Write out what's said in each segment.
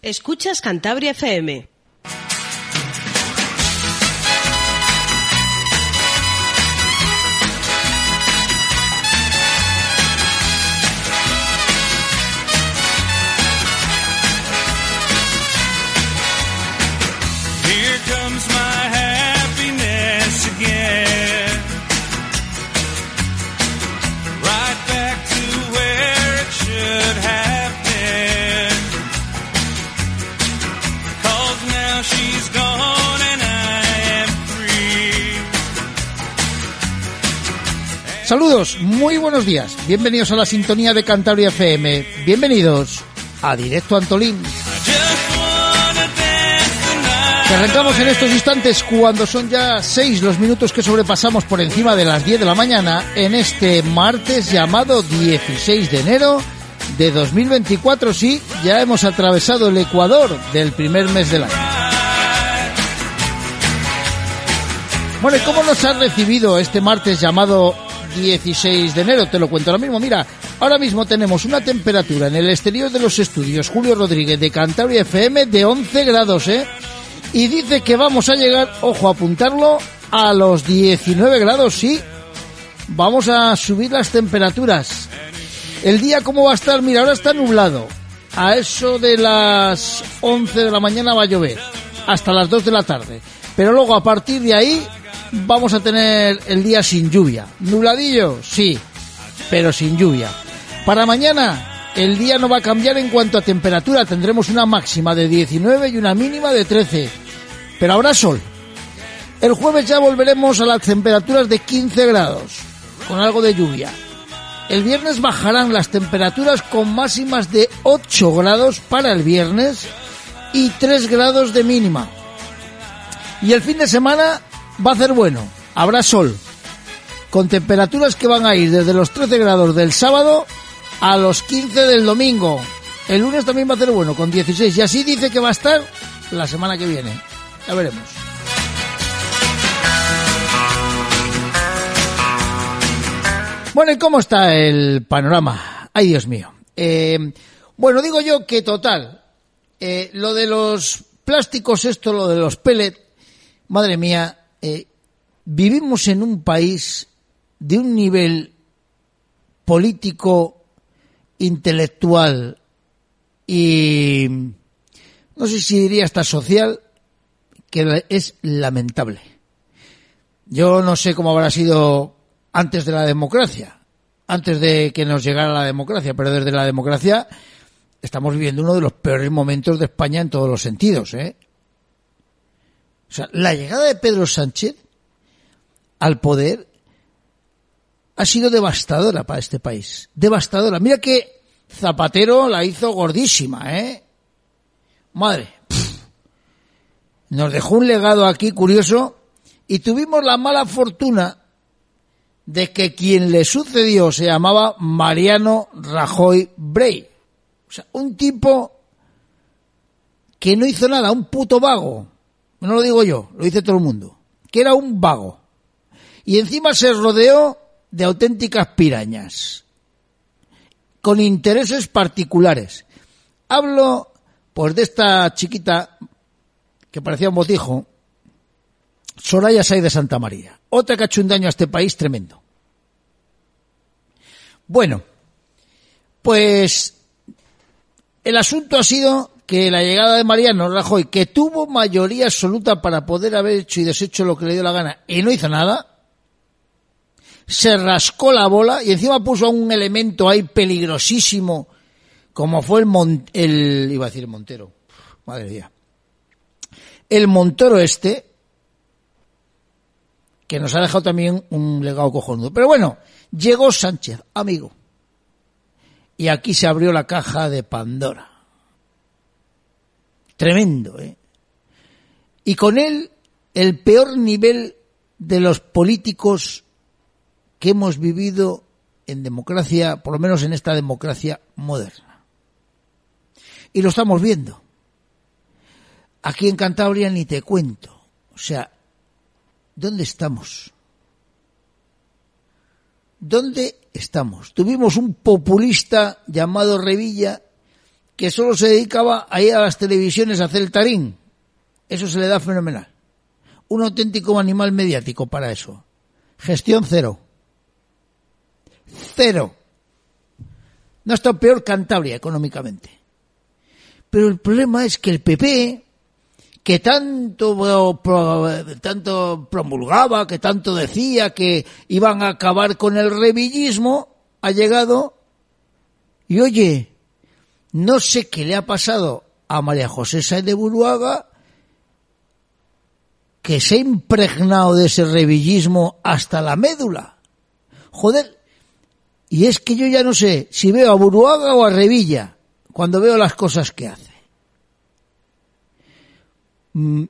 Escuchas Cantabria FM. Muy buenos días. Bienvenidos a la sintonía de Cantabria FM. Bienvenidos a Directo Antolín. Que arrancamos en estos instantes cuando son ya seis los minutos que sobrepasamos por encima de las 10 de la mañana en este martes llamado 16 de enero de 2024. Sí, ya hemos atravesado el Ecuador del primer mes del año. Bueno, ¿y cómo nos ha recibido este martes llamado 16 de enero? Te lo cuento ahora mismo. Mira, ahora mismo tenemos una temperatura en el exterior de los estudios Julio Rodríguez de Cantabria FM de 11 grados, ¿eh? Y dice que vamos a llegar, ojo, a apuntarlo, a los 19 grados, sí. Vamos a subir las temperaturas. El día, ¿cómo va a estar? Mira, ahora está nublado. A eso de las 11 de la mañana va a llover. Hasta las 2 de la tarde. Pero luego, a partir de ahí, vamos a tener el día sin lluvia. ¿Nubladillo? Sí, pero sin lluvia. Para mañana, el día no va a cambiar en cuanto a temperatura. Tendremos una máxima de 19 y una mínima de 13. Pero habrá sol. El jueves ya volveremos a las temperaturas de 15 grados, con algo de lluvia. El viernes bajarán las temperaturas con máximas de 8 grados para el viernes y 3 grados de mínima. Y el fin de semana va a ser bueno, habrá sol, con temperaturas que van a ir desde los 13 grados del sábado a los 15 del domingo. El lunes también va a ser bueno, con 16. Y así dice que va a estar la semana que viene. Ya veremos. Bueno, ¿y cómo está el panorama? Ay, Dios mío. Eh, bueno, digo yo que total, eh, lo de los plásticos, esto, lo de los pellets, madre mía, eh, vivimos en un país de un nivel político, intelectual y no sé si diría hasta social, que es lamentable. Yo no sé cómo habrá sido antes de la democracia, antes de que nos llegara la democracia, pero desde la democracia estamos viviendo uno de los peores momentos de España en todos los sentidos, ¿eh? O sea, la llegada de Pedro Sánchez al poder ha sido devastadora para este país. Devastadora. Mira que Zapatero la hizo gordísima, ¿eh? Madre. Nos dejó un legado aquí curioso y tuvimos la mala fortuna de que quien le sucedió se llamaba Mariano Rajoy Brey. O sea, un tipo que no hizo nada, un puto vago. No lo digo yo, lo dice todo el mundo. Que era un vago. Y encima se rodeó de auténticas pirañas. Con intereses particulares. Hablo, pues, de esta chiquita que parecía un botijo, Soraya Say de Santa María. Otra que ha hecho un daño a este país tremendo. Bueno, pues el asunto ha sido que la llegada de Mariano Rajoy, que tuvo mayoría absoluta para poder haber hecho y deshecho lo que le dio la gana y no hizo nada, se rascó la bola y encima puso un elemento ahí peligrosísimo como fue el, Mon- el iba a decir Montero, madre mía, el Montoro este, que nos ha dejado también un legado cojonudo. Pero bueno, llegó Sánchez, amigo, y aquí se abrió la caja de Pandora. Tremendo, ¿eh? Y con él el peor nivel de los políticos que hemos vivido en democracia, por lo menos en esta democracia moderna. Y lo estamos viendo. Aquí en Cantabria ni te cuento. O sea, ¿dónde estamos? ¿Dónde estamos? Tuvimos un populista llamado Revilla que solo se dedicaba a ir a las televisiones a hacer el tarín. Eso se le da fenomenal. Un auténtico animal mediático para eso. Gestión cero. Cero. No estado peor Cantabria económicamente. Pero el problema es que el PP, que tanto, tanto promulgaba, que tanto decía que iban a acabar con el revillismo, ha llegado y oye, no sé qué le ha pasado a María José Sáenz de Buruaga, que se ha impregnado de ese revillismo hasta la médula. Joder, y es que yo ya no sé si veo a Buruaga o a Revilla cuando veo las cosas que hace. Mm,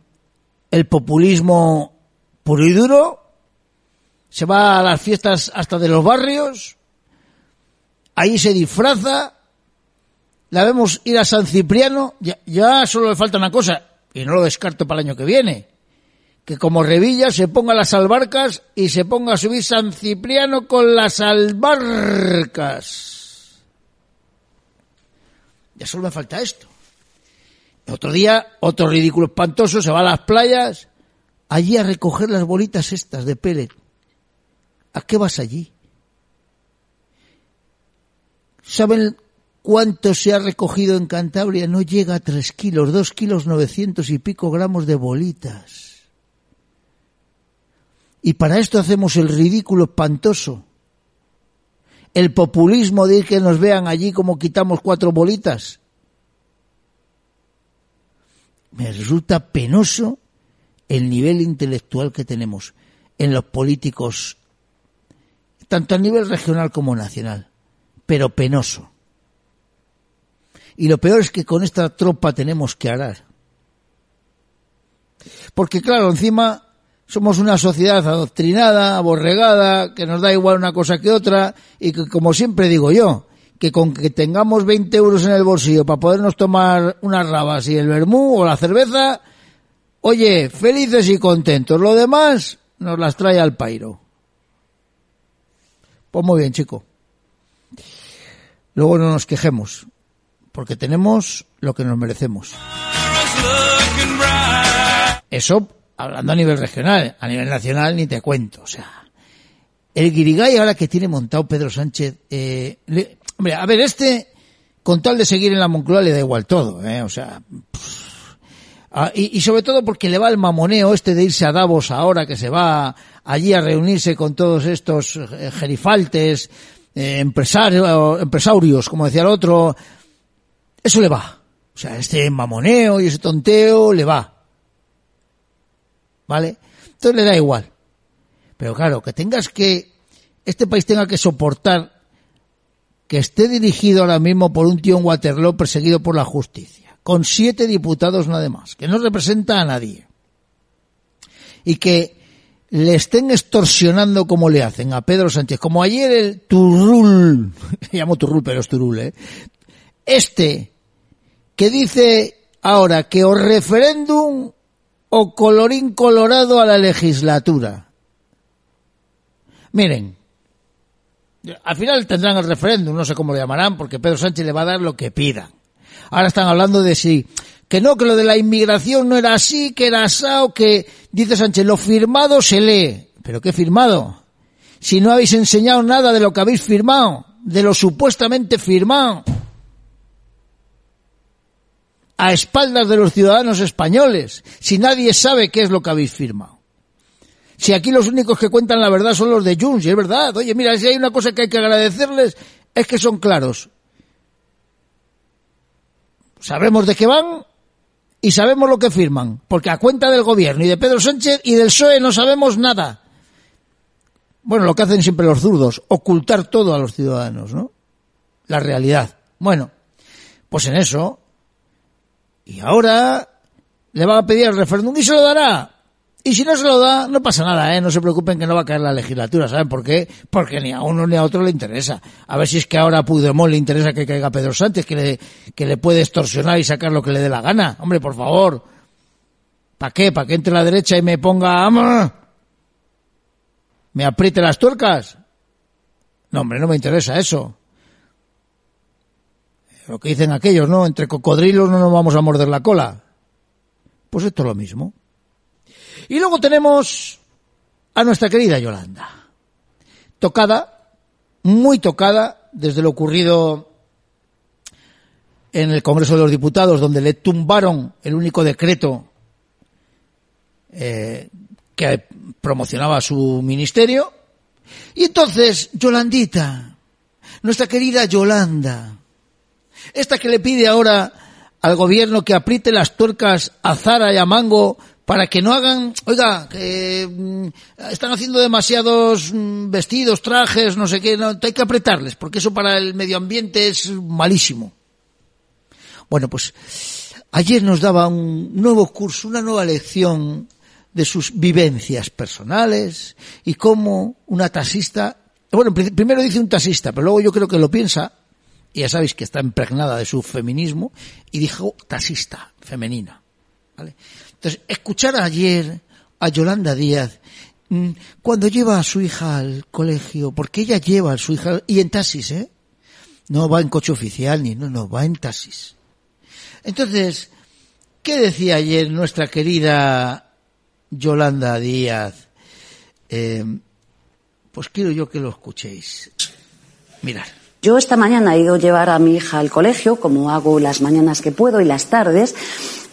el populismo puro y duro se va a las fiestas hasta de los barrios, ahí se disfraza, la vemos ir a San Cipriano, ya, ya solo le falta una cosa, y no lo descarto para el año que viene, que como Revilla se ponga las albarcas y se ponga a subir San Cipriano con las albarcas. Ya solo me falta esto. Otro día, otro ridículo espantoso, se va a las playas, allí a recoger las bolitas estas de pellet. ¿A qué vas allí? ¿Saben cuánto se ha recogido en Cantabria? No llega a tres kilos, dos kilos novecientos y pico gramos de bolitas. Y para esto hacemos el ridículo espantoso. El populismo de ir que nos vean allí como quitamos cuatro bolitas. Me resulta penoso el nivel intelectual que tenemos en los políticos, tanto a nivel regional como nacional, pero penoso. Y lo peor es que con esta tropa tenemos que arar. Porque claro, encima somos una sociedad adoctrinada, aborregada, que nos da igual una cosa que otra y que, como siempre digo yo, que con que tengamos 20 euros en el bolsillo para podernos tomar unas rabas y el vermú o la cerveza, oye, felices y contentos. Lo demás nos las trae al pairo. Pues muy bien, chico. Luego no nos quejemos, porque tenemos lo que nos merecemos. Eso hablando a nivel regional, a nivel nacional ni te cuento, o sea, el guirigay ahora que tiene montado Pedro Sánchez, eh, hombre, a ver, este, con tal de seguir en la Moncloa le da igual todo, eh, o sea, ah, y, sobre todo porque le va el mamoneo este de irse a Davos ahora que se va allí a reunirse con todos estos eh, gerifaltes, eh, empresarios, empresarios, como decía el otro, eso le va. O sea, este mamoneo y ese tonteo le va. ¿vale? Entonces le da igual. Pero claro, que tengas que, este país tenga que soportar que esté dirigido ahora mismo por un tío en Waterloo perseguido por la justicia, con siete diputados nada más, que no representa a nadie. Y que le estén extorsionando como le hacen a Pedro Sánchez, como ayer el Turrul, llamo Turrul pero es Turul, ¿eh? Este, que dice ahora que o referéndum o colorín colorado a la legislatura. Miren, al final tendrán el referéndum, no sé cómo lo llamarán, porque Pedro Sánchez le va a dar lo que pida. Ahora están hablando de si, que no, que lo de la inmigración no era así, que era asado, que, dice Sánchez, lo firmado se lee. ¿Pero qué firmado? Si no habéis enseñado nada de lo que habéis firmado, de lo supuestamente firmado a espaldas de los ciudadanos españoles, si nadie sabe qué es lo que habéis firmado. Si aquí los únicos que cuentan la verdad son los de Junts, y es verdad. Oye, mira, si hay una cosa que hay que agradecerles, es que son claros. Sabemos de qué van y sabemos lo que firman, porque a cuenta del gobierno y de Pedro Sánchez y del PSOE no sabemos nada. Bueno, lo que hacen siempre los zurdos, ocultar todo a los ciudadanos, ¿no? La realidad. Bueno, pues en eso y ahora le va a pedir el referéndum y se lo dará. Y si no se lo da, no pasa nada, ¿eh? No se preocupen que no va a caer la legislatura, ¿saben por qué? Porque ni a uno ni a otro le interesa. A ver si es que ahora a Puigdemont le interesa que caiga Pedro Sánchez, que le, que le puede extorsionar y sacar lo que le dé la gana. Hombre, por favor. ¿Para qué? ¿Para que entre la derecha y me ponga... ¿Me apriete las tuercas? No, hombre, no me interesa eso. Lo que dicen aquellos, ¿no? Entre cocodrilos no nos vamos a morder la cola. Pues esto es lo mismo. Y luego tenemos a nuestra querida Yolanda. Tocada, muy tocada, desde lo ocurrido en el Congreso de los Diputados, donde le tumbaron el único decreto eh, que promocionaba su ministerio. Y entonces, Yolandita, nuestra querida Yolanda, esta que le pide ahora al gobierno que apriete las tuercas a Zara y a Mango para que no hagan, oiga, mm, están haciendo demasiados mm, vestidos, trajes, no sé qué, no, hay que apretarles, porque eso para el medio ambiente es malísimo. Bueno, pues ayer nos daba un nuevo curso, una nueva lección de sus vivencias personales y cómo una taxista, bueno, pri- primero dice un taxista, pero luego yo creo que lo piensa, ya sabéis que está impregnada de su feminismo, y dijo taxista, femenina. ¿vale? Entonces, escuchar ayer a Yolanda Díaz mm, cuando lleva a su hija al colegio, porque ella lleva a su hija, y en taxis, ¿eh? No va en coche oficial, ni no, no, va en taxis. Entonces, ¿qué decía ayer nuestra querida Yolanda Díaz? Eh, pues quiero yo que lo escuchéis. Mirad. Yo esta mañana he ido a llevar a mi hija al colegio, como hago las mañanas que puedo y las tardes,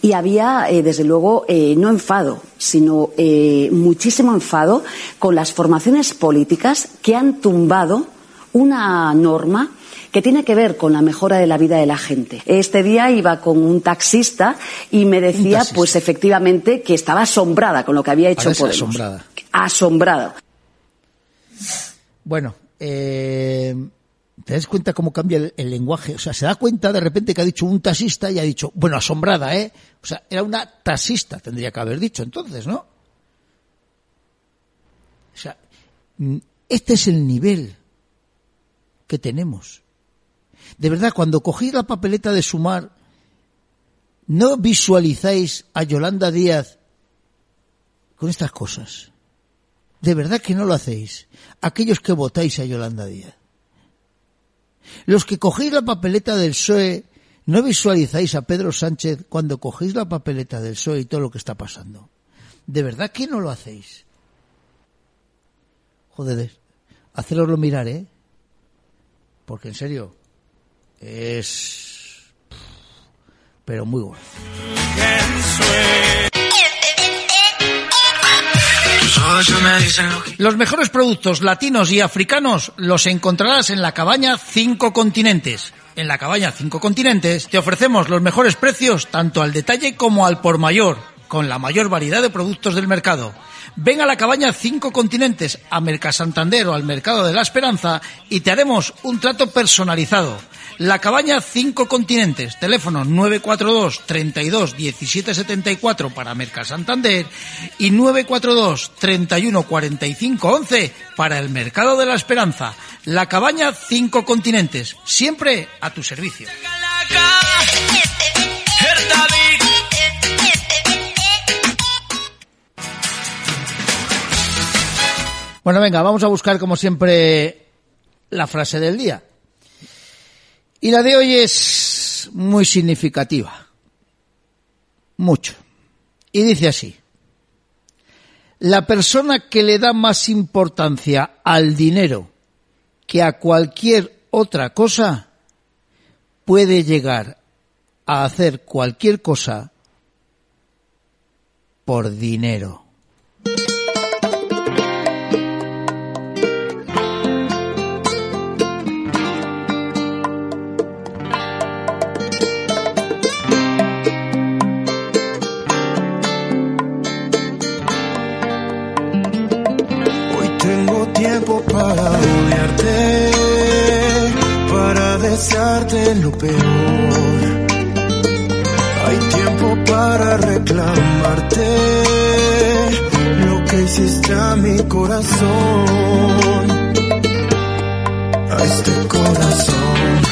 y había, eh, desde luego, eh, no enfado, sino eh, muchísimo enfado con las formaciones políticas que han tumbado una norma que tiene que ver con la mejora de la vida de la gente. Este día iba con un taxista y me decía, pues efectivamente, que estaba asombrada con lo que había hecho Podemos. asombrada. Asombrada. Bueno, eh, ¿te das cuenta cómo cambia el, lenguaje? O sea, se da cuenta de repente que ha dicho un taxista y ha dicho, bueno, asombrada, ¿eh? O sea, era una taxista, tendría que haber dicho entonces, ¿no? O sea, mm, este es el nivel que tenemos. De verdad, cuando cogéis la papeleta de sumar, ¿no visualizáis a Yolanda Díaz con estas cosas? De verdad que no lo hacéis. Aquellos que votáis a Yolanda Díaz. Los que cogéis la papeleta del PSOE, ¿no visualizáis a Pedro Sánchez cuando cogéis la papeleta del PSOE y todo lo que está pasando? ¿De verdad que no lo hacéis? Joder, haceroslo mirar, ¿eh? Porque en serio, es... Pero muy bueno. Los mejores productos latinos y africanos los encontrarás en la cabaña Cinco Continentes. En la cabaña Cinco Continentes te ofrecemos los mejores precios tanto al detalle como al por mayor, con la mayor variedad de productos del mercado. Ven a la cabaña Cinco Continentes, a Mercasantander o al Mercado de la Esperanza y te haremos un trato personalizado. La cabaña Cinco Continentes, teléfono 942 32 17 74 para Mercasantander y 942 31 45 11 para el Mercado de la Esperanza. La cabaña Cinco Continentes, siempre a tu servicio. Bueno, venga, vamos a buscar como siempre la frase del día. Y la de hoy es muy significativa. Mucho. Y dice así. La persona que le da más importancia al dinero que a cualquier otra cosa puede llegar a hacer cualquier cosa por dinero. Lo peor. Hay tiempo para reclamarte lo que hiciste a mi corazón. A este corazón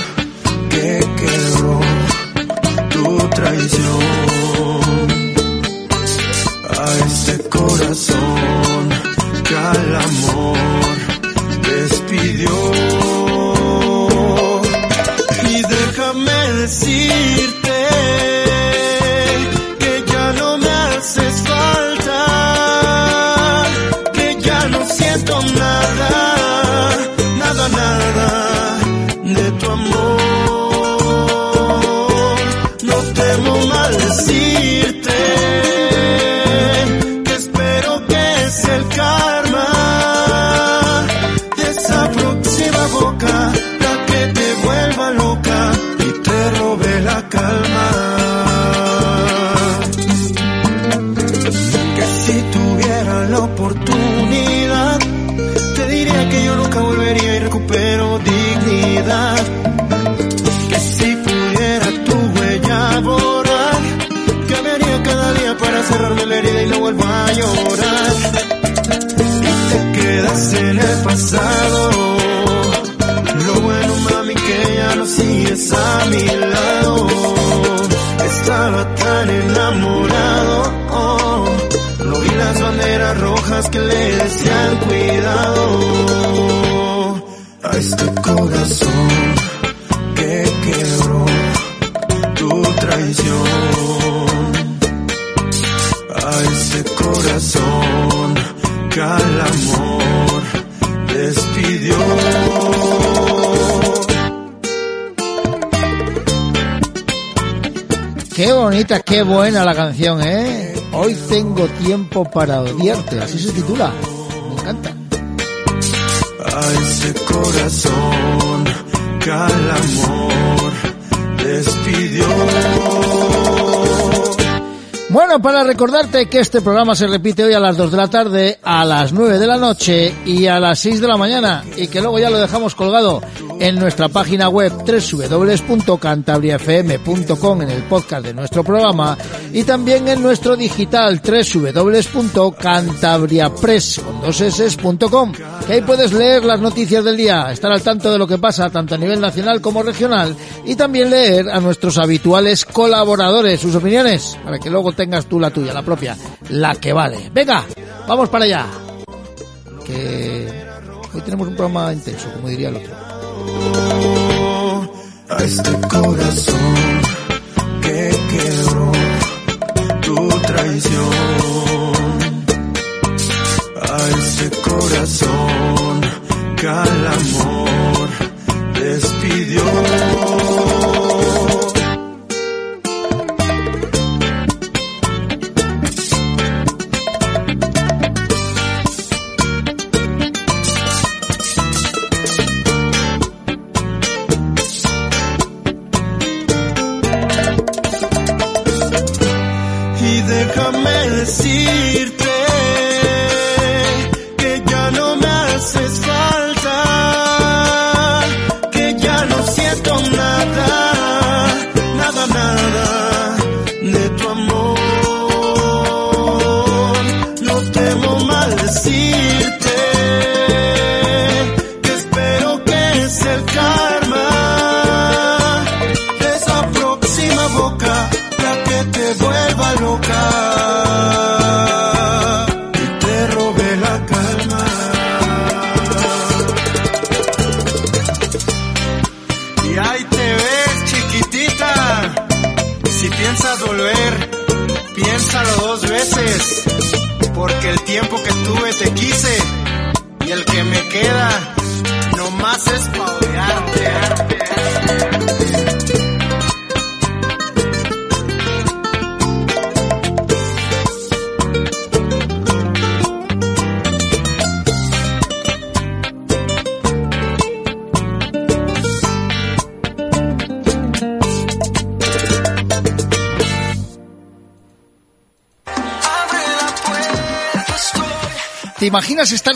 que le decían cuidado a este corazón que quebró tu traición. A este corazón que al amor despidió. Qué bonita, qué buena la canción, ¿eh? Hoy tengo tiempo para odiarte, así se titula. Me encanta. a ese corazón que al amor despidió. Bueno, para recordarte que este programa se repite hoy a las 2 de la tarde, a las 9 de la noche y a las 6 de la mañana y que luego ya lo dejamos colgado en nuestra página web www.cantabriafm.com en el podcast de nuestro programa y también en nuestro digital www.cantabriapress.com que ahí puedes leer las noticias del día, estar al tanto de lo que pasa tanto a nivel nacional como regional y también leer a nuestros habituales colaboradores sus opiniones para que luego tengas tú la tuya, la propia, la que vale. Venga, vamos para allá. Que hoy tenemos un programa intenso, como diría el otro. este tu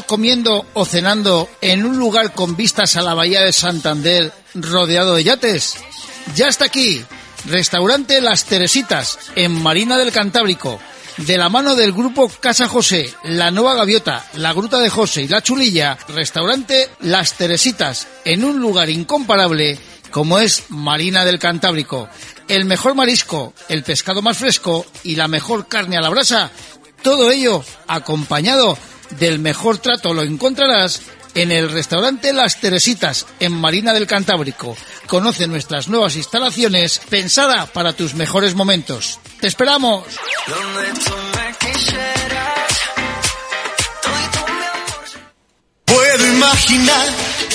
comiendo o cenando en un lugar con vistas a la bahía de Santander rodeado de yates? Ya está aquí, restaurante Las Teresitas, en Marina del Cantábrico, de la mano del grupo Casa José, La Nueva Gaviota, La Gruta de José y La Chulilla, restaurante Las Teresitas, en un lugar incomparable como es Marina del Cantábrico. El mejor marisco, el pescado más fresco y la mejor carne a la brasa, todo ello acompañado del mejor trato lo encontrarás en el restaurante Las Teresitas, en Marina del Cantábrico. Conoce nuestras nuevas instalaciones, pensada para tus mejores momentos. ¡Te esperamos! Puedo imaginar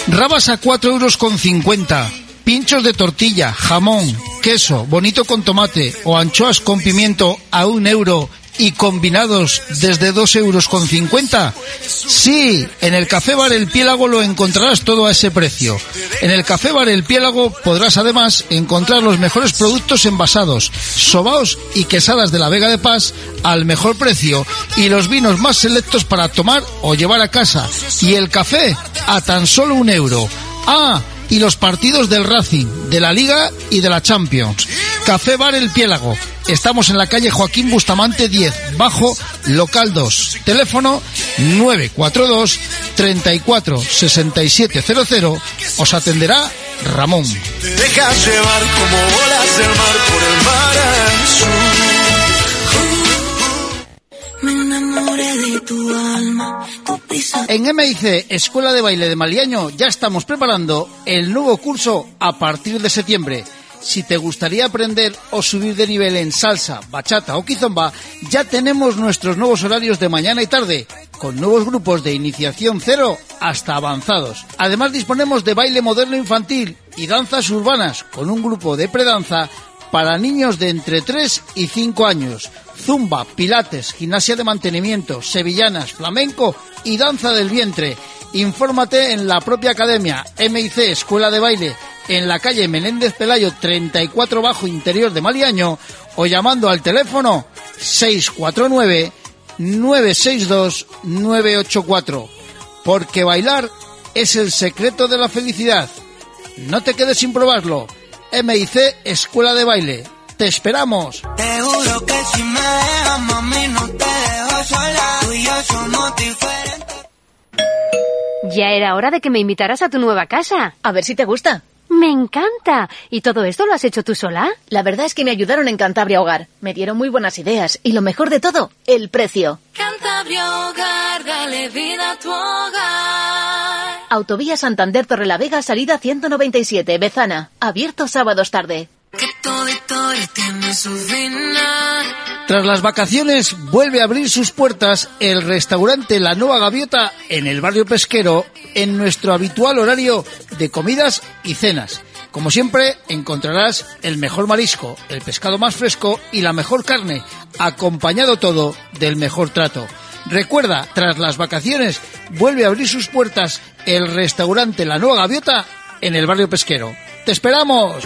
Rabas a 4 euros con 50. Pinchos de tortilla, jamón, queso, bonito con tomate o anchoas con pimiento a un euro y combinados desde dos euros con cincuenta? Sí, en el Café Bar El Piélago lo encontrarás todo a ese precio. En el Café Bar El Piélago podrás además encontrar los mejores productos envasados, sobaos y quesadas de la Vega de Paz al mejor precio y los vinos más selectos para tomar o llevar a casa. Y el café a tan solo un euro. Ah, y los partidos del Racing, de la Liga y de la Champions. Café Bar El Piélago. Estamos en la calle Joaquín Bustamante 10, bajo local 2. Teléfono 942 34 6700. Os atenderá Ramón. Te dejas llevar como olas del mar por el mar azul. En MIC, Escuela de Baile de Maliaño, ya estamos preparando el nuevo curso a partir de septiembre. Si te gustaría aprender o subir de nivel en salsa, bachata o kizomba, ya tenemos nuestros nuevos horarios de mañana y tarde, con nuevos grupos de iniciación cero hasta avanzados. Además disponemos de baile moderno infantil y danzas urbanas, con un grupo de predanza para niños de entre 3 y 5 años. Zumba, pilates, gimnasia de mantenimiento, sevillanas, flamenco y danza del vientre. Infórmate en la propia academia MIC Escuela de Baile en la calle Menéndez Pelayo 34 Bajo Interior de Maliaño o llamando al teléfono 649 962 984. Porque bailar es el secreto de la felicidad. No te quedes sin probarlo. MIC Escuela de Baile. ¡Te esperamos! Te juro que si me dejas, mami, no te dejo sola. Tú y yo somos diferentes. Ya era hora de que me invitaras a tu nueva casa. A ver si te gusta. Me encanta. ¿Y todo esto lo has hecho tú sola? La verdad es que me ayudaron en Cantabria Hogar. Me dieron muy buenas ideas. Y lo mejor de todo, el precio. Cantabria Hogar, dale vida a tu hogar. Autovía Santander Torrelavega, salida 197, Bezana. Abierto sábados tarde. Que todo historia tiene su final. Tras las vacaciones vuelve a abrir sus puertas el restaurante La Nueva Gaviota en el barrio pesquero en nuestro habitual horario de comidas y cenas. Como siempre encontrarás el mejor marisco, el pescado más fresco y la mejor carne, acompañado todo del mejor trato. Recuerda, tras las vacaciones vuelve a abrir sus puertas el restaurante La Nueva Gaviota en el barrio pesquero. ¡Te esperamos!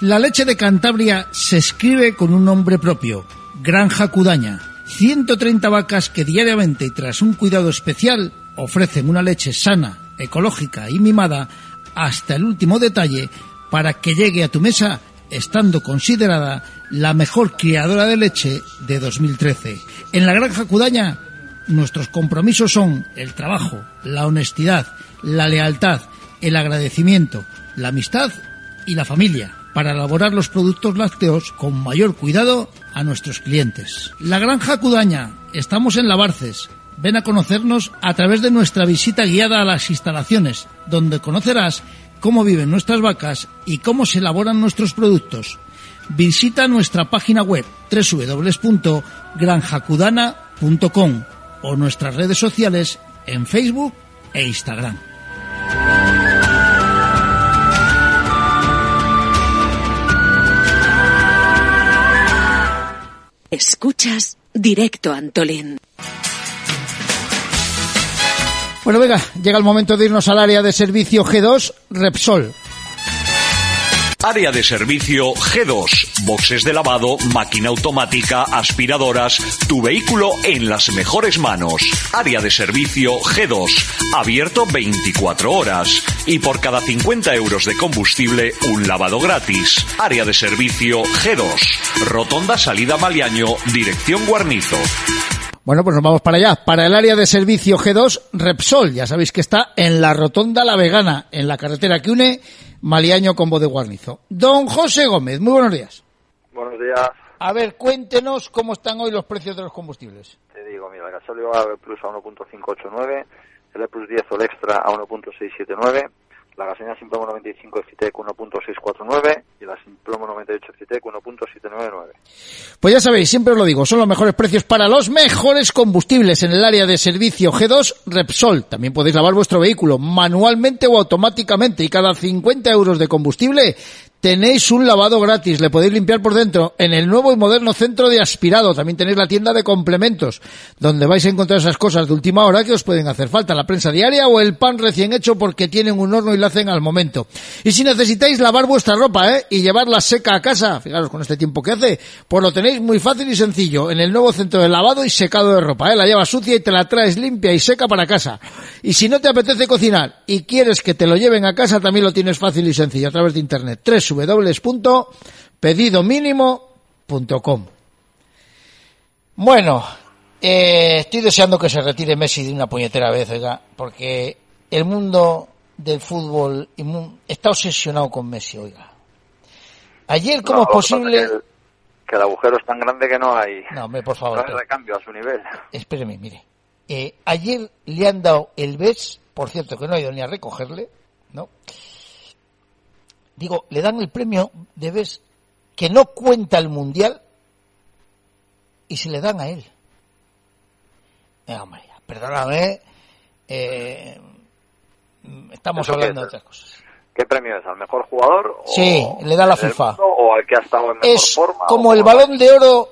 La leche de Cantabria se escribe con un nombre propio, Granja Cudaña. 130 vacas que diariamente tras un cuidado especial ofrecen una leche sana, ecológica y mimada hasta el último detalle para que llegue a tu mesa estando considerada la mejor criadora de leche de 2013. En la Granja Cudaña nuestros compromisos son el trabajo, la honestidad, la lealtad, el agradecimiento, la amistad y la familia para elaborar los productos lácteos con mayor cuidado a nuestros clientes. La Granja Cudaña, estamos en Lavarces. Ven a conocernos a través de nuestra visita guiada a las instalaciones, donde conocerás cómo viven nuestras vacas y cómo se elaboran nuestros productos. Visita nuestra página web www.granjacudana.com o nuestras redes sociales en Facebook e Instagram. Escuchas directo Antolín. Bueno, venga, llega el momento de irnos al área de servicio G2 Repsol. Área de servicio G2. Boxes de lavado, máquina automática, aspiradoras. Tu vehículo en las mejores manos. Área de servicio G2. Abierto 24 horas. Y por cada 50 euros de combustible, un lavado gratis. Área de servicio G2. Rotonda Salida Maliaño, dirección Guarnizo. Bueno, pues nos vamos para allá, para el área de servicio G2 Repsol. Ya sabéis que está en la Rotonda La Vegana, en la carretera que une Maliaño con de Guarnizo. Don José Gómez, muy buenos días. Buenos días. A ver, cuéntenos cómo están hoy los precios de los combustibles. Te digo, mira, el gasóleo A Plus a 1.589, el E Plus 10 o el Extra a 1.679, la gasolina Simplomo 95 Citec 1.649 y la Simplomo 98 Citec 1.799. Pues ya sabéis, siempre os lo digo, son los mejores precios para los mejores combustibles en el área de servicio G2 Repsol. También podéis lavar vuestro vehículo manualmente o automáticamente y cada 50 euros de combustible tenéis un lavado gratis, le podéis limpiar por dentro en el nuevo y moderno centro de aspirado. También tenéis la tienda de complementos, donde vais a encontrar esas cosas de última hora que os pueden hacer falta, la prensa diaria o el pan recién hecho porque tienen un horno y lo hacen al momento. Y si necesitáis lavar vuestra ropa, ¿eh? Y llevarla seca a casa, fijaros con este tiempo que hace, pues lo tenéis muy fácil y sencillo, en el nuevo centro de lavado y secado de ropa, ¿eh? La llevas sucia y te la traes limpia y seca para casa. Y si no te apetece cocinar y quieres que te lo lleven a casa, también lo tienes fácil y sencillo a través de internet. www.pedidomínimo.com Bueno, eh, estoy deseando que se retire Messi de una puñetera vez, oiga, porque el mundo del fútbol está obsesionado con Messi, oiga. Ayer, ¿cómo No, es posible? Que el, que el agujero es tan grande que no hay, No, hombre, por favor. no hay recambio a su nivel. Espéreme, mire. Eh, ayer le han dado el BES, por cierto que no ha ido ni a recogerle, ¿no? Digo, le dan el premio de BES que no cuenta el Mundial y se le dan a él. Eh, hombre, ya, perdóname, eh, estamos ¿Eso qué hablando de es? otras cosas. ¿Qué premio es? ¿Al mejor jugador? o Sí, le da la FIFA. mundo, ¿O al que ha estado en mejor Es forma? como o el balón de oro,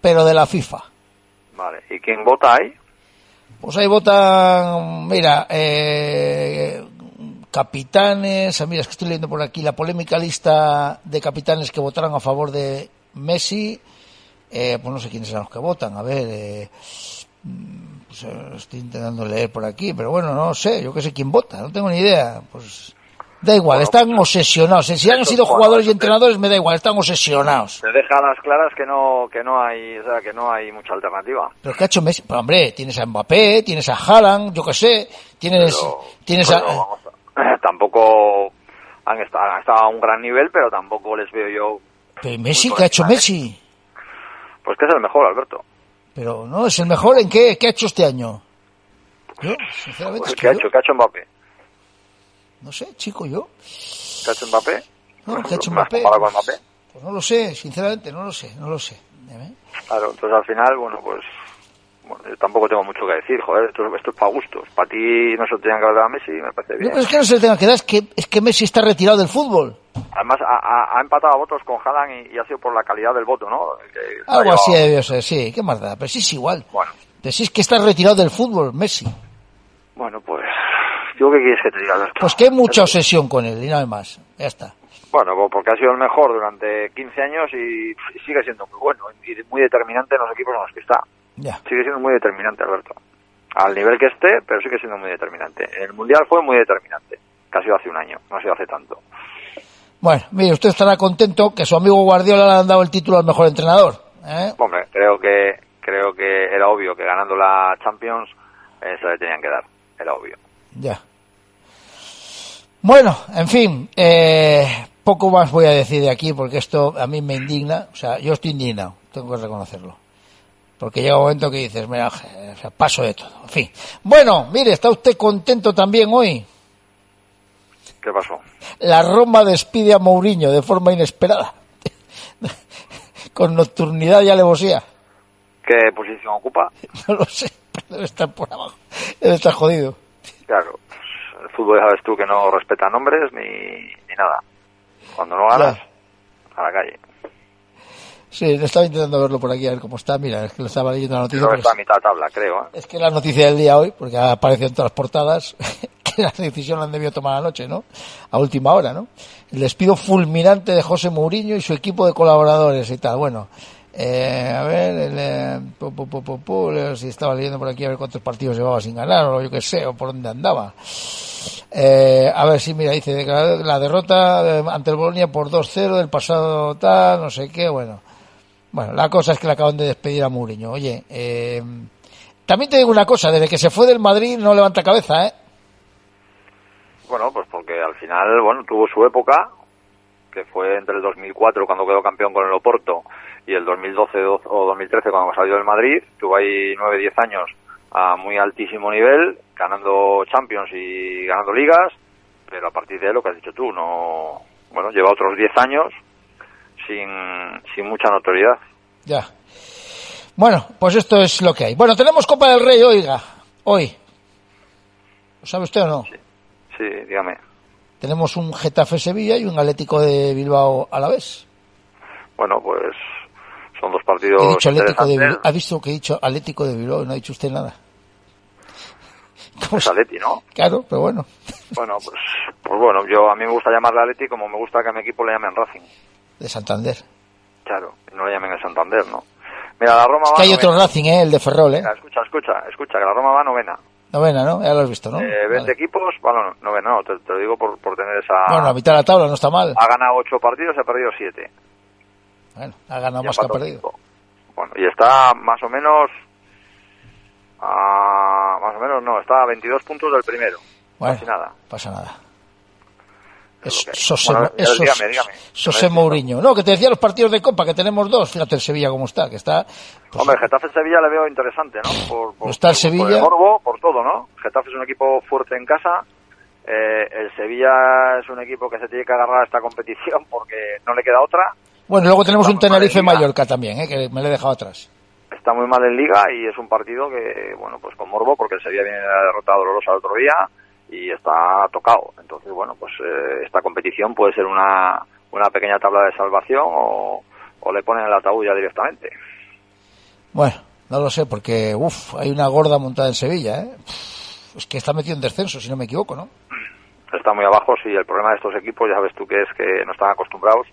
pero de la FIFA. Vale. ¿Y quién vota ahí? Pues ahí votan, mira, eh, capitanes, ah, mira, es que estoy leyendo por aquí la polémica lista de capitanes que votaron a favor de Messi, eh, pues no sé quiénes son los que votan, a ver, eh, mm, pues, eh, estoy intentando leer por aquí, pero bueno, no sé, yo qué sé quién vota, no tengo ni idea, pues da igual, están obsesionados, si han sido jugadores y entrenadores me da igual, están obsesionados. Se deja a las claras que no que no hay, o sea, que no hay mucha alternativa. Pero ¿qué ha hecho Messi? Pero hombre, tienes a Mbappé, tienes a Haaland, yo qué sé, tienes, Pero- tienes pero a... vamos a- tampoco han estado, han estado a un gran nivel, pero tampoco les veo yo. Pero Messi, ¿qué ha hecho Messi? Pues que es el mejor, Alberto. Pero no, es el mejor en qué, qué ha hecho este año. Yo, sinceramente, Pues, ¿Qué ha hecho? ¿Qué ha hecho Mbappé? no sé, chico, yo. ¿Qué ha hecho Mbappé? No, Por ¿qué ha hecho ejemplo, ¿me has Mbappé? con Mbappé? Pues no lo sé, sinceramente, no lo sé, no lo sé. Claro, entonces al final, bueno, pues bueno, yo tampoco tengo mucho que decir, joder, esto, esto es para gustos. Para ti no se lo tenían que dado a Messi, me parece bien. es que no se le tenga que dar, es que, es que Messi está retirado del fútbol. Además, ha, empatado a votos con Haaland y, y ha sido por la calidad del voto, ¿no? Que Algo así debió ser, sí, qué más da, pero sí es igual. Bueno, Pero sí es que está retirado del fútbol, Messi. bueno, pues... ¿Yo qué quieres que te diga, Alberto? Pues que hay mucha obsesión con él y nada más, ya está. Bueno, pues porque ha sido el mejor durante 15 años y sigue siendo muy bueno y muy determinante en los equipos en los que está. Sigue siendo muy determinante, Alberto. Al nivel que esté, pero sigue siendo muy determinante. El Mundial fue muy determinante, que ha sido hace un año, no ha sido hace tanto. Bueno, mire, usted estará contento que su amigo Guardiola le han dado el título al mejor entrenador. ¿eh? Hombre, creo que creo que era obvio que ganando la Champions eh, se le tenían que dar, era obvio. Ya. Bueno, en fin, eh, poco más voy a decir de aquí porque esto a mí me indigna. O sea, yo estoy indignado, tengo que reconocerlo. Porque llega un momento que dices, mira, o sea, paso de todo. En fin. Bueno, mire, ¿está usted contento también hoy? ¿Qué pasó? La Roma despide a Mourinho de forma inesperada. Con nocturnidad y alevosía. ¿Qué posición ocupa? No lo sé, pero debe estar por abajo. Debe estar jodido. Claro, pues, el fútbol ya sabes tú que no respeta nombres ni, ni nada. Cuando no ganas, a la calle. Sí, estaba intentando verlo por aquí a ver cómo está. Mira, es que le estaba leyendo la noticia. Creo que está a mitad tabla, creo. ¿eh? Es que la noticia del día hoy, porque en todas las portadas, que la decisión la han debido tomar anoche, ¿no? A última hora, ¿no? El despido fulminante de José Mourinho y su equipo de colaboradores y tal. Bueno, eh, a ver, el, eh, pu, pu, pu, pu, pu, leo si estaba leyendo por aquí a ver cuántos partidos llevaba sin ganar o yo qué sé, o por dónde andaba. Eh, a ver si, mira, dice la derrota eh, ante el Bolonia por 2-0 del pasado tal, no sé qué, bueno. Bueno, la cosa es que le acaban de despedir a Mourinho. Oye, eh, también te digo una cosa, desde que se fue del Madrid no levanta cabeza, ¿eh? Bueno, pues porque al final, bueno, tuvo su época, que fue entre el 2004 cuando quedó campeón con el Oporto y el 2012 o 2013 cuando salió del Madrid. Tuvo ahí 9-10 años a muy altísimo nivel, ganando Champions y ganando ligas. pero a partir de lo que has dicho tú, no, bueno, lleva otros 10 años sin, sin mucha notoriedad. Ya. Bueno, pues esto es lo que hay. Bueno, tenemos Copa del Rey, oiga, hoy. ¿Lo sabe usted o no? Sí, dígame. Tenemos un Getafe Sevilla y un Atlético de Bilbao a la vez. Bueno, pues son dos partidos He dicho Atlético de. Bilbao. ¿Ha visto que he dicho Atlético de Bilbao? No ha dicho usted nada. Es Atleti, ¿no? Claro, pero bueno. Bueno, pues, pues bueno, yo a mí me gusta llamarle Atleti como me gusta que a mi equipo le llamen Racing. De Santander. Claro, y no le llamen el Santander, ¿no? Mira, la Roma Es va que hay novena. otro Racing, ¿eh? El de Ferrol, ¿eh? Mira, escucha, escucha, escucha, que la Roma va novena. Novena, ¿no? Ya lo has visto, ¿no? Eh, 20 equipos, bueno, novena, no, te, te lo digo por, por tener esa... Bueno, la mitad de la tabla no está mal. Ha ganado 8 partidos, ha perdido 7. Bueno, ha ganado más que ha perdido. Bueno, y está más o menos... a- más o menos no, está a 22 puntos del primero. Bueno, Casi nada. pasa nada. Es Bueno, dígame, dígame. Sosé Mourinho. No, que te decía los partidos de Copa, que tenemos dos. Fíjate el Sevilla cómo está, que está... pues, Hombre, Getafe-Sevilla le veo interesante, ¿no? Por, por, Está el Sevilla. Por el morbo, por todo, ¿no? Getafe es un equipo fuerte en casa. eh, el Sevilla es un equipo que se tiene que agarrar a esta competición porque no le queda otra. Bueno, luego tenemos un Está muy mal en Tenerife Liga. Mallorca también, ¿eh? que me lo he dejado atrás. Está muy mal en Liga y es un partido que, bueno, pues con morbo porque el Sevilla viene de la derrota dolorosa el otro día y está tocado. Entonces, bueno, pues eh, esta competición puede ser una, una pequeña tabla de salvación o, o le ponen el ataúd ya directamente. Bueno, no lo sé, porque uf, hay una gorda montada en Sevilla. ¿eh? Es que está metido en descenso, si no me equivoco, ¿no? está muy abajo, sí, el problema de estos equipos ya sabes tú que es que no están acostumbrados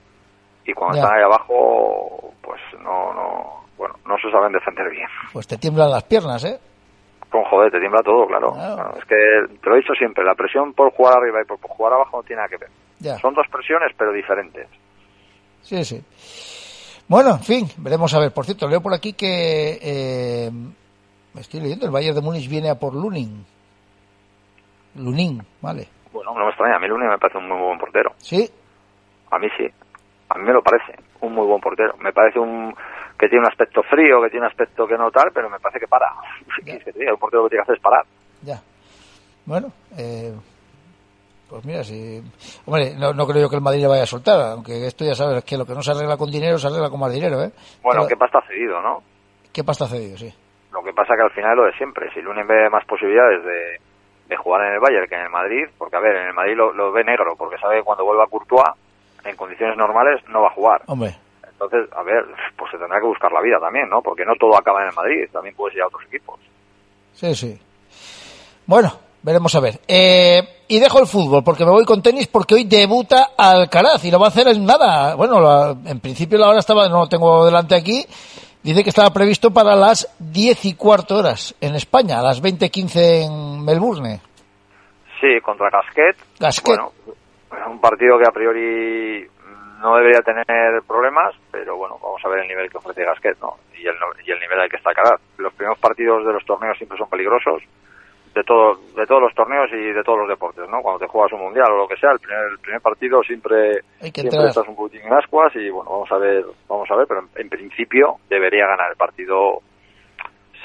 y cuando Ya. están ahí abajo, pues no, no, bueno, no se saben defender bien. Pues te tiemblan las piernas, ¿eh? Con joder, te tiembla todo, claro. Claro. Claro, Es que te lo he dicho siempre, la presión por jugar arriba y por jugar abajo no tiene nada que ver. Ya. Son dos presiones, pero diferentes. Sí, sí. Bueno, en fin, veremos a ver. Por cierto, leo por aquí que... Eh, me estoy leyendo, el Bayern de Múnich viene a por Lunin. Lunin, vale. Bueno, no me extraña, a mí Lunin me parece un muy buen portero. ¿Sí? A mí sí. A mí me lo parece, un muy buen portero. Me parece un que tiene un aspecto frío, que tiene un aspecto que no tal, pero me parece que para. ¿Qué quieres que te diga? Un portero lo que tiene que hacer es parar. Ya. Bueno, eh, pues mira, si... Hombre, no, no creo yo que el Madrid le vaya a soltar, aunque esto ya sabes que lo que no se arregla con dinero se arregla con más dinero, ¿eh? Bueno, Pero- ¿qué pasta ha cedido, no? ¿Qué pasta ha cedido? Sí. Lo que pasa que al final es lo de siempre. Si Lunin ve más posibilidades de, de jugar en el Bayern que en el Madrid, porque a ver, en el Madrid lo, lo ve negro, porque sabe que cuando vuelva Courtois, en condiciones normales, no va a jugar. Hombre, Entonces, a ver, pues se tendrá que buscar la vida también, ¿no? Porque no todo acaba en el Madrid, también puedes ir a otros equipos. sí, sí. Bueno, veremos a ver. Eh, y dejo el fútbol porque me voy con tenis porque hoy debuta Alcaraz y lo va a hacer en nada. Bueno, la- en principio la hora estaba, no lo tengo delante aquí, dice que estaba previsto para las 10 y cuarto horas en España, a las 20.15 en Melbourne. Sí, contra Casquet. Gasquet. Bueno, un partido que a priori no debería tener problemas, pero bueno, vamos a ver el nivel que ofrece Gasquet, ¿no? Y el, y el nivel al que está Alcaraz. Los primeros partidos de los torneos siempre son peligrosos, de todo, de todos los torneos y de todos los deportes, ¿no? Cuando te juegas un mundial o lo que sea, el primer, el primer partido siempre, siempre estás un poquitín en ascuas y bueno, vamos a ver, vamos a ver, pero en, en principio debería ganar el partido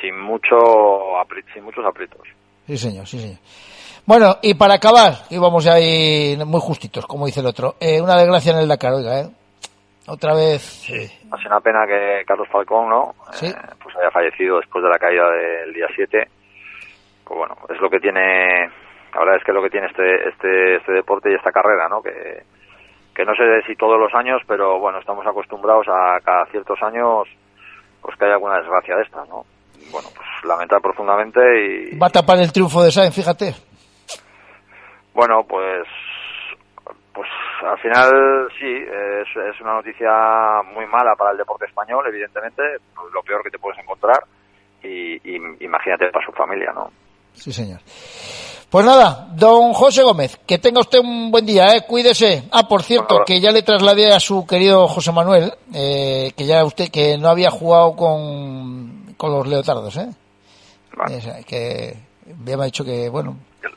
sin mucho sin muchos aprietos. Sí, señor, sí, señor. Bueno, y para acabar, ya ahí muy justitos, como dice el otro, eh, una desgracia en el Dakar, oiga, ¿eh? Otra vez, eh, Ha sido una pena que Carlos Falcón, ¿no? Sí. Eh, pues haya fallecido después de la caída del día 7. Pues bueno, es lo que tiene, la verdad es que es lo que tiene este, este, este deporte y esta carrera, ¿no? Que, que no sé si todos los años, pero bueno, estamos acostumbrados a cada ciertos años, pues que haya alguna desgracia de estas, ¿no? Bueno, pues lamentar profundamente y, va a tapar el triunfo de Sainz, fíjate. Bueno, pues, pues al final sí, es, es una noticia muy mala para el deporte español, evidentemente, pues, lo peor que te puedes encontrar y, y imagínate para su familia, ¿no? Sí, señor. Pues nada, don José Gómez, que tenga usted un buen día, ¿eh? cuídese. Ah, por cierto, Bueno, que ya le trasladé a su querido José Manuel, eh, que ya usted, que no había jugado con, con los leotardos, ¿eh? Vale. Es- que ya me ha dicho que, bueno,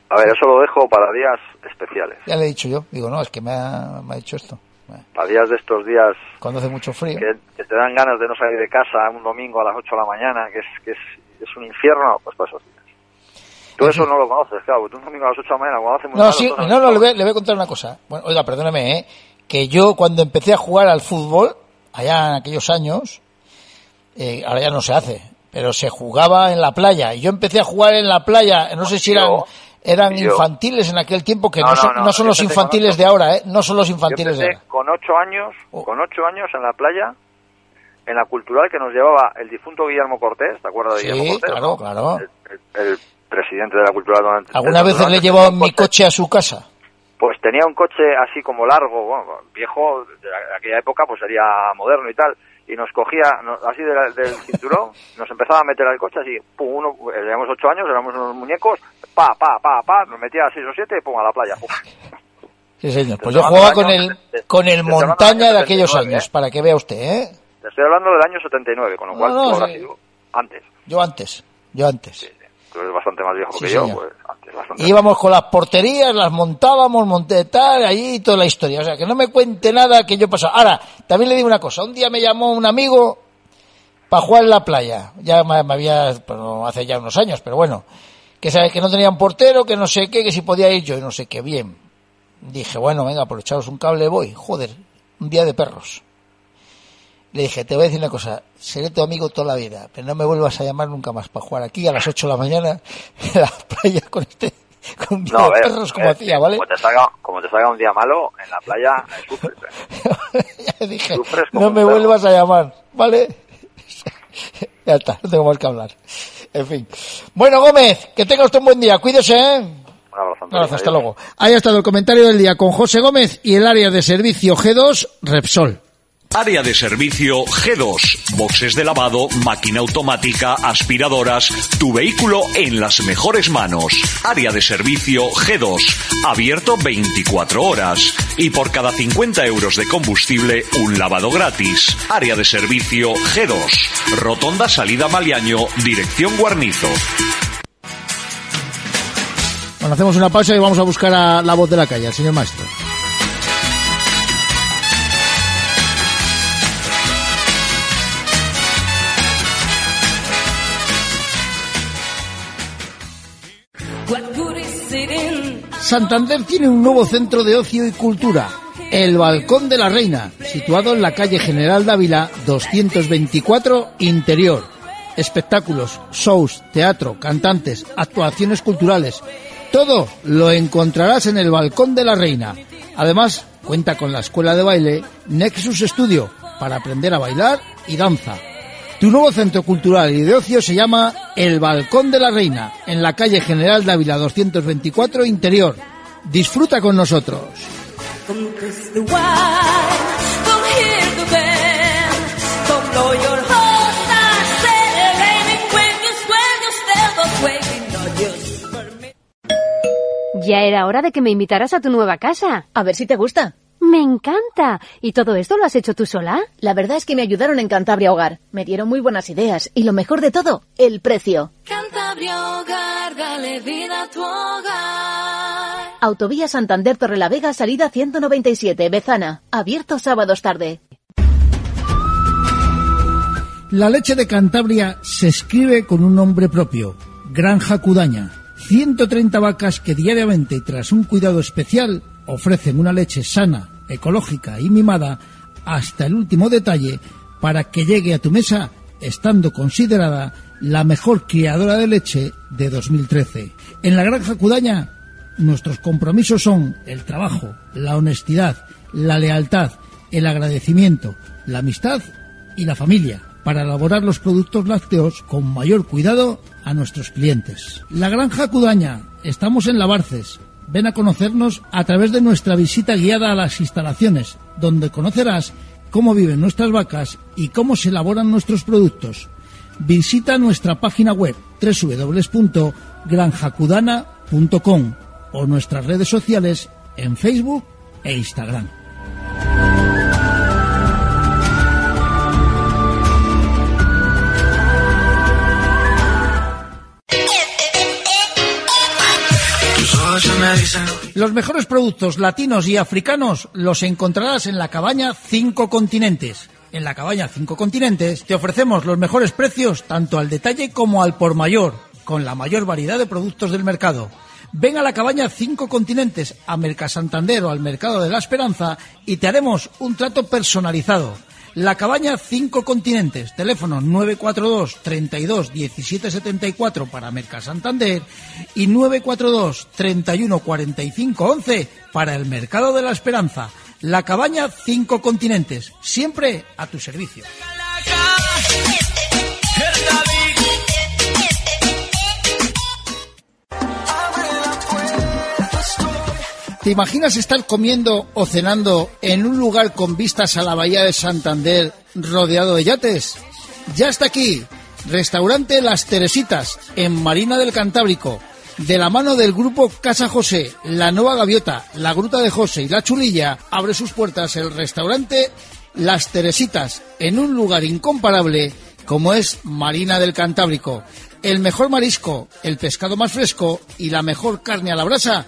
A ver, eso lo dejo para días especiales, ya le he dicho yo, digo, no, es que me ha, me ha dicho esto. Para días de estos días Cuando hace mucho frío. que, que te dan ganas de no salir de casa un domingo a las 8 de la mañana, que es, que es, es un infierno, pues para esos días. Tú eso no lo conoces, claro. Tú un domingo a las 8 de la mañana, cuando hace muy No, malo, sí, tú no, no, le voy, le voy a contar una cosa. Bueno, oiga, perdóneme, ¿eh? Que yo cuando empecé a jugar al fútbol, allá en aquellos años, eh, ahora ya no se hace, pero se jugaba en la playa. Y yo empecé a jugar en la playa, no sé si eran, eran yo- infantiles en aquel tiempo, que no, son, no, no son los infantiles de ahora, ¿eh? No son los Yo infantiles de ahora. con 8 años, Oh. con 8 años en la playa, en la cultural que nos llevaba el difunto Guillermo Cortés, ¿te acuerdas de Sí, Guillermo Cortés? claro, clanas El, el- el presidente de la cultural durante... Veces durante le he llevado mi Cortés. coche a su casa. Pues tenía un coche así como largo, bueno, viejo, de aquella época pues sería moderno y tal, y nos cogía no- así de la- del cinturón, nos empezaba a meter al coche así, pum, uno, eh, teníamos ocho años, éramos unos muñecos, pa, pa, pa, pa, nos metía a seis o siete, pum, a la playa, pum. Sí, señor. Pues yo jugaba con el, con el montaña de aquellos 79, años, ¿eh? para que vea usted, ¿eh? Te estoy hablando del año 79, con lo No, cual no, sí. sido antes, Yo antes, yo antes. tú eres bastante más viejo Sí, que yo, señor. pues. Íbamos con las porterías, las montábamos, monté tal, allí toda la historia. O sea, que no me cuente nada que yo pasaba. Ahora, también le digo una cosa. Un día me llamó un amigo para jugar en la playa. Ya me, había, pues, no, hace ya unos años, pero bueno. Que sabe que no tenía un portero, que no sé qué, que si podía ir yo, y no sé qué. Bien. Dije, bueno, venga, por echaros un cable voy. Joder, un día de perros. Le dije, te voy a decir una cosa, seré tu amigo toda la vida, pero no me vuelvas a llamar nunca más para jugar aquí a las 8 de la mañana en la playa con este, con No, ver, perros como eh, hacía, ¿vale? Como te, salga, como te salga un día malo, en la playa sufres. eh. ya dije, no me vuelvas a llamar, ¿vale? ya está, no tengo más que hablar. En fin. Bueno, Gómez, que tenga usted un buen día, cuídese, ¿eh? Un abrazo, Un Antonio, abrazo, hasta luego. Ahí ha estado el comentario del día con José Gómez y el área de servicio G2 Repsol. Área de servicio G2. Boxes de lavado, máquina automática, aspiradoras. Tu vehículo en las mejores manos. Área de servicio G2. Abierto 24 horas. Y por cada 50 euros de combustible, un lavado gratis. Área de servicio G2. Rotonda Salida Maliaño, dirección Guarnizo. Bueno, hacemos una pausa y vamos a buscar a la voz de la calle, al señor maestro. Santander tiene un nuevo centro de ocio y cultura, el Balcón de la Reina, situado en la calle General Dávila 224 Interior. Espectáculos, shows, teatro, cantantes, actuaciones culturales. Todo lo encontrarás en el Balcón de la Reina. Además, cuenta con la escuela de baile Nexus Studio para aprender a bailar y danza. Tu nuevo centro cultural y de ocio se llama El Balcón de la Reina, en la calle General Dávila 224 Interior. Disfruta con nosotros. Ya era hora de que me invitaras a tu nueva casa. A ver si te gusta. Me encanta. ¿Y todo esto lo has hecho tú sola? La verdad es que me ayudaron en Cantabria Hogar. Me dieron muy buenas ideas. Y lo mejor de todo, el precio. Cantabria Hogar, dale vida a tu hogar. Autovía Santander Torrelavega, salida 197, Bezana. Abierto sábados tarde. La leche de Cantabria se escribe con un nombre propio, Granja Cudaña. 130 vacas que diariamente y tras un cuidado especial ofrecen una leche sana, ecológica y mimada hasta el último detalle para que llegue a tu mesa estando considerada la mejor criadora de leche de 2013. En la Granja Cudaña nuestros compromisos son el trabajo, la honestidad, la lealtad, el agradecimiento, la amistad y la familia para elaborar los productos lácteos con mayor cuidado a nuestros clientes. La Granja Cudaña, estamos en Lavarces. Ven a conocernos a través de nuestra visita guiada a las instalaciones, donde conocerás cómo viven nuestras vacas y cómo se elaboran nuestros productos. Visita nuestra página web www.granjacudana.com o nuestras redes sociales en Facebook e Instagram. Los mejores productos latinos y africanos los encontrarás en la cabaña Cinco Continentes. En la cabaña Cinco Continentes te ofrecemos los mejores precios tanto al detalle como al por mayor. con la mayor variedad de productos del mercado. Ven a la cabaña Cinco Continentes, a Mercasantander o al Mercado de la Esperanza y te haremos un trato personalizado. La cabaña Cinco Continentes, teléfono 942 32 17 74 para Mercasantander y 942 31 45 11 para el Mercado de la Esperanza. La cabaña Cinco Continentes, siempre a tu servicio. ¿Te imaginas estar comiendo o cenando en un lugar con vistas a la bahía de Santander rodeado de yates? Ya está aquí, restaurante Las Teresitas, en Marina del Cantábrico, de la mano del grupo Casa José, La Nueva Gaviota, La Gruta de José y La Chulilla, abre sus puertas el restaurante Las Teresitas, en un lugar incomparable como es Marina del Cantábrico. El mejor marisco, el pescado más fresco y la mejor carne a la brasa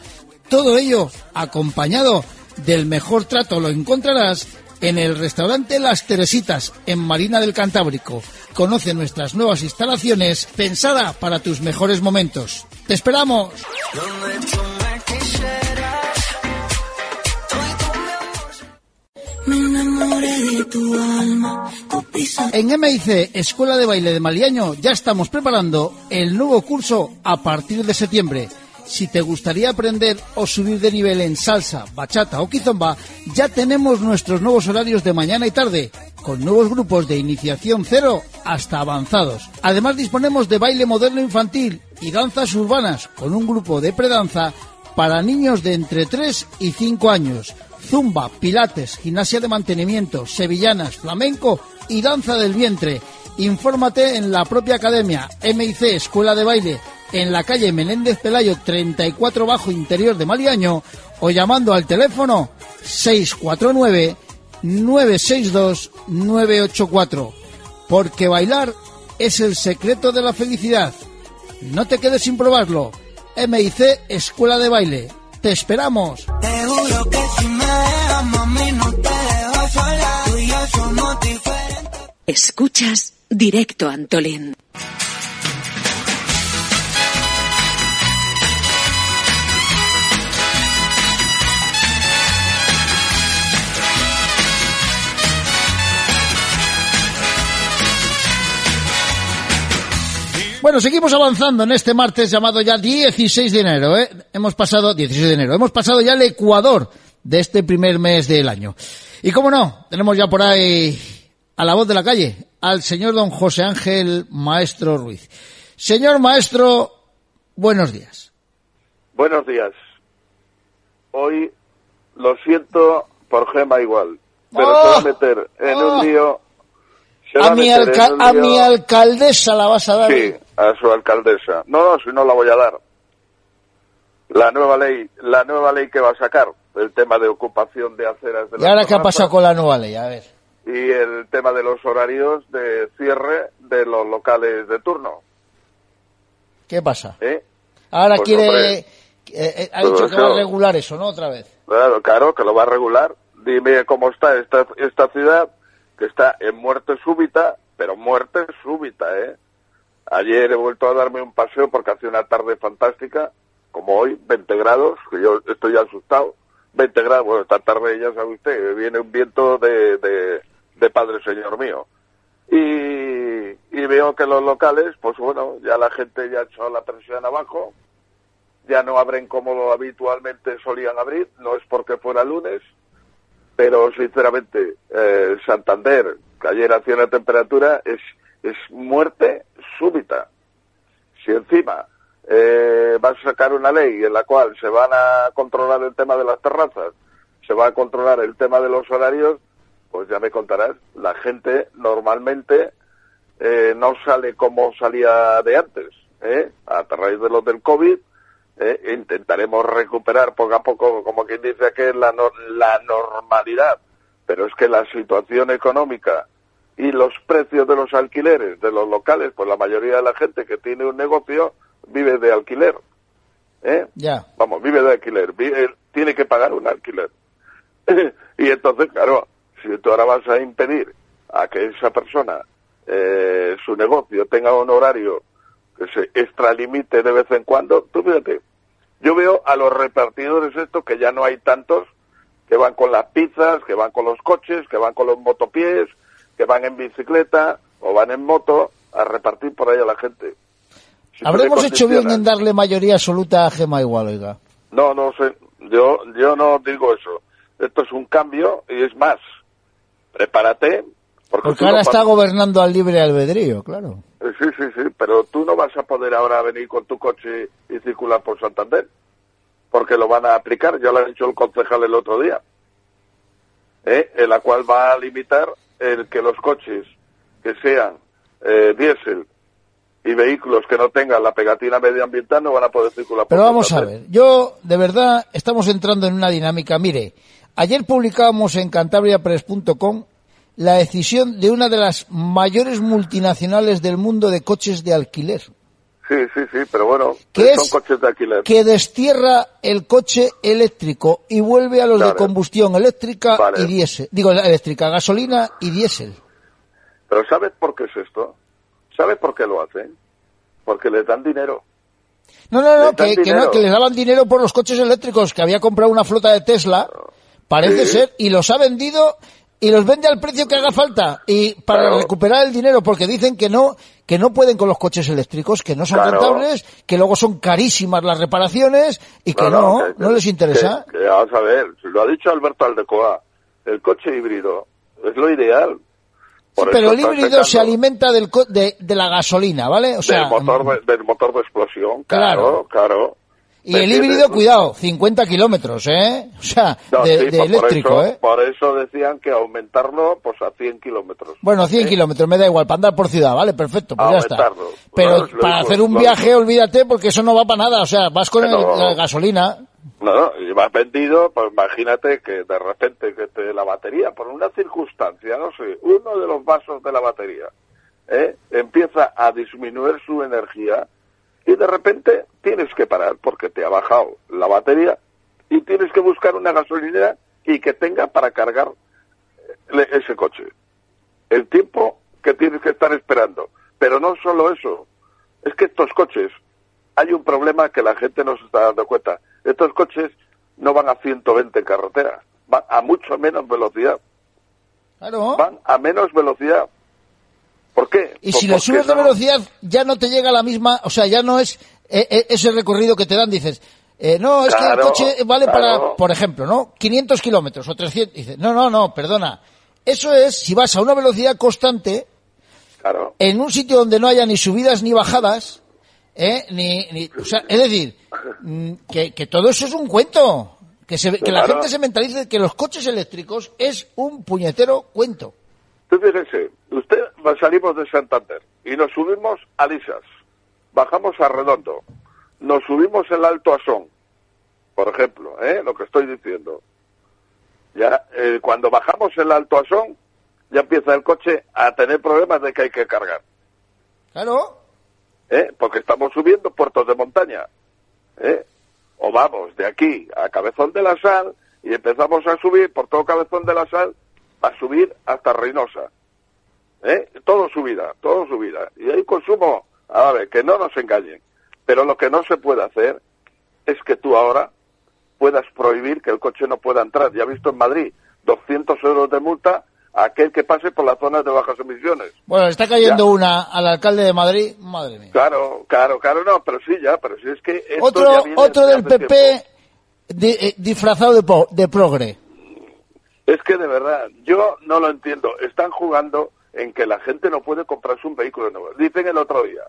todo ello acompañado del mejor trato lo encontrarás en el restaurante Las Teresitas en Marina del Cantábrico. Conoce nuestras nuevas instalaciones pensada para tus mejores momentos. ¡Te esperamos! En MIC, Escuela de Baile de Maliaño, ya estamos preparando el nuevo curso a partir de septiembre. Si te gustaría aprender o subir de nivel en salsa, bachata o kizomba, ya tenemos nuestros nuevos horarios de mañana y tarde, con nuevos grupos de iniciación cero hasta avanzados. Además disponemos de baile moderno infantil y danzas urbanas, con un grupo de predanza para niños de entre 3 y 5 años. Zumba, pilates, gimnasia de mantenimiento, sevillanas, flamenco y danza del vientre. Infórmate en la propia academia MIC Escuela de Baile en la calle Menéndez Pelayo 34 Bajo Interior de Maliaño o llamando al teléfono 649 962 984 porque bailar es el secreto de la felicidad. No te quedes sin probarlo. MIC Escuela de Baile. Te esperamos. Te juro que si me dejas, mami, no te dejo sola. Tú y yo somos diferentes. Escuchas Directo Antolín. Bueno, seguimos avanzando en este martes llamado ya 16 de enero, ¿eh? Hemos pasado, 16 de enero, hemos pasado ya el Ecuador de este primer mes del año. Y cómo no, tenemos ya por ahí a la voz de la calle, al señor don José Ángel Maestro Ruiz. Señor Maestro, buenos días. Buenos días. Hoy lo siento por Gema igual, pero ¡Oh! se va a meter en ¡Oh! un lío. A mi, alca- a mi alcaldesa la vas a dar. Sí, a su alcaldesa. No, no, si no la voy a dar. La nueva ley, la nueva ley que va a sacar, el tema de ocupación de aceras de ¿Y ahora qué ha pasado con la nueva ley? A ver. y el tema de los horarios de cierre de los locales de turno. ¿Qué pasa? ¿eh? Ahora Pues, quiere... hombre, eh, eh, ha dicho que va a regular eso, ¿no? Otra vez. Claro, claro, que lo va a regular. Dime cómo está esta, esta ciudad, que está en muerte súbita, pero muerte súbita, ¿eh? Ayer he vuelto a darme un paseo porque hace una tarde fantástica, como hoy, 20 grados, que yo estoy asustado. 20 grados, bueno, esta tarde ya sabe usted, viene un viento de, de, Padre Señor mío. Y, y veo que los locales, pues bueno, ya la gente ya ha echado la presión abajo, ya no abren como habitualmente solían abrir, no es porque fuera lunes, pero sinceramente, eh, Santander, que ayer hacía una temperatura, es, es muerte súbita. Si encima eh, vas a sacar una ley en la cual se van a controlar el tema de las terrazas, se va a controlar el tema de los horarios, pues ya me contarás, la gente normalmente eh, no sale como salía de antes, ¿eh? a raíz de lo del COVID, ¿eh? intentaremos recuperar poco a poco, como quien dice que la, nor- la normalidad, pero es que la situación económica y los precios de los alquileres de los locales, pues la mayoría de la gente que tiene un negocio vive de alquiler, ¿eh? Ya. Vamos, vive de alquiler, vive- tiene que pagar un alquiler. y entonces, claro, si tú ahora vas a impedir a que esa persona, eh, su negocio tenga un horario que se extralimite de vez en cuando. Tú fíjate, yo veo a los repartidores estos que ya no hay tantos, que van con las pizzas, que van con los coches, que van con los motopiés, que van en bicicleta o van en moto a repartir por ahí a la gente. Si Habremos hecho bien en darle mayoría absoluta a Gema igual, oiga. No, no sé, yo, yo no digo eso. Esto es un cambio y es más. Prepárate. Porque, Porque ahora no está vas- gobernando al libre albedrío, claro. Eh, Sí, sí, sí, pero tú no vas a poder ahora venir con tu coche y circular por Santander, porque lo van a aplicar, ya lo ha dicho el concejal el otro día, ¿eh? en la cual va a limitar el que los coches que sean eh, diésel y vehículos que no tengan la pegatina medioambiental no van a poder circular por Pero vamos a ver, yo de verdad estamos entrando en una dinámica. Mire, ayer publicábamos en cantabriapress.com la decisión de una de las mayores multinacionales del mundo de coches de alquiler, Sí, sí, sí, pero bueno, ¿Qué son es? coches de alquiler. que destierra el coche eléctrico y vuelve a los de combustión eléctrica Vale. y diésel. Digo, eléctrica, gasolina y diésel. Pero ¿sabes por qué es esto? ¿Sabes por qué lo hacen? Porque les dan dinero. No, no, no, que, que no, que les daban dinero por los coches eléctricos, que había comprado una flota de Tesla, parece Sí. ser, y los ha vendido y los vende al precio que haga falta y para Claro. recuperar el dinero porque dicen que no que no pueden con los coches eléctricos, que no son Claro. rentables, que luego son carísimas las reparaciones y que no, que- no, les interesa. Que, que vamos a ver, lo ha dicho Alberto Aldecoa, el coche híbrido es lo ideal. Por pero el híbrido se alimenta del co- de, de la gasolina, ¿vale? O sea, del, motor de, del motor de explosión, Claro. claro, claro. Y ¿Me el híbrido, cuidado, 50 kilómetros, ¿eh? O sea, No, de, sí, de por eléctrico, eso, ¿eh? Por eso decían que aumentarlo pues a 100 kilómetros. Bueno, 100 kilómetros, me da igual, para andar por ciudad, ¿vale? Perfecto, pues ya está. Pero para hacer un viaje, olvídate, porque eso no va para nada. O sea, vas con el- la gasolina. No, no, y vas vendido, pues imagínate que de repente que te, la batería, por una circunstancia, no sé, uno de los vasos de la batería, ¿eh? empieza a disminuir su energía y de repente tienes que parar porque te ha bajado la batería y tienes que buscar una gasolinera y que tenga para cargar eh, ese coche. El tiempo que tienes que estar esperando. Pero no solo eso, es que estos coches, hay un problema que la gente no se está dando cuenta. Estos coches no van a 120 en carretera, van a mucho menos velocidad. Claro. Van a menos velocidad. ¿Por qué? Y Pues si le porque subes de no- velocidad, ya no te llega la misma, o sea, ya no es eh, eh, ese recorrido que te dan, dices, eh, no, es que el coche vale para, por ejemplo, ¿no? 500 kilómetros o 300. Dices, no, no, no, perdona. Eso es si vas a una velocidad constante, Claro. en un sitio donde no haya ni subidas ni bajadas, ¿eh? Ni, ni- o sea, es decir, mm, que, que todo eso es un cuento. Que, se, que la gente se mentalice que los coches eléctricos es un puñetero cuento. Tú fíjese, usted salimos de Santander y nos subimos a Lisas, bajamos a Redondo, nos subimos el Alto Asón, por ejemplo, ¿eh? lo que estoy diciendo. Ya, eh, cuando bajamos el Alto Asón, ya empieza el coche a tener problemas de que hay que cargar, Claro. ¿eh? porque estamos subiendo puertos de montaña. ¿eh? O vamos de aquí a Cabezón de la Sal y empezamos a subir por todo Cabezón de la Sal a subir hasta Reynosa. ¿eh? Todo subida, todo subida. Y hay consumo, a ver, que no nos engañen. Pero lo que no se puede hacer es que tú ahora puedas prohibir que el coche no pueda entrar. Ya he visto en Madrid 200 euros de multa a aquel que pase por las zonas de bajas emisiones. Bueno, está cayendo Ya. una al alcalde de Madrid, madre mía. Claro, claro, claro, no, pero sí, ya, pero sí es que... esto ya Otro, viene otro de del PP di- eh, disfrazado de, po- de progre. Es que de verdad, yo no lo entiendo. Están jugando en que la gente no puede comprarse un vehículo nuevo. Dicen el otro día,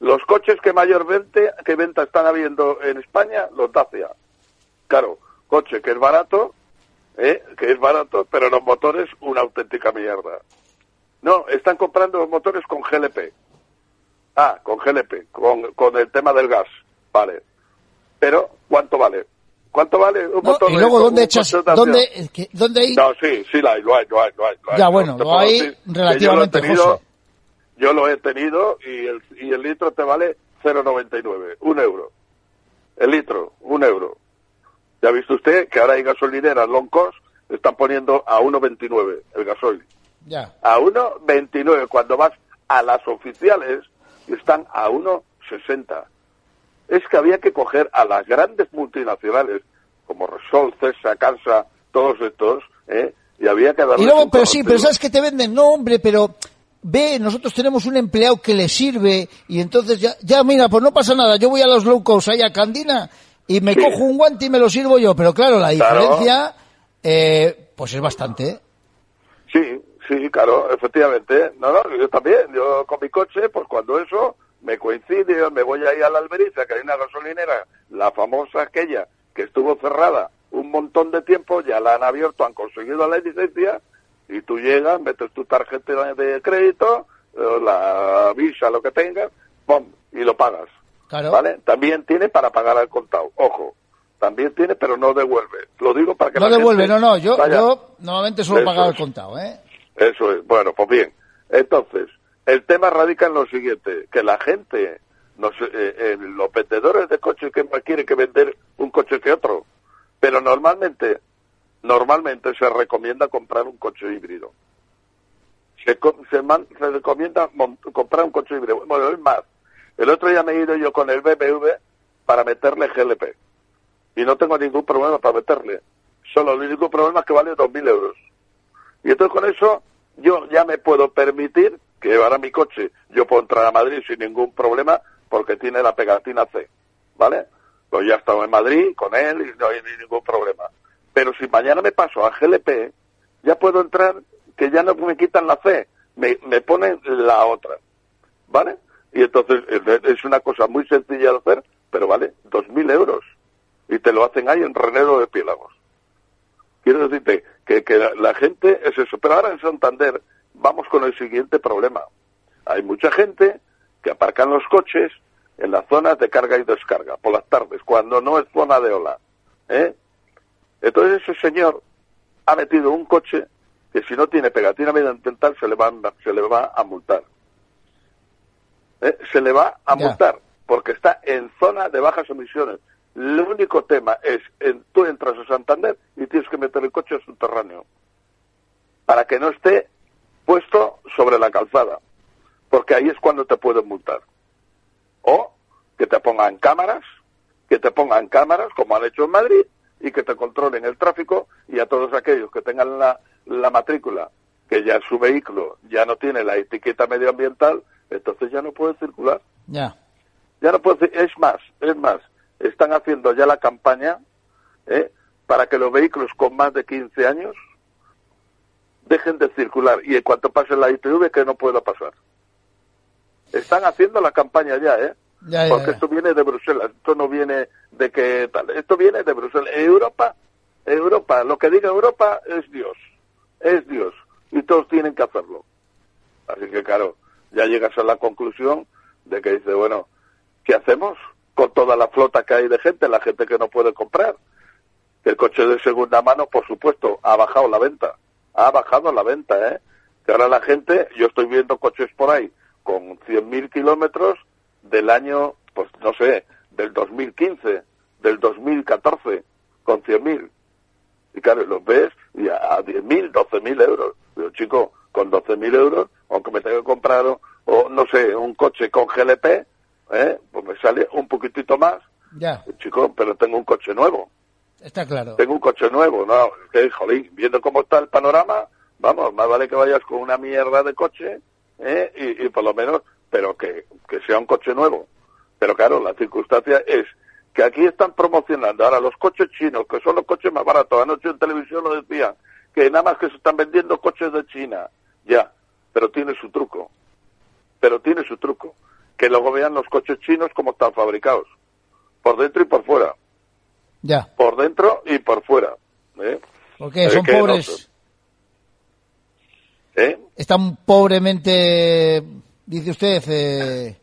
los coches que mayor vente, que venta están habiendo en España, los Dacia. Claro, coche que es barato, ¿eh? que es barato, pero los motores una auténtica mierda. No, están comprando los motores con GLP. Ah, con GLP, con, con el tema del gas. Vale. Pero, ¿cuánto vale? ¿Cuánto vale un No, motor y luego, ¿dónde echas? ¿Dónde, que- ¿dónde hay? No, sí, sí, lo hay, lo hay, lo hay, lo hay. lo hay. Ya, bueno, lo hay decir relativamente, yo lo he tenido, José. Yo lo he tenido y el, y el litro te vale 0,99, un euro. El litro, un euro. Ya ha visto usted que ahora hay gasolineras long cost, están poniendo a 1,29 el gasoil. Ya. A 1,29 cuando vas a las oficiales están a 60. Es que había que coger a las grandes multinacionales, como Resol, Cesa, Cansa, todos estos, ¿eh? y había que darles Y luego, pero sí, pero. ¿sabes que te venden? No, hombre, pero ve, nosotros tenemos un empleado que le sirve y entonces ya, ya mira, pues no pasa nada, yo voy a los low cost ahí a Candina y me Sí. cojo un guante y me lo sirvo yo, pero claro, la Claro. diferencia, eh, pues es bastante. ¿eh? Sí, sí, claro, efectivamente. No, no, yo también. Yo con mi coche, pues cuando eso me coincide, me voy ahí a la Alberiza, que hay una gasolinera, la famosa aquella, que estuvo cerrada un montón de tiempo, ya la han abierto, han conseguido la licencia, y tú llegas, metes tu tarjeta de crédito, eh, la visa, lo que tengas, ¡pum! y lo pagas. Claro. ¿Vale? También tiene para pagar al contado, ojo. También tiene, pero no devuelve. Lo digo para que No la devuelve, gente no, no, yo, vaya- yo normalmente suelo Eso pagar al contado, ¿eh? eso es. Bueno, pues bien. Entonces, el tema radica en lo siguiente, que la gente, no sé, eh, eh, los vendedores de coches que más quieren que vender un coche que otro, pero normalmente, normalmente se recomienda comprar un coche híbrido. Se, se, man- se recomienda comprar un coche híbrido. Bueno, es más, el otro día me he ido yo con el BMW para meterle GLP y no tengo ningún problema para meterle. Solo el único problema es que vale 2.000 euros. Y entonces con eso yo ya me puedo permitir que ahora mi coche yo puedo entrar a Madrid sin ningún problema porque tiene la pegatina C, ¿vale? Pues ya he estado en Madrid con él y no hay ni ningún problema. Pero si mañana me paso a GLP, ya puedo entrar que ya no me quitan la C, me, me ponen la otra, ¿vale? Y entonces es- una cosa muy sencilla de hacer, pero vale 2.000 euros. Y te lo hacen ahí en Renero de Piélagos. Quiero decirte que, que la gente es eso. Pero ahora en Santander vamos con el siguiente problema. Hay mucha gente que aparcan los coches en las zonas de carga y descarga por las tardes, cuando no es zona de ola. ¿eh? Entonces ese señor ha metido un coche que si no tiene pegatina medioambiental se le va, a- se le va a multar. ¿Eh? Se le va a multar porque está en zona de bajas emisiones. El único tema es, en, tú entras a Santander y tienes que meter el coche subterráneo para que no esté puesto sobre la calzada, porque ahí es cuando te pueden multar. O que te pongan cámaras, que te pongan cámaras, como han hecho en Madrid, y que te controlen el tráfico y a todos aquellos que tengan la, la matrícula, que ya su vehículo ya no tiene la etiqueta medioambiental, entonces ya no puede circular. Ya. Ya no puede es más, es más, están haciendo ya la campaña ¿eh? para que los vehículos con más de 15 años dejen de circular y en cuanto pase la ITV que no pueda pasar. Están haciendo la campaña ya, ¿eh? Ya, ya, Porque ya. esto viene de Bruselas, esto no viene de que tal, esto viene de Bruselas. Europa, Europa, lo que diga Europa es Dios, es Dios, y todos tienen que hacerlo. Así que claro, ya llegas a la conclusión de que dice, bueno, ¿qué hacemos con toda la flota que hay de gente, la gente que no puede comprar? El coche de segunda mano, por supuesto, ha bajado la venta, ha bajado la venta, ¿eh? Que ahora la gente, yo estoy viendo coches por ahí con 100.000 kilómetros del año, pues no sé, del 2015, del 2014, con 100.000. Y claro, los ves y a, a 10.000, 12.000 euros. Digo, chico, con 12.000 euros, aunque me tenga que comprar, o, o, no sé, un coche con GLP, ¿eh? pues me sale un poquitito más. Ya, Chico, pero tengo un coche nuevo. Está claro. Tengo un coche nuevo, ¿no? Que, jolín, viendo cómo está el panorama, vamos, más vale que vayas con una mierda de coche, ¿eh? Y, y por lo menos, pero que, que sea un coche nuevo. Pero claro, la circunstancia es que aquí están promocionando ahora los coches chinos, que son los coches más baratos. Anoche en televisión lo decían, que nada más que se están vendiendo coches de China. Ya, pero tiene su truco. Pero tiene su truco. Que luego vean los coches chinos como están fabricados. Por dentro y por fuera. Ya. Por dentro y por fuera. ¿eh? Porque Eh, son no pobres. ¿Eh? Están pobremente, dice usted, eh,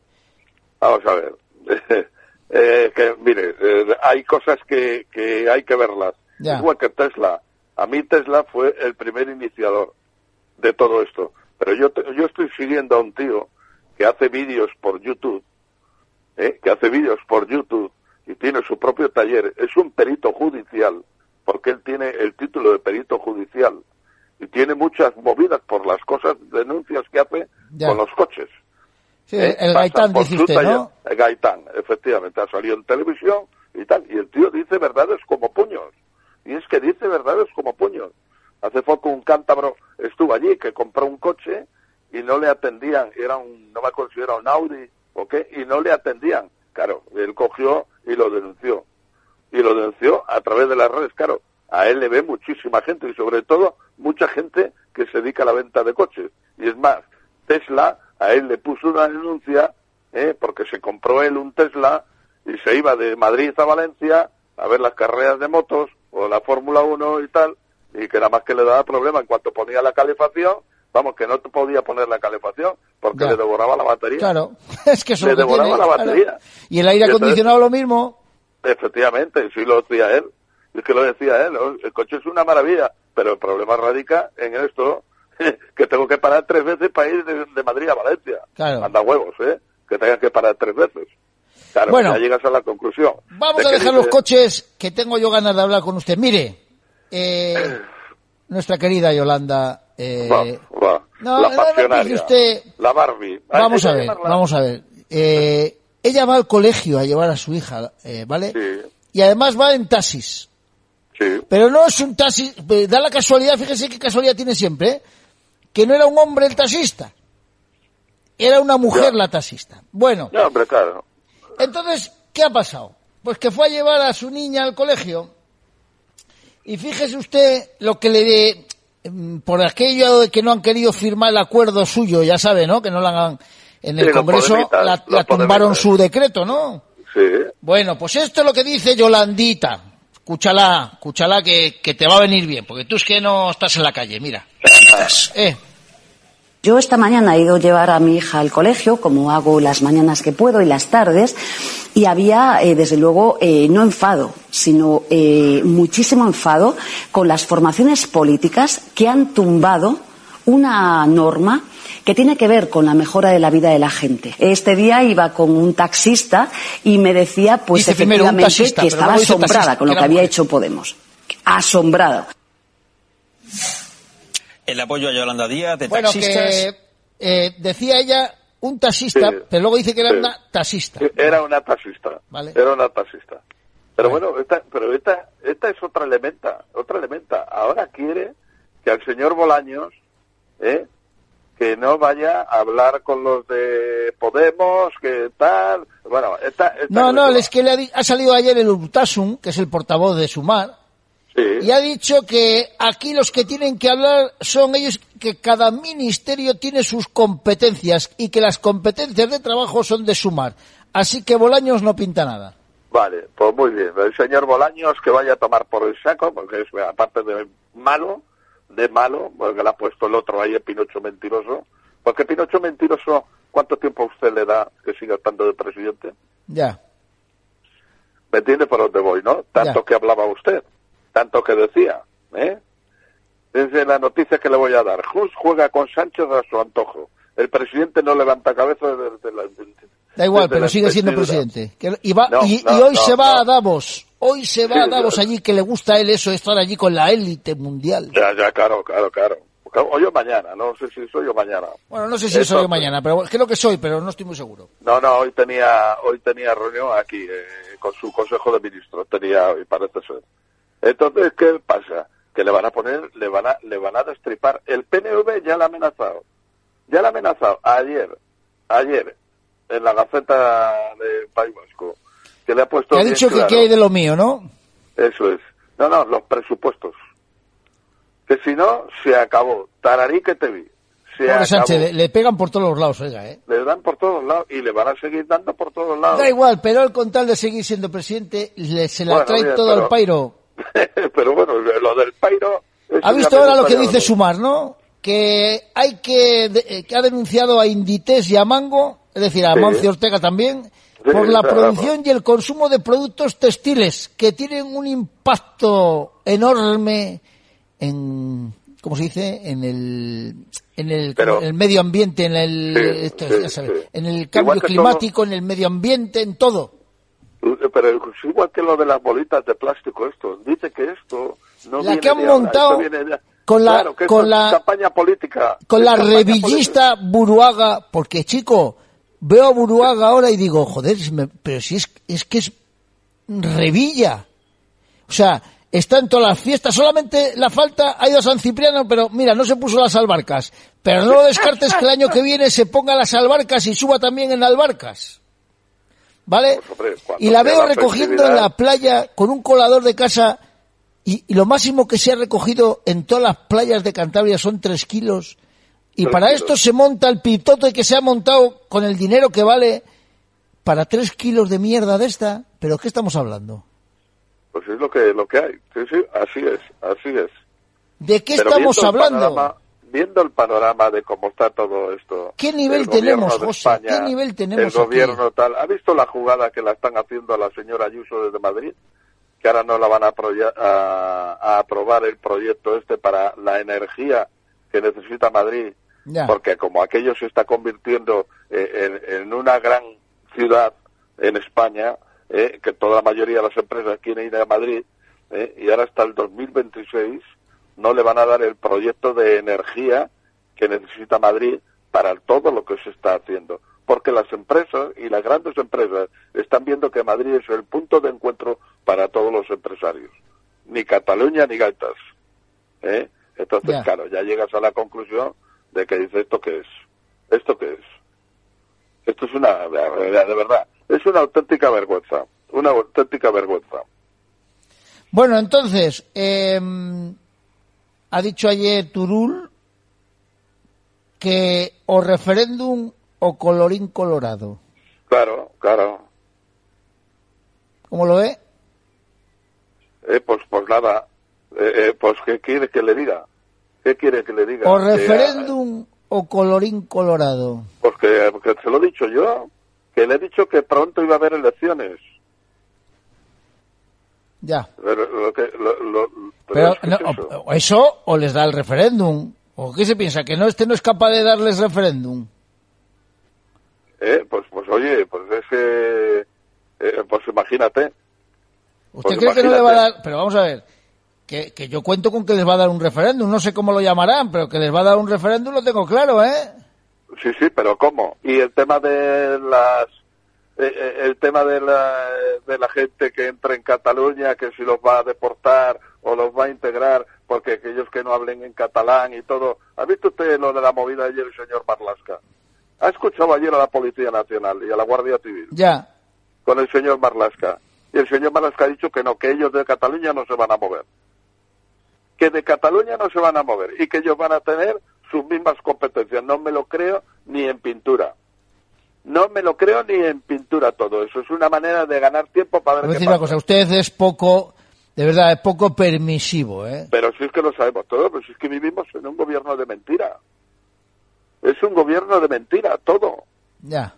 Vamos a ver. Eh, que, mire, eh, hay cosas que, que hay que verlas. Ya. Igual que Tesla. A mí Tesla fue el primer iniciador de todo esto. Pero yo, te- yo estoy siguiendo a un tío que hace vídeos por YouTube, ¿eh? que hace vídeos por YouTube y tiene su propio taller. Es un perito judicial, porque él tiene el título de perito judicial y tiene muchas movidas por las cosas, denuncias que hace Ya. con los coches. Sí, ¿eh? el Gaitán, taller. ¿no? El Gaitán, efectivamente, ha salido en televisión y tal, y el tío dice verdades como puños. Y es que dice verdades como puños. Hace poco un cántabro estuvo allí que compró un coche y no le atendían, era un, no me acuerdo si era un Audi o qué, y no le atendían. Claro, él cogió y lo denunció. Y lo denunció a través de las redes, claro. A él le ve muchísima gente y sobre todo mucha gente que se dedica a la venta de coches. Y es más, Tesla a él le puso una denuncia ¿eh? porque se compró él un Tesla y se iba de Madrid a Valencia a ver las carreras de motos o la Fórmula 1 y tal, y que nada más que le daba problema en cuanto ponía la calefacción, vamos, que no te podía poner la calefacción porque Ya. le devoraba la batería. Claro, es que eso Le devoraba tiene, la claro. batería. Y el aire Y entonces- acondicionado lo mismo. Efectivamente, sí lo decía él. Es que lo decía él. ¿no? El coche es una maravilla, pero el problema radica en esto, que tengo que parar tres veces para ir de, de Madrid a Valencia. Claro. Anda huevos, ¿eh? Que tengas que parar tres veces. Claro, Bueno. ya llegas a la conclusión. Vamos de a dejar los coches, que tengo yo ganas de hablar con usted. Mire, eh, nuestra querida Yolanda. Eh, Va, va. no, la pasionaria. usted- La Barbie. Vamos a ver, llamarla- vamos a ver. Eh, ella va al colegio a llevar a su hija, eh, ¿vale? Sí, Y además va en taxis. sí. Pero no es un taxi, eh, da la casualidad, fíjese qué casualidad tiene siempre, ¿eh? que no era un hombre el taxista, era una mujer Ya. la taxista. Bueno, No, hombre, claro. entonces, ¿qué ha pasado? Pues que fue a llevar a su niña al colegio y fíjese usted lo que le... mm, Por aquello de que no han querido firmar el acuerdo suyo, ya sabe, ¿no? Que no lo hagan en el Sí, Congreso, la, la tumbaron su decreto, ¿no? Sí. Bueno, pues esto es lo que dice Yolandita. Escúchala, escúchala que, que te va a venir bien, porque tú es que no estás en la calle, mira. Eh, Yo esta mañana he ido a llevar a mi hija al colegio, como hago las mañanas que puedo y las tardes, y había, eh, desde luego, eh, no enfado, sino eh, muchísimo enfado con las formaciones políticas que han tumbado una norma que tiene que ver con la mejora de la vida de la gente. Este día iba con un taxista y me decía, pues Dice efectivamente, taxista, que estaba asombrada taxista, con lo que había mujer. hecho Podemos. Asombrada. El apoyo a Yolanda Díaz de bueno, taxistas. que eh, decía ella un taxista, Sí, pero luego dice que era sí. una taxista. Era una taxista. Vale. Era una taxista. Pero bueno, esta, pero esta, esta es otra elementa, otra elementa. Ahora quiere que al señor Bolaños, ¿eh? que no vaya a hablar con los de Podemos, que tal. Bueno, esta, esta No, no, es que le ha, ha salido ayer el Urtasun, que es el portavoz de Sumar, Sí. y ha dicho que aquí los que tienen que hablar son ellos, que cada ministerio tiene sus competencias y que las competencias de trabajo son de Sumar. Así que Bolaños no pinta nada. Vale, pues muy bien. El señor Bolaños que vaya a tomar por el saco, porque es aparte de malo, de malo, porque le ha puesto el otro ahí, el Pinocho mentiroso. Porque Pinocho mentiroso, ¿cuánto tiempo usted le da que siga estando de presidente? Ya. ¿Me entiende por dónde voy, no? Tanto Ya. que hablaba usted, tanto que decía, ¿eh? Desde la noticia que le voy a dar. Jus juega con Sánchez a su antojo. El presidente no levanta cabeza desde la... Da igual, desde pero sigue siendo presidente. Que- y, va- No, y, no, y hoy no, se va a Davos. Hoy se va Sí, a Davos ya. allí, que le gusta a él eso, estar allí con la élite mundial. Ya, ya, claro, claro, claro. Hoy o mañana, no sé si soy o mañana. Bueno, no sé si Eso, soy yo mañana, pero creo que soy, pero no estoy muy seguro. No, no, hoy tenía, hoy tenía reunión aquí eh, con su consejo de ministros, tenía hoy, parece ser. Entonces, ¿qué pasa? Que le van a poner, le van a, le van a destripar. El PNV ya la ha amenazado, ya la ha amenazado ayer, ayer, en la Gaceta de País Vasco, que le ha puesto ha dicho que qué hay de lo mío, ¿no? Eso es. No, no, los presupuestos. Que si no, se acabó. Tararí que te vi. Sánchez, le, le pegan por todos los lados, oiga, ¿eh? Le dan por todos lados y le van a seguir dando por todos lados. Da igual, pero él con tal de seguir siendo presidente, le- se la Bueno, trae bien, todo al pairo. Pero bueno, lo del Pairo... ¿Ha visto ahora lo que dice Sumar, no? Que hay que, eh, que ha denunciado a Inditex y a Mango, es decir, a Sí. Mancio Ortega también, Sí, por la producción y el consumo de productos textiles que tienen un impacto enorme en, ¿cómo se dice? En el, en el, Pero- en el medio ambiente, en el, Sí, esto, sí, ya sabe, sí. en el cambio climático, en el medio ambiente, en todo. Pero es igual que lo de las bolitas de plástico esto. Dice que esto no La viene que han de montado viene de- con la- Claro, que con la- campaña política. con la revillista Buruaga, porque chico, veo a Buruaga ahora y digo, joder, pero si es, es que es Revilla. O sea, está en todas las fiestas, solamente la falta ha ido a San Cipriano, pero mira, no se puso las albarcas. Pero no lo descartes que el año que viene se ponga las albarcas y suba también en albarcas. ¿Vale? Pues, hombre, Y la veo recogiendo en la playa con un colador de casa y, y lo máximo que se ha recogido en todas las playas de Cantabria son tres kilos. Y Tres para kilos. esto se monta el pitote que se ha montado con el dinero que vale para tres kilos de mierda de esta. ¿Pero qué estamos hablando? Pues es lo que, lo que hay. Sí, sí, así es, así es. ¿De qué Pero estamos hablando? Viendo el panorama de cómo está todo esto. ¿Qué nivel tenemos, José? España, ¿Qué nivel tenemos El aquí? gobierno tal. ¿Ha visto la jugada que la están haciendo a la señora Ayuso desde Madrid? Que ahora no la van a, a- a aprobar el proyecto este para la energía que necesita Madrid. Ya. Porque como aquello se está convirtiendo eh, en, en una gran ciudad en España, eh, que toda la mayoría de las empresas quieren ir a Madrid, eh, y ahora hasta el 2026 no le van a dar el proyecto de energía que necesita Madrid para todo lo que se está haciendo. Porque las empresas y las grandes empresas están viendo que Madrid es el punto de encuentro para todos los empresarios. Ni Cataluña ni Gaitas. ¿eh? Entonces, claro, ya llegas a la conclusión de que dices, ¿esto qué es? ¿Esto qué es? Esto es una, de de verdad, es una auténtica vergüenza. Una auténtica vergüenza. Bueno, entonces, eh, ha dicho ayer Turul que o referéndum o colorín colorado. Claro, claro. ¿Cómo lo ve? Eh, pues, pues nada. Eh, eh, pues, ¿qué quiere que le diga? ¿Qué quiere que le diga? O Que, referéndum o colorín colorado. Pues que, que se lo he dicho yo, que le he dicho que pronto iba a haber elecciones. Ya. Pero, lo que, lo- lo- Pero es que no, es eso. o- o eso o les da el referéndum. ¿O qué se piensa? ¿Que no este no es capaz de darles referéndum? Eh, pues, pues oye, pues es que, eh, pues imagínate. ¿Usted Pues cree que no le va a dar? Pero vamos a ver, que, que yo cuento con que les va a dar un referéndum, no sé cómo lo llamarán, pero que les va a dar un referéndum lo tengo claro, ¿eh? Sí, sí, pero ¿cómo? Y el tema de las, eh, eh, el tema de la, de la gente que entra en Cataluña, que si los va a deportar o los va a integrar, porque aquellos que no hablen en catalán y todo. ¿Ha visto usted lo de la movida ayer, el señor Marlasca? ¿Ha escuchado ayer a la Policía Nacional y a la Guardia Civil Ya. con el señor Marlasca? Y el señor Marlasca ha dicho que no, que ellos de Cataluña no se van a mover. Que de Cataluña no se van a mover y que ellos van a tener sus mismas competencias. No me lo creo ni en pintura. No me lo creo ni en pintura todo eso. Es una manera de ganar tiempo para Voy a ver qué decir una cosa, usted es poco, de verdad, es poco permisivo, ¿eh? Pero si es que lo sabemos todo, pero si es que vivimos en un gobierno de mentira. Es un gobierno de mentira todo. Ya.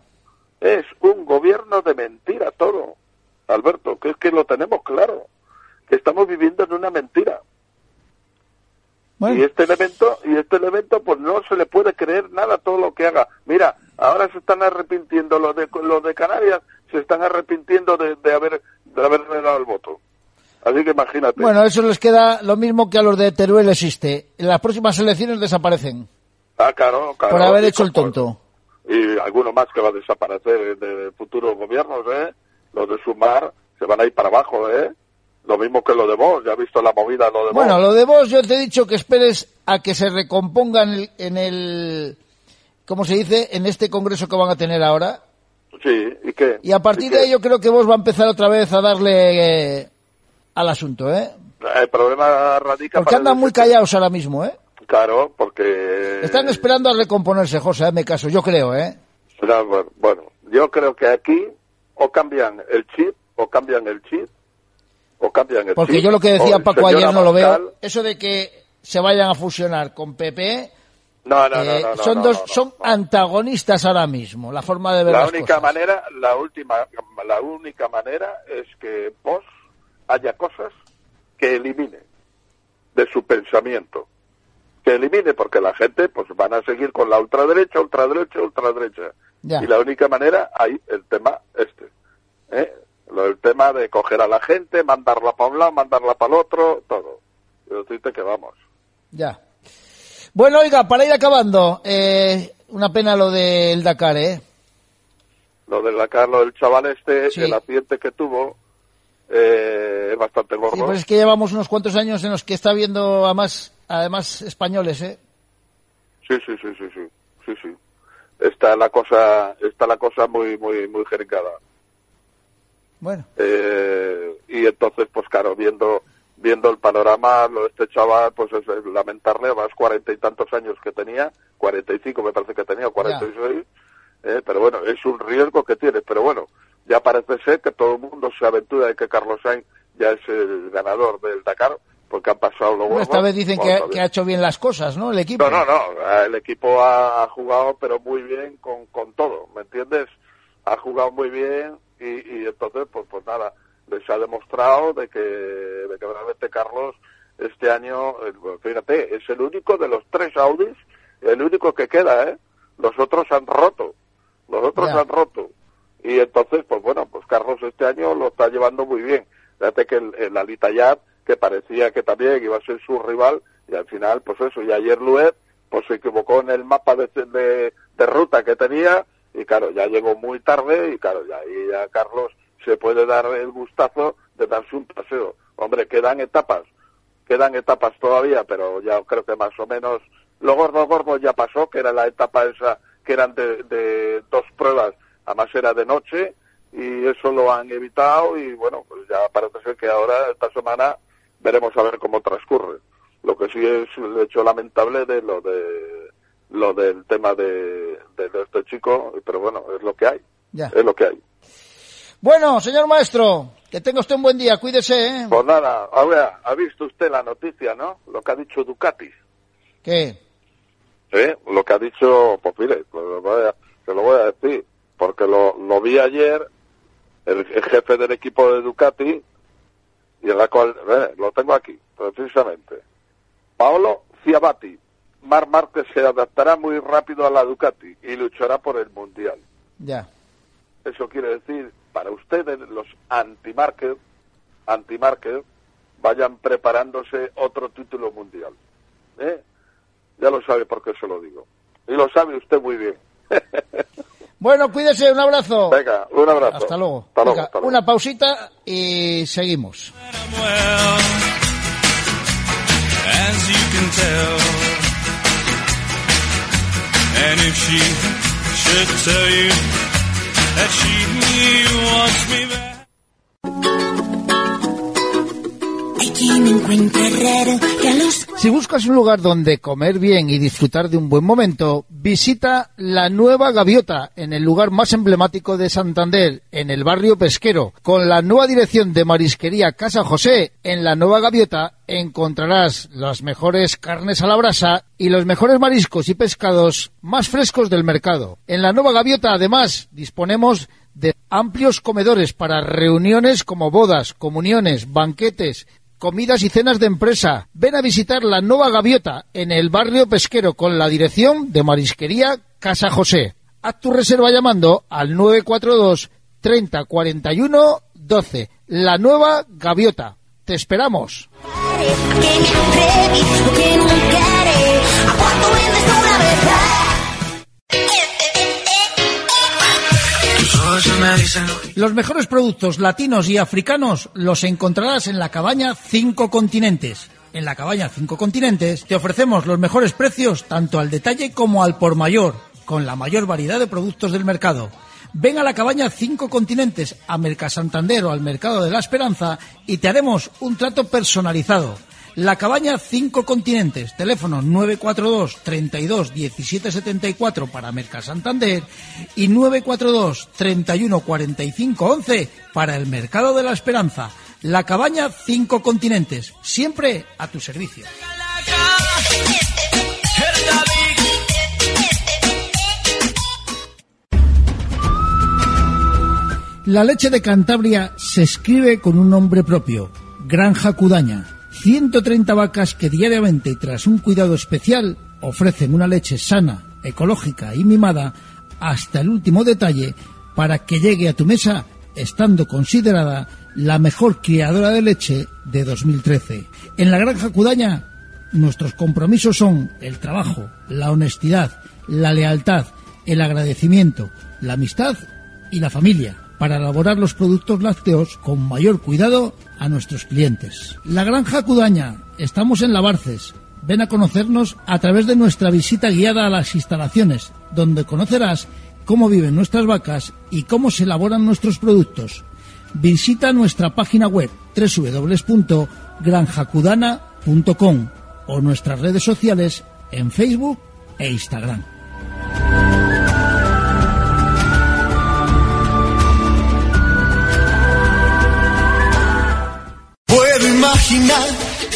Es un gobierno de mentira todo. Alberto, que es que lo tenemos claro. Que estamos viviendo en una mentira. Y este elemento, y este elemento, pues no se le puede creer nada todo lo que haga. Mira, ahora se están arrepintiendo los de los de Canarias, se están arrepintiendo de, de haber de haberle dado el voto. Así que imagínate. Bueno, eso les queda lo mismo que a los de Teruel existe. En las próximas elecciones desaparecen ah, claro, claro. por haber hecho el tonto. Y alguno más que va a desaparecer de futuros gobiernos, ¿eh? Los de Sumar se van a ir para abajo, ¿eh? Lo mismo que lo de vos, ya has visto la movida, lo de Bueno, vos. lo de vos yo te he dicho que esperes a que se recompongan en el, en el ¿cómo se dice? En este congreso que van a tener ahora. Sí, ¿y qué? Y a partir ¿Y de ahí yo creo que vos va a empezar otra vez a darle eh, al asunto, ¿eh? El problema radica... Porque andan muy callados ahora mismo, ¿eh? Claro, porque... Están esperando a recomponerse, José, hazme caso, yo creo, ¿eh? Bueno, yo creo que aquí o cambian el chip, o cambian el chip, o cambian el Porque chip, yo lo que decía Paco ayer no lo veo. Eso de que se vayan a fusionar con PP, No, no, eh, no, no, son no, dos, son antagonistas ahora mismo, la forma de ver La las única cosas. manera, la última, la única manera es que vos haya cosas que elimine de su pensamiento. Que elimine, porque la gente pues van a seguir con la ultraderecha, ultraderecha, ultraderecha. Ya. Y la única manera, hay el tema este. ¿eh? Lo, el tema de coger a la gente, mandarla para un lado, mandarla para el otro, todo. Decirte que vamos. Ya. Bueno, oiga, para ir acabando, eh, una pena lo del Dakar, ¿eh? lo del Dakar, lo del chaval este, Sí. el accidente que tuvo, eh, es bastante gordo. Sí, pues es que llevamos unos cuantos años en los que está viendo además, además españoles, ¿eh? Sí, sí, sí, sí, sí, sí, sí. Está la cosa, está la cosa muy, muy, muy jericada. Bueno. Eh, y entonces, pues claro, viendo, viendo el panorama, lo de este chaval, pues es, es lamentarle, más cuarenta y tantos años que tenía, cuarenta y cinco me parece que tenía, cuarenta y seis, eh, pero bueno, es un riesgo que tiene, pero bueno, ya parece ser que todo el mundo se aventura de que Carlos Sainz ya es el ganador del Dakar, porque han pasado lo Bueno, esta vez dicen que, que ha hecho bien las cosas, ¿no? El equipo. No, no, no. El equipo ha jugado, pero muy bien con, con todo, ¿me entiendes? Ha jugado muy bien y, y entonces, pues, pues nada, les ha demostrado de que, de que realmente Carlos este año, eh, fíjate, es el único de los tres Audis, el único que queda, ¿eh? Los otros han roto, los otros han roto. Y entonces, pues bueno, pues Carlos este año lo está llevando muy bien. Fíjate que el, el Alitayat, que parecía que también iba a ser su rival, y al final, pues eso, y ayer Luet, pues se equivocó en el mapa de, de, de ruta que tenía, y claro, ya llegó muy tarde, y claro, ya ahí ya Carlos se puede dar el gustazo de darse un paseo. Hombre, quedan etapas, quedan etapas todavía, pero ya creo que más o menos lo gordo gordo ya pasó, que era la etapa esa, que eran de, de dos pruebas, además era de noche, y eso lo han evitado, y bueno, pues ya parece ser que ahora, esta semana, veremos a ver cómo transcurre. Lo que sí es el hecho lamentable de lo de lo del tema de, de, de este chico, pero bueno, es lo que hay, Ya. es lo que hay. Bueno, señor maestro, que tenga usted un buen día, cuídese, ¿eh? Pues nada, ahora, ha visto usted la noticia, ¿no? Lo que ha dicho Ducati. ¿Qué? ¿eh? Lo que ha dicho, pues mire, lo voy a- se lo voy a decir, porque lo, lo vi ayer, el, el jefe del equipo de Ducati, y en la cual, eh, lo tengo aquí, precisamente. Paolo Ciabatti, Mar Márquez se adaptará muy rápido a la Ducati y luchará por el Mundial. Ya. Eso quiere decir, para ustedes, los anti-Márquez, anti-Márquez, vayan preparándose otro título mundial. ¿eh? Ya lo sabe por qué se lo digo. Y lo sabe usted muy bien. Bueno, cuídese, un abrazo. Venga, un abrazo. Hasta luego. Hasta luego, Venga, hasta luego. Una pausita y seguimos. That she wants me back. Si buscas un lugar donde comer bien y disfrutar de un buen momento, visita la Nueva Gaviota, en el lugar más emblemático de Santander, en el barrio pesquero. Con la nueva dirección de Marisquería Casa José, en la Nueva Gaviota encontrarás las mejores carnes a la brasa y los mejores mariscos y pescados más frescos del mercado. En la Nueva Gaviota, además, disponemos de amplios comedores para reuniones como bodas, comuniones, banquetes, comidas y cenas de empresa. Ven a visitar la Nueva Gaviota en el barrio pesquero con la dirección de Marisquería Casa José. Haz tu reserva llamando al 942 30 41 12. La Nueva Gaviota. Te esperamos. Los mejores productos latinos y africanos los encontrarás en la cabaña Cinco Continentes. En la cabaña Cinco Continentes te ofrecemos los mejores precios tanto al detalle como al por mayor, con la mayor variedad de productos del mercado. Ven a la cabaña Cinco Continentes, a Mercasantander o al Mercado de la Esperanza y te haremos un trato personalizado. La cabaña Cinco Continentes, teléfono 942 32 17 74 para Mercasantander y 942 31 45 11 para el Mercado de la Esperanza. La cabaña Cinco Continentes, siempre a tu servicio. La leche de Cantabria se escribe con un nombre propio, Granja Cudaña. 130 vacas que diariamente tras un cuidado especial ofrecen una leche sana, ecológica y mimada hasta el último detalle para que llegue a tu mesa estando considerada la mejor criadora de leche de 2013. En la Granja Cudaña nuestros compromisos son el trabajo, la honestidad, la lealtad, el agradecimiento, la amistad y la familia para elaborar los productos lácteos con mayor cuidado a nuestros clientes. La Granja Cudaña, estamos en Lavarces. Ven a conocernos a través de nuestra visita guiada a las instalaciones, donde conocerás cómo viven nuestras vacas y cómo se elaboran nuestros productos. Visita nuestra página web www.granjacudana.com o nuestras redes sociales en Facebook e Instagram.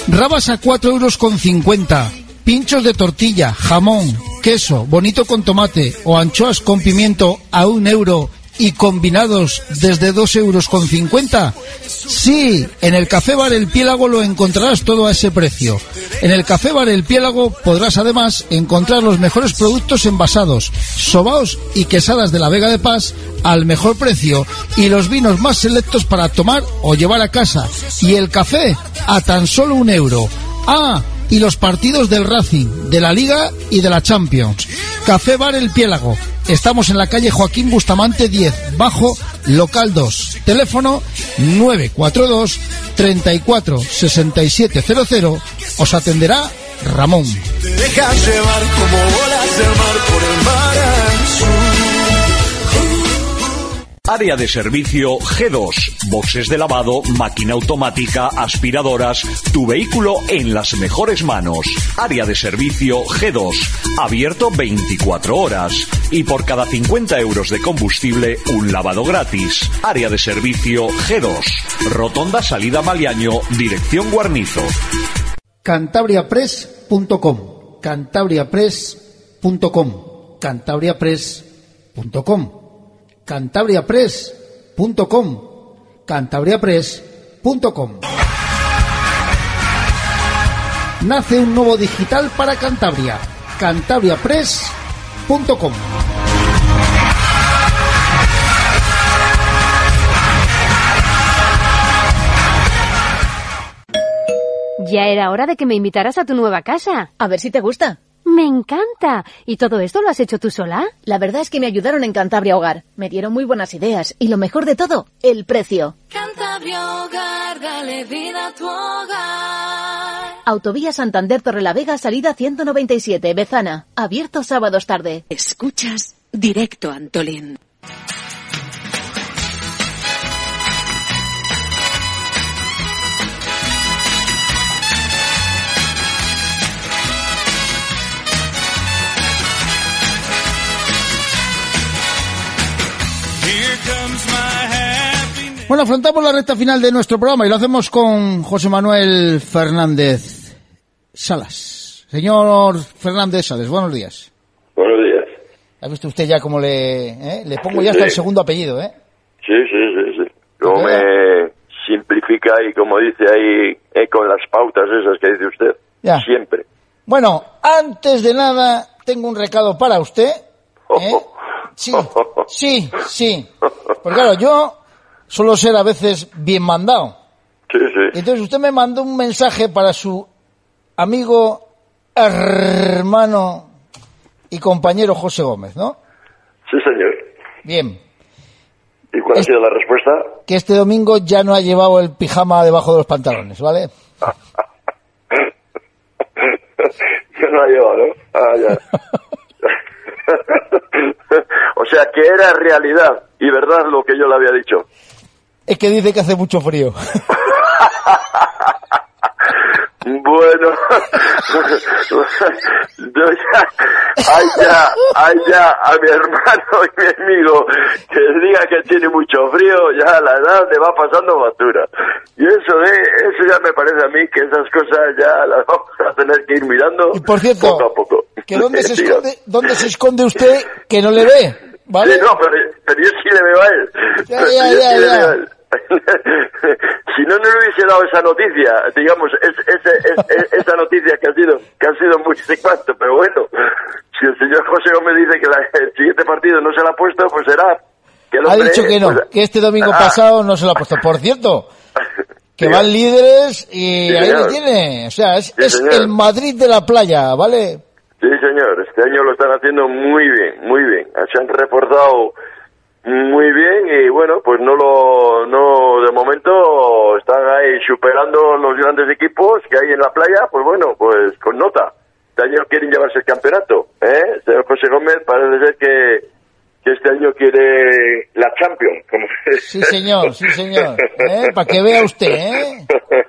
Rabas a 4 euros con 50. Pinchos de tortilla, jamón, queso, bonito con tomate o anchoas con pimiento a un euro y combinados desde 2 euros con 50. Sí, en el Café Bar El Piélago lo encontrarás todo a ese precio. En el Café Bar El Piélago podrás además encontrar los mejores productos envasados, sobaos y quesadas de la Vega de Paz al mejor precio y los vinos más selectos para tomar o llevar a casa. Y el café a tan solo un euro. Ah, y los partidos del Racing, de la Liga y de la Champions. Café Bar El Piélago. Estamos en la calle Joaquín Bustamante 10, bajo local 2. Teléfono 942 34 6700. Os atenderá Ramón. Te dejas llevar como olas del mar por el mar. Área de servicio G2. Boxes de lavado, máquina automática, aspiradoras. Tu vehículo en las mejores manos. Área de servicio G2. Abierto 24 horas. Y por cada 50 euros de combustible, un lavado gratis. Área de servicio G2. Rotonda Salida Maliaño, dirección Guarnizo. cantabriapress.com cantabriapress.com cantabriapress.com cantabriapress.com cantabriapress.com Nace un nuevo digital para Cantabria cantabriapress.com Ya era hora de que me invitaras a tu nueva casa. A ver si te gusta. Me encanta. ¿Y todo esto lo has hecho tú sola? La verdad es que me ayudaron en Cantabria Hogar. Me dieron muy buenas ideas. Y lo mejor de todo, el precio. Cantabria Hogar, dale vida a tu hogar. Autovía Santander Torrelavega, salida 197, Bezana. Abierto sábados tarde. Escuchas directo a Antolín. Bueno, afrontamos la recta final de nuestro programa y lo hacemos con José Manuel Fernández Salas. Señor Fernández Salas, buenos días. Buenos días. ¿Ha visto usted ya cómo le, eh? le pongo ya Sí. hasta el segundo apellido, eh? Sí, sí, sí, sí. Como me simplifica y como dice ahí eh, con las pautas esas que dice usted. Ya. Siempre. Bueno, antes de nada, tengo un recado para usted. ¿eh? Sí, sí, sí. Porque claro, yo suelo ser a veces bien mandado. Sí, sí. Entonces usted me mandó un mensaje para su amigo, hermano y compañero José Gómez, ¿no? Sí, señor. Bien, ¿Y cuál ha sido la respuesta? que este domingo ya no ha llevado el pijama debajo de los pantalones, ¿vale? Yo no la llevo, ¿no? Ah, ya. o sea, que era realidad y verdad lo que yo le había dicho. Es que dice que hace mucho frío. Bueno, yo ya, ay ya, a mi hermano y mi amigo que diga que tiene mucho frío, ya la edad le va pasando factura. Y eso de, eso ya me parece a mí que esas cosas ya las vamos a tener que ir mirando Y por cierto, poco a poco. que dónde se esconde, dónde se esconde usted que no le ve, ¿vale? Sí, no, pero, pero yo sí le veo a él. Ya, ya, ya. si no, no le hubiese dado esa noticia, digamos, es, es- es- esa noticia que ha sido que ha sido muy secante, pero bueno, si el señor José Gómez dice que la- el siguiente partido no se lo ha puesto, pues será que el Ha hombre, dicho que no, pues, que este domingo ah, pasado no se lo ha puesto. Por cierto, que van líderes y Sí, ahí le tiene. O sea, es, Sí, es el Madrid de la playa, ¿vale? Sí, señor, este año lo están haciendo muy bien, muy bien. Se han reforzado Muy bien y bueno, pues no lo, no, de momento están ahí superando los grandes equipos que hay en la playa, pues bueno, pues con nota. Este año quieren llevarse el campeonato, ¿eh? Señor José Gómez parece ser que, que este año quiere la Champions. Como... Sí, señor, sí, señor. ¿Eh? Para que vea usted, ¿eh?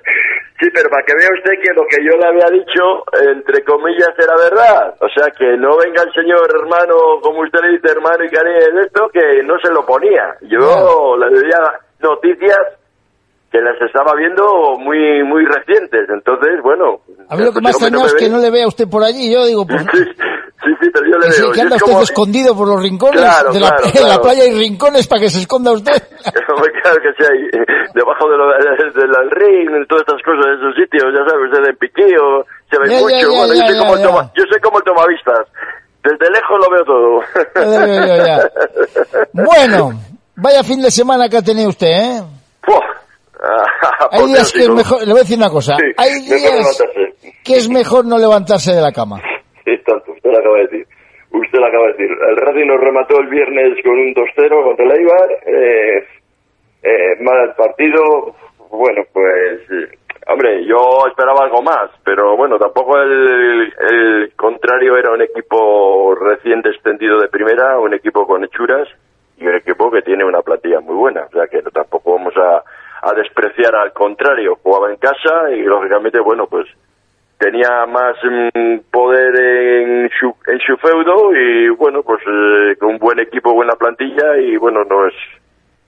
Sí, pero para que vea usted que lo que yo le había dicho, entre comillas, era verdad. O sea, que no venga el señor hermano, como usted le dice, hermano y cariño esto, que no se lo ponía. Yo le decía noticias que las estaba viendo muy muy recientes. Entonces, bueno... A mí lo que más extraño me es que no le vea usted por allí. Yo digo, pues, pero yo le veo. que anda usted como- escondido por los rincones Claro, de la, claro, en la claro. playa hay rincones para que se esconda usted. claro que sí, ahí, debajo de lo, de- del ring, todas estas cosas, en esos sitios, ya sabes, de piquillo, se ve Ya, mucho, ya, bueno, ya, yo, soy ya, como el ya. toma, yo soy como el tomavistas, desde lejos lo veo todo. Bueno, vaya fin de semana que ha tenido usted, ¿eh? Hay días que es mejor, le voy a decir una cosa, Sí, hay días que es mejor no levantarse de la cama. Sí, tanto, usted lo acaba de decir. Usted lo acaba de decir. El Racing nos remató el viernes con un 2-0 contra el Eibar. Eh, eh, mal partido. Bueno, pues... eh, Hombre, yo esperaba algo más, pero bueno, tampoco el, el contrario era un equipo recién descendido de primera, un equipo con hechuras y un equipo que tiene una plantilla muy buena. O sea que tampoco vamos a despreciar al contrario. Jugaba en casa y lógicamente, bueno, pues tenía más mm, poder en su, en su feudo y bueno, pues eh, con un buen equipo, buena plantilla y bueno, nos,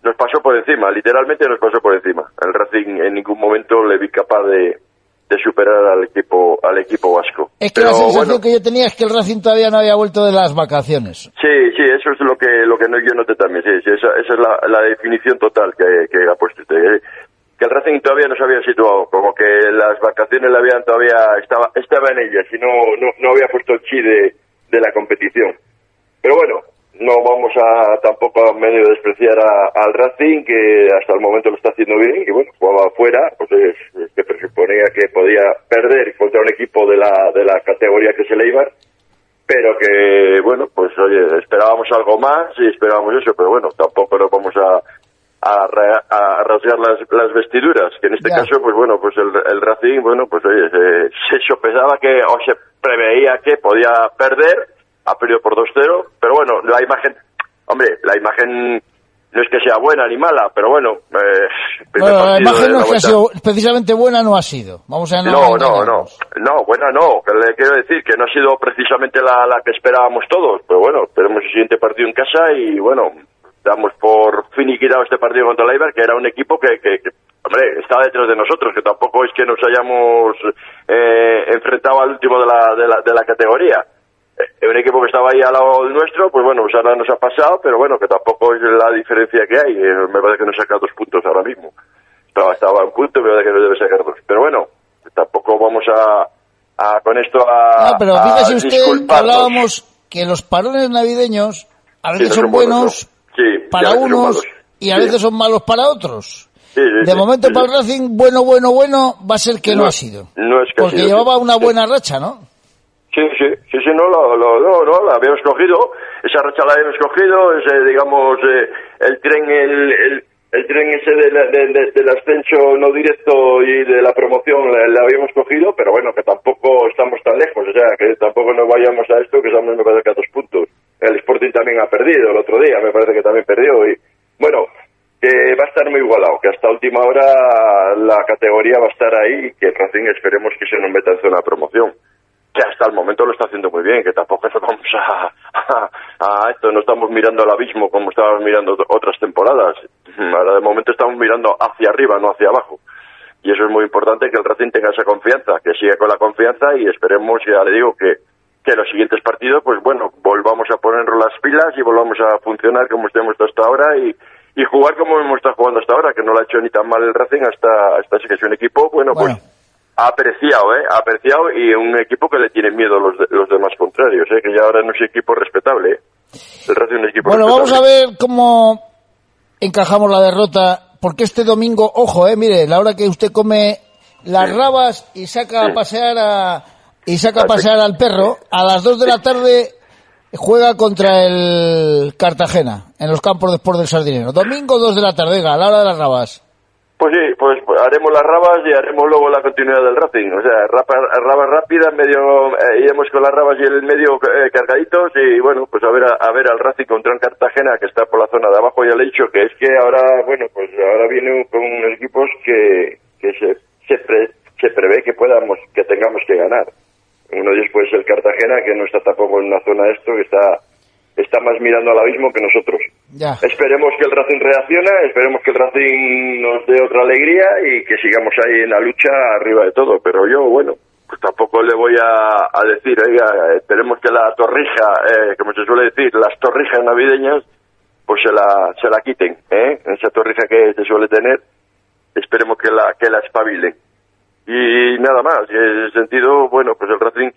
nos pasó por encima, literalmente nos pasó por encima. El Racing en ningún momento le vi capaz de, de superar al equipo al equipo vasco. Es que Pero, la sensación bueno, que yo tenía es que el Racing todavía no había vuelto de las vacaciones. Sí, sí, eso es lo que lo que no, yo noté también. Sí, sí, esa, esa es la, la definición total que, que ha puesto usted. Que el Racing todavía no se había situado, como que las vacaciones le habían todavía estaba estaba en ellas y no no, no había puesto el chi de, de la competición. Pero bueno, no vamos a tampoco a medio despreciar a- al Racing que hasta el momento lo está haciendo bien y bueno jugaba afuera, pues es, es que presuponía que podía perder contra un equipo de la de la categoría que es el Eibar pero que bueno pues oye esperábamos algo más y esperábamos eso pero bueno tampoco nos vamos a a, ra- a rasgar las, las vestiduras que en este Ya. caso pues bueno pues el, el Racing bueno pues oye se, se sopesaba que o se preveía que podía perder ha perdido por 2-0 pero bueno la imagen hombre la imagen no es que sea buena ni mala pero bueno eh, Bueno, la imagen no la es que ha sido precisamente buena, no ha sido. Vamos a no, No, no, no, buena no, que le quiero decir que no ha sido precisamente la, la que esperábamos todos, pero bueno, tenemos el siguiente partido en casa y bueno, damos por finiquitado este partido contra el Eibar, que era un equipo que, que, que, hombre, está detrás de nosotros, que tampoco es que nos hayamos eh, enfrentado al último de la, de la, de la categoría. Eh, un equipo que estaba ahí al lado del nuestro, pues bueno, pues ahora nos ha pasado, pero bueno, que tampoco es la diferencia que hay. Eh, me parece que nos saca dos puntos ahora mismo. Estaba, estaba un punto, me parece que nos debe sacar dos. Pero bueno, tampoco vamos a, a con esto a, No, pero fíjese usted que hablábamos que los parones navideños a Sí, veces no son son buenos, buenos ¿no? Sí, para unos y a Sí. veces son malos para otros. Sí, De momento para el Racing, bueno, bueno, bueno, va a ser que no, No, ha sido. no es que Porque llevaba una buena racha, ¿no? Sí, sí, sí, sí, no, lo, lo, no, no, la habíamos cogido, esa racha la habíamos cogido, ese, digamos, eh, el tren, el, el, el tren ese de la- de- de- del ascenso no directo y de la promoción la, la habíamos cogido, pero bueno, que tampoco estamos tan lejos, o sea, que tampoco nos vayamos a esto, que estamos, me parece que a dos puntos. El Sporting también ha perdido el otro día, me parece que también perdió, y bueno, que va a estar muy igualado, que hasta última hora la categoría va a estar ahí y que Racing esperemos que se nos meta en zona promoción que hasta el momento lo está haciendo muy bien, que tampoco nos vamos a, a, a esto, no estamos mirando al abismo como estábamos mirando ot- otras temporadas. Ahora de momento estamos mirando hacia arriba, no hacia abajo. Y eso es muy importante que el Racing tenga esa confianza, que siga con la confianza y esperemos, ya le digo, que, que los siguientes partidos, pues bueno, volvamos a ponernos las pilas y volvamos a funcionar como estemos hasta ahora y, y jugar como hemos estado jugando hasta ahora, que no lo ha hecho ni tan mal el Racing hasta, hasta que es un equipo, bueno, pues ha apreciado, ¿eh? Apreciado y un equipo que le tiene miedo los, de- los demás contrarios, ¿eh? Que ya ahora no es equipo respetable, ¿eh? El Racing es un equipo Bueno, vamos a ver cómo encajamos la derrota, porque este domingo, ojo, eh, mire, la hora que usted come las rabas y saca a pasear a y saca a pasear al perro, a las 2 de la tarde juega contra el Cartagena en los campos de Sport del Sardinero. Domingo 2 de la tarde, a la hora de las rabas. Pues sí, pues haremos las rabas y haremos luego la continuidad del Racing. O sea, rabas rápidas, medio, eh, iremos con las rabas y el medio eh, cargaditos y bueno, pues a ver, a, ver al Racing contra un Cartagena que está por la zona de abajo ya le he dicho que es que ahora, bueno, pues ahora viene con unos equipos que, que se, se, pre- se prevé que podamos, que tengamos que ganar. Uno de ellos puede ser el Cartagena, que no está tampoco en una zona esto, que está, está más mirando al abismo que nosotros. Ya. Esperemos que el Racing reaccione, esperemos que el Racing nos dé otra alegría y que sigamos ahí en la lucha arriba de todo. Pero yo, bueno, pues tampoco le voy a, a decir, oiga, esperemos que la torrija, eh, como se suele decir, las torrijas navideñas, pues se la, se la quiten, ¿eh? Esa torrija que se suele tener, esperemos que la, que la espabilen. Y nada más, y en ese sentido, bueno, pues el Racing,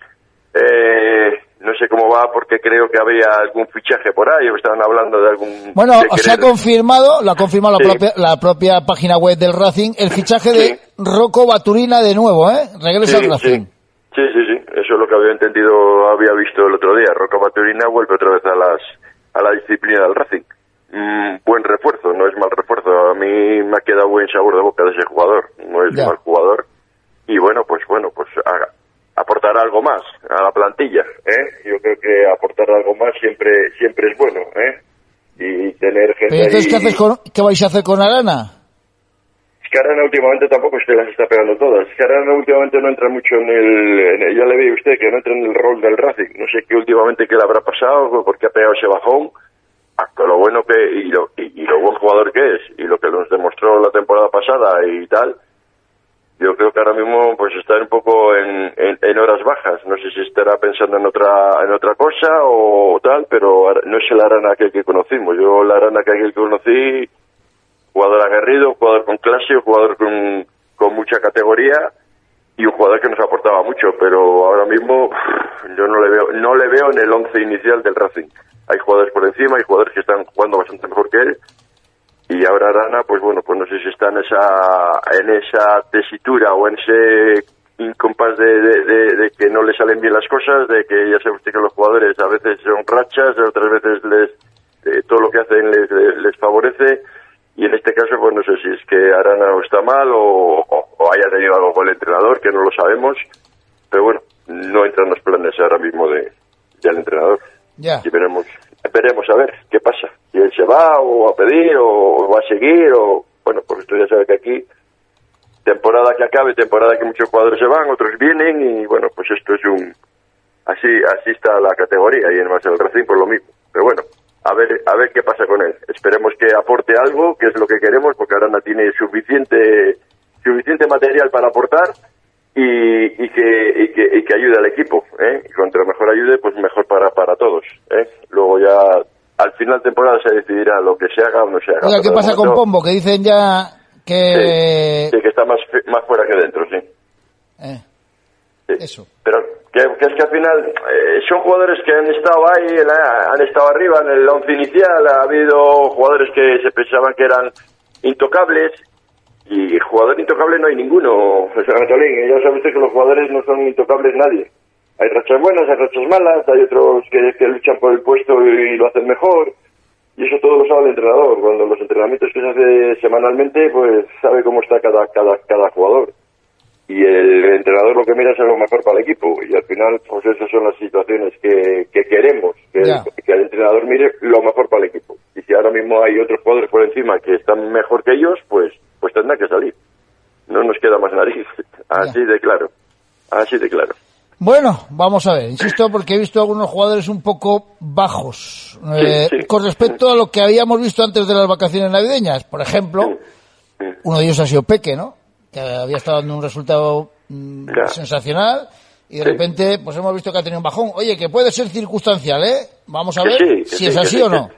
eh, no sé cómo va porque creo que había algún fichaje por ahí, o estaban hablando de algún... Bueno, de se ha confirmado, lo ha confirmado Sí. la, propia, la propia página web del Racing, el fichaje de Rocco Baturina de nuevo, ¿eh? Regresa Sí, al Racing. Sí, sí, sí, eso es lo que había entendido, había visto el otro día. Roca Baturina vuelve otra vez a las a la disciplina del Racing. Mm, buen refuerzo, no es mal refuerzo. A mí me ha quedado buen sabor de boca de ese jugador, no es Ya. mal jugador. Y bueno, pues bueno, pues haga- aportará algo más a la plantilla, ¿eh? Yo creo que aportar algo más siempre siempre es bueno, ¿eh? Y tener gente Pero entonces, ¿qué, haces con, ¿qué vais a hacer con Arana? es que Arana últimamente tampoco se las está pegando todas. Es que Arana últimamente no entra mucho en el, en el- Ya le ve usted que no entra en el rol del Racing. No sé qué últimamente qué le habrá pasado, por qué ha pegado ese bajón. Hasta lo bueno que... Y lo, y, y lo buen jugador que es. Y lo que nos demostró la temporada pasada y tal. Yo creo que ahora mismo pues está un poco en, horas bajas. No sé si estará pensando en otra en otra cosa o tal, pero no es el Arana aquel que conocimos. Yo el Arana que que conocí jugador aguerrido, jugador con clase, jugador con, con mucha categoría y un jugador que nos aportaba mucho, pero ahora mismo yo no le veo no le veo en el once inicial del Racing. Hay jugadores por encima, hay jugadores que están jugando bastante mejor que él y ahora Arana, pues bueno, pues no sé si está en esa en esa tesitura o en ese incompás de, de, de- de que no le salen bien las cosas, de que ya sabe usted que los jugadores a veces son rachas, otras veces les eh, todo lo que hacen les, les, les favorece. Y en este caso pues no sé si es que Arana está mal o, o- o haya tenido algo con el entrenador, que no lo sabemos, pero bueno, no entran los planes ahora mismo de del entrenador. Ya. y veremos veremos a ver qué pasa. Si él se va o va a pedir o, va a seguir o bueno porque usted ya sabe que aquí temporada que acabe temporada que muchos jugadores se van otros vienen y bueno pues esto es un así así está la categoría y además el Racing por lo mismo. Pero bueno a ver a ver qué pasa con él. Esperemos que aporte algo que es lo que queremos porque Arana tiene suficiente suficiente material para aportar y, y que, y, que, y que ayude al equipo. ¿eh? Y cuanto mejor ayude, pues mejor para, para todos. ¿eh? Luego ya al final de temporada se decidirá lo que se haga o no se haga. Oiga, ¿qué pasa con Pombo? Que dicen ya que... Sí, que está más, más fuera que dentro, sí. Eh, Sí. Eso. Pero que, que es que al final eh, son jugadores que han estado ahí, han estado arriba en el once inicial, ha habido jugadores que se pensaban que eran intocables y jugador intocable no hay ninguno, José Antolín, ya sabe usted que los jugadores no son intocables nadie. Hay rachas buenas, hay rachas malas, hay otros que, que luchan por el puesto y lo hacen mejor. Y eso todo lo sabe el entrenador. Cuando los entrenamientos que se hace semanalmente, pues sabe cómo está cada, cada, cada jugador y el entrenador lo que mira es lo mejor para el equipo y al final pues esas son las situaciones que, que queremos que el entrenador mire lo mejor para el equipo y si ahora mismo hay otros jugadores por encima que están mejor que ellos pues pues tendrán que salir no nos queda más nariz así de claro así de claro Bueno, vamos a ver, insisto, porque he visto algunos jugadores un poco bajos eh, sí. con respecto a lo que habíamos visto antes de las vacaciones navideñas. Por ejemplo, uno de ellos ha sido Peque, ¿no? Que había estado dando un resultado mm, sensacional y de repente pues hemos visto que ha tenido un bajón. Oye, que puede ser circunstancial, ¿eh? Vamos a Que ver que si es que así sí, o que- no.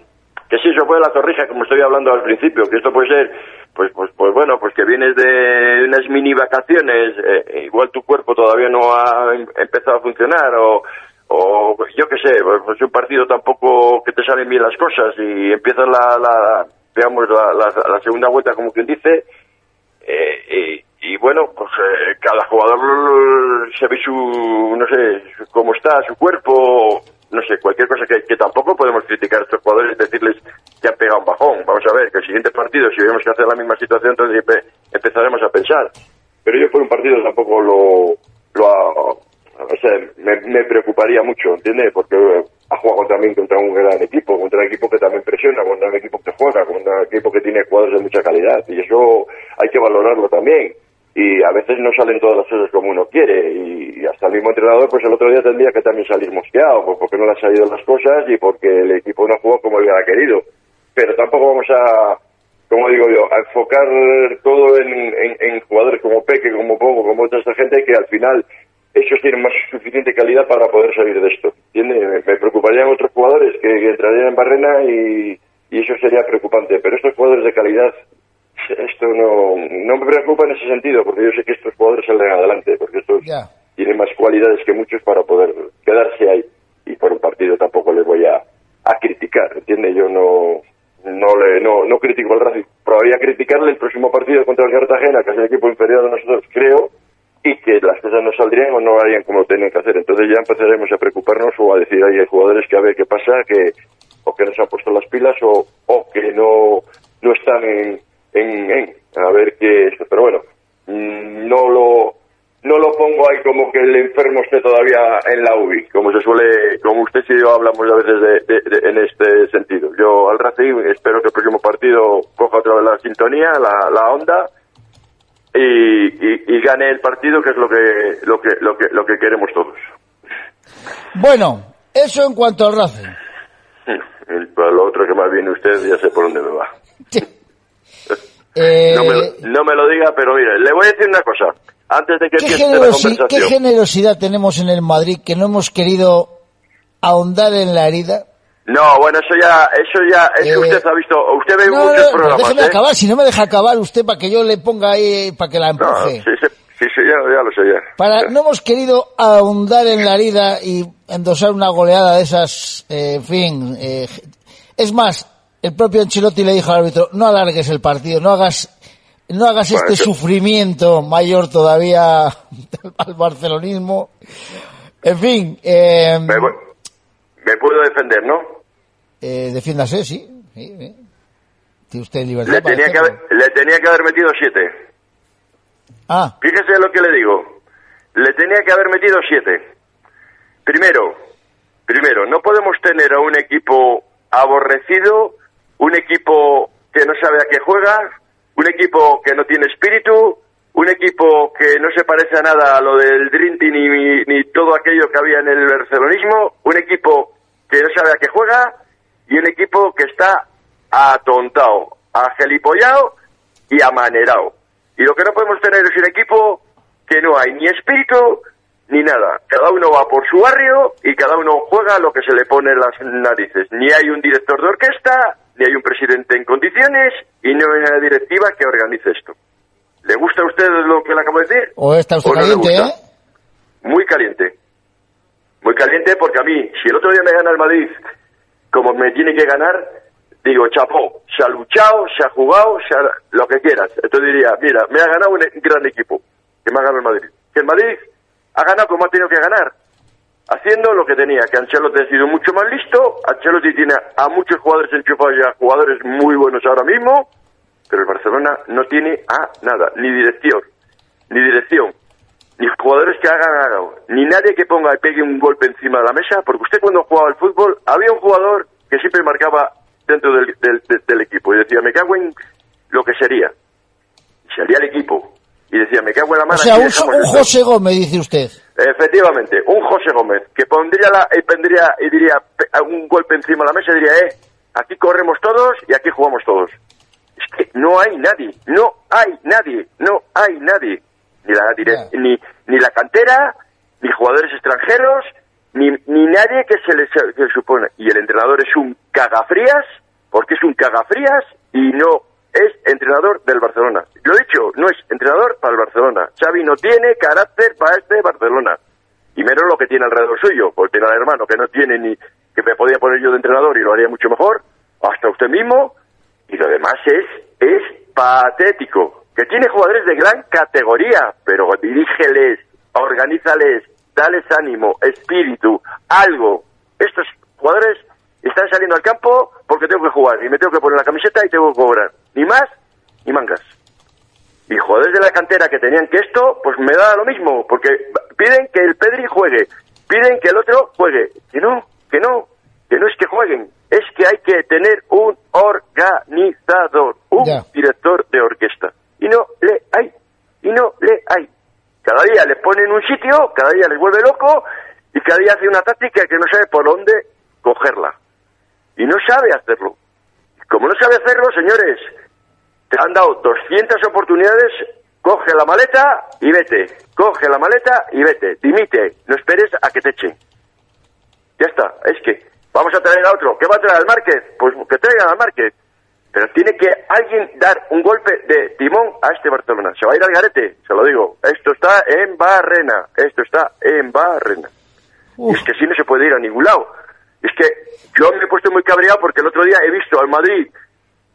que sí eso puede la torrija como estoy hablando al principio que esto puede ser pues pues pues bueno pues que vienes de unas mini vacaciones eh, igual tu cuerpo todavía no ha em- empezado a funcionar o o yo qué sé pues, pues un partido tampoco que te salen bien las cosas y empiezas la, la digamos la, la, la segunda vuelta como quien dice eh, y, y bueno, pues eh, cada jugador se ve su, no sé, cómo está, su cuerpo, no sé, cualquier cosa que, que tampoco podemos criticar a estos jugadores y decirles que han pegado un bajón. Vamos a ver, que el siguiente partido, si vemos que hacer la misma situación, entonces empe- empezaremos a pensar. Pero yo por un partido tampoco lo, lo o sea, me, me preocuparía mucho, ¿entiendes? Porque eh, ha jugado también contra un gran equipo, contra un equipo que también presiona, contra un equipo que juega, contra un equipo que tiene jugadores de mucha calidad. Y eso hay que valorarlo también. Y a veces no salen todas las cosas como uno quiere. Y, hasta el mismo entrenador, pues el otro día tendría que también salir mosqueado, pues porque no le han salido las cosas y porque el equipo no jugó como hubiera querido. Pero tampoco vamos a, como digo yo, a enfocar todo en, en- jugadores como Peque, como Pogo, como toda esta gente que al final ellos tienen más suficiente calidad para poder salir de esto. ¿Entiendes? Me preocuparían otros jugadores que, que entrarían en barrena y, y eso sería preocupante. Pero estos jugadores de calidad, esto no, no me preocupa en ese sentido, porque yo sé que estos jugadores salen adelante, porque estos tienen más cualidades que muchos para poder quedarse ahí. Y por un partido tampoco les voy a, a criticar, ¿entiendes? Yo no, no le no, no critico al Racing. Probaría criticarle el próximo partido contra el Cartagena, que es el equipo inferior a nosotros, creo, y que las cosas no saldrían o no harían como lo tenían que hacer. Entonces ya empezaremos a preocuparnos o a decir, ahí hay jugadores que a ver qué pasa, que o que no se han puesto las pilas o, o que no, no están en, en, en, a ver qué es. Pero bueno, mm, no lo no lo pongo ahí como que el enfermo esté todavía en la UBI, como se suele, como usted y yo hablamos a veces de, de- de- en este sentido. Yo al Racing espero que el próximo partido coja otra vez la sintonía, la, la onda y, y- y gane el partido, que es lo que lo que lo que lo que queremos todos. Bueno, eso en cuanto al Racing. Para lo otro que más viene usted, ya sé por dónde me va. Eh, No me, lo- no me lo diga, pero mire, le voy a decir una cosa. Antes de que ¿qué, la generosi- conversación. qué generosidad tenemos en el Madrid que no hemos querido ahondar en la herida? No, bueno, eso ya, eso ya, es que Eh, usted ha visto, usted ve No, muchos no, programas, déjeme ¿eh? acabar, si no me deja acabar usted para que yo le ponga ahí, para que la No, empuje. sí, sí, sí, sí, ya, ya lo sé ya. Para, no hemos querido ahondar en la herida y endosar una goleada de esas, eh, en fin. eh, es más, el propio Ancelotti le dijo al árbitro, no alargues el partido, no hagas, no hagas Bueno, este eso- sufrimiento mayor todavía al barcelonismo. En fin, eh, Me, puedo defender, ¿no? eh, defiéndase, sí. sí, sí. Tiene usted libertad Le tenía, que haber, le tenía que haber metido siete. Ah, Fíjese lo que le digo. Le tenía que haber metido siete. Primero, primero, no podemos tener a un equipo aborrecido, un equipo que no sabe a qué juega, un equipo que no tiene espíritu, un equipo que no se parece a nada a lo del Dream Team ni, ni todo aquello que había en el barcelonismo, un equipo que no sabe a qué juega y un equipo que está atontado, agelipollado y amanerado. Y lo que no podemos tener es un equipo que no hay ni espíritu ni nada. Cada uno va por su barrio y cada uno juega lo que se le pone en las narices. Ni hay un director de orquesta, ni hay un presidente en condiciones y no hay una directiva que organice esto. ¿Le gusta a usted lo que le acabo de decir? o está usted ¿O no le caliente, gusta? ¿eh? Muy caliente. Muy caliente porque a mí, si el otro día me gana el Madrid como me tiene que ganar, digo, chapó, se ha luchado, se ha jugado, se ha- lo que quieras. Entonces diría, mira, me ha ganado un gran equipo, que me ha ganado el Madrid. Que el Madrid ha ganado como ha tenido que ganar, haciendo lo que tenía, que Ancelotti ha sido mucho más listo, Ancelotti tiene a muchos jugadores enchufados ya, jugadores muy buenos ahora mismo, pero el Barcelona no tiene a nada, ni dirección, ni dirección, ni jugadores que hagan algo, ni nadie que ponga y pegue un golpe encima de la mesa, porque usted cuando jugaba al fútbol había un jugador que siempre marcaba dentro del, del- equipo y decía, me cago en lo que sería. Y salía el equipo y decía, me cago en la O mano. sea, un, un José Gómez, dice usted. Efectivamente, un José Gómez que pondría la, y pondría y diría un golpe encima de la mesa y diría, eh, aquí corremos todos y aquí jugamos todos. Es que no hay nadie, no hay nadie, no hay nadie. Ni la, dire- ni, ni la cantera, ni jugadores extranjeros, ni, ni nadie que se les que supone. Y el entrenador es un cagafrías, porque es un cagafrías y no es entrenador del Barcelona. Lo he dicho, no es entrenador para el Barcelona. Xavi no tiene carácter para este Barcelona. Y menos lo que tiene alrededor suyo, porque tiene al hermano que no tiene ni que me podía poner yo de entrenador y lo haría mucho mejor, hasta usted mismo, y lo demás es, es patético. Que tiene jugadores de gran categoría, pero dirígeles, organízales, dales ánimo, espíritu, algo. estos jugadores están saliendo al campo porque tengo que jugar y me tengo que poner la camiseta y tengo que cobrar. Ni más ni mangas. Y jugadores de la cantera que tenían que esto, pues me da lo mismo, porque piden que el Pedri juegue, piden que el otro juegue. Que no, que no, que no es que jueguen, es que hay que tener un organizador, un Ya. director de orquesta. Y no le hay, y no le hay. Cada día le ponen un sitio, cada día les vuelve loco y cada día hace una táctica que no sabe por dónde cogerla. Y no sabe hacerlo. Como no sabe hacerlo, señores, te han dado 200 oportunidades, coge la maleta y vete. Coge la maleta y vete. Dimite, no esperes a que te echen. Ya está, es que vamos a traer a otro. ¿Qué va a traer al Márquez? Pues que traigan al Márquez. Pero tiene que alguien dar un golpe de timón a este Barcelona. Se va a ir al garete, se lo digo. Esto está en Barrena. Esto está en Barrena. Y es que si no se puede ir a ningún lado. Es que yo me he puesto muy cabreado porque el otro día he visto al Madrid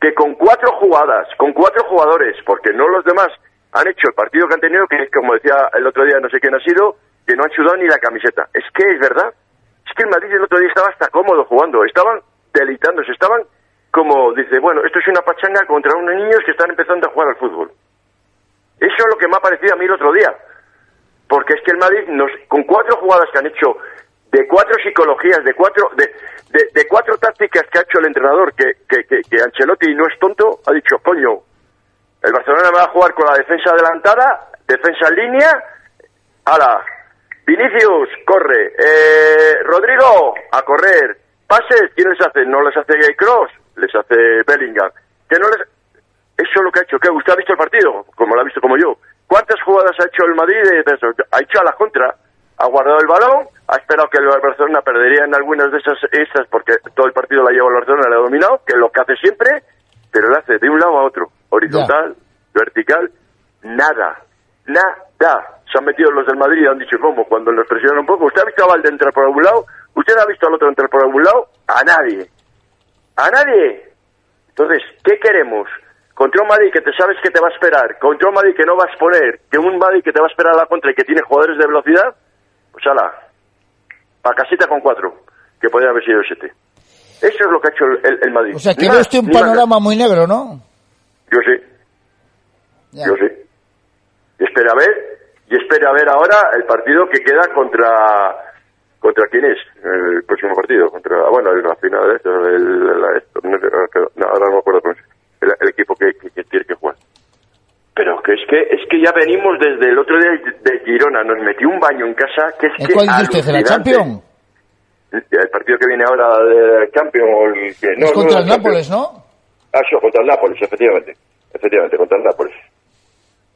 que con cuatro jugadas, con cuatro jugadores, porque no los demás han hecho el partido que han tenido, que como decía el otro día, no sé quién ha sido, que no han sudado ni la camiseta. Es que es verdad. Es que el Madrid el otro día estaba hasta cómodo jugando, estaban deleitándose, estaban como, dice, bueno, esto es una pachanga contra unos niños que están empezando a jugar al fútbol. Eso es lo que me ha parecido a mí el otro día. Porque es que el Madrid, nos, con cuatro jugadas que han hecho, de cuatro psicologías, de cuatro, de, de, cuatro tácticas que ha hecho el entrenador, que, que, que, que Ancelotti no es tonto, ha dicho, coño, el Barcelona va a jugar con la defensa adelantada, defensa en línea, ala, Vinicius, corre, eh, Rodrigo, a correr, pases, ¿quién les hace? No les hace Cross, les hace Bellingham, que no les... Eso es lo que ha hecho, ¿qué? ¿Usted ha visto el partido? Como lo ha visto como yo. ¿Cuántas jugadas ha hecho el Madrid? Ha hecho a la contra, ha guardado el balón, ha esperado que el Barcelona perdería en algunas de esas, esas porque todo el partido la lleva el Barcelona, le ha dominado, que es lo que hace siempre, pero lo hace de un lado a otro, horizontal, vertical, nada, nada. Se han metido los del Madrid y han dicho, ¿cómo? Cuando los presionan un poco. ¿Usted ha visto a Valde entrar por algún lado? ¿Usted ha visto al otro entrar por algún lado? A nadie. A nadie. Entonces, ¿qué queremos? Contra un Madrid que te sabes que te va a esperar, contra un Madrid que no vas a poner, que un Madrid que te va a esperar a la contra y que tiene jugadores de velocidad, pues ala, pa' casita con cuatro, que podría haber sido siete. Eso es lo que ha hecho el, el- el Madrid. O sea, que Ni ve usted un más. panorama muy negro, ¿no? Yo sí, Ya. yo sí. Y espera a ver, y espera a ver ahora el partido que queda contra... ¿Contra quién es el próximo partido? Contra, bueno, la final de esto, el, esto, no, ahora no me acuerdo. El, el equipo que, que- que tiene que jugar. Pero que es que es que ya venimos desde el otro día de, Girona, nos metió un baño en casa que es ¿En que cuál. El partido que viene ahora de Champions, o el que- no, es contra no, el. Nápoles, ¿no? Ah, sí, contra el Nápoles, efectivamente. Efectivamente, contra el Nápoles.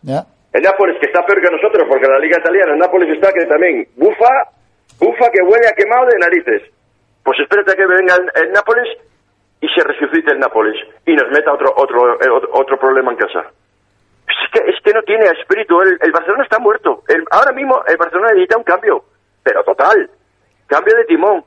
Ya. El Nápoles que está peor que nosotros, porque la Liga Italiana el Nápoles está que también bufa, bufa que huele a quemado de narices. Pues espérate a que venga el, el Nápoles y se resucite el Nápoles y nos meta otro otro eh, otro, otro problema en casa. Es que, es que no tiene espíritu, el, el Barcelona está muerto. El- ahora mismo el Barcelona necesita un cambio, pero total, cambio de timón.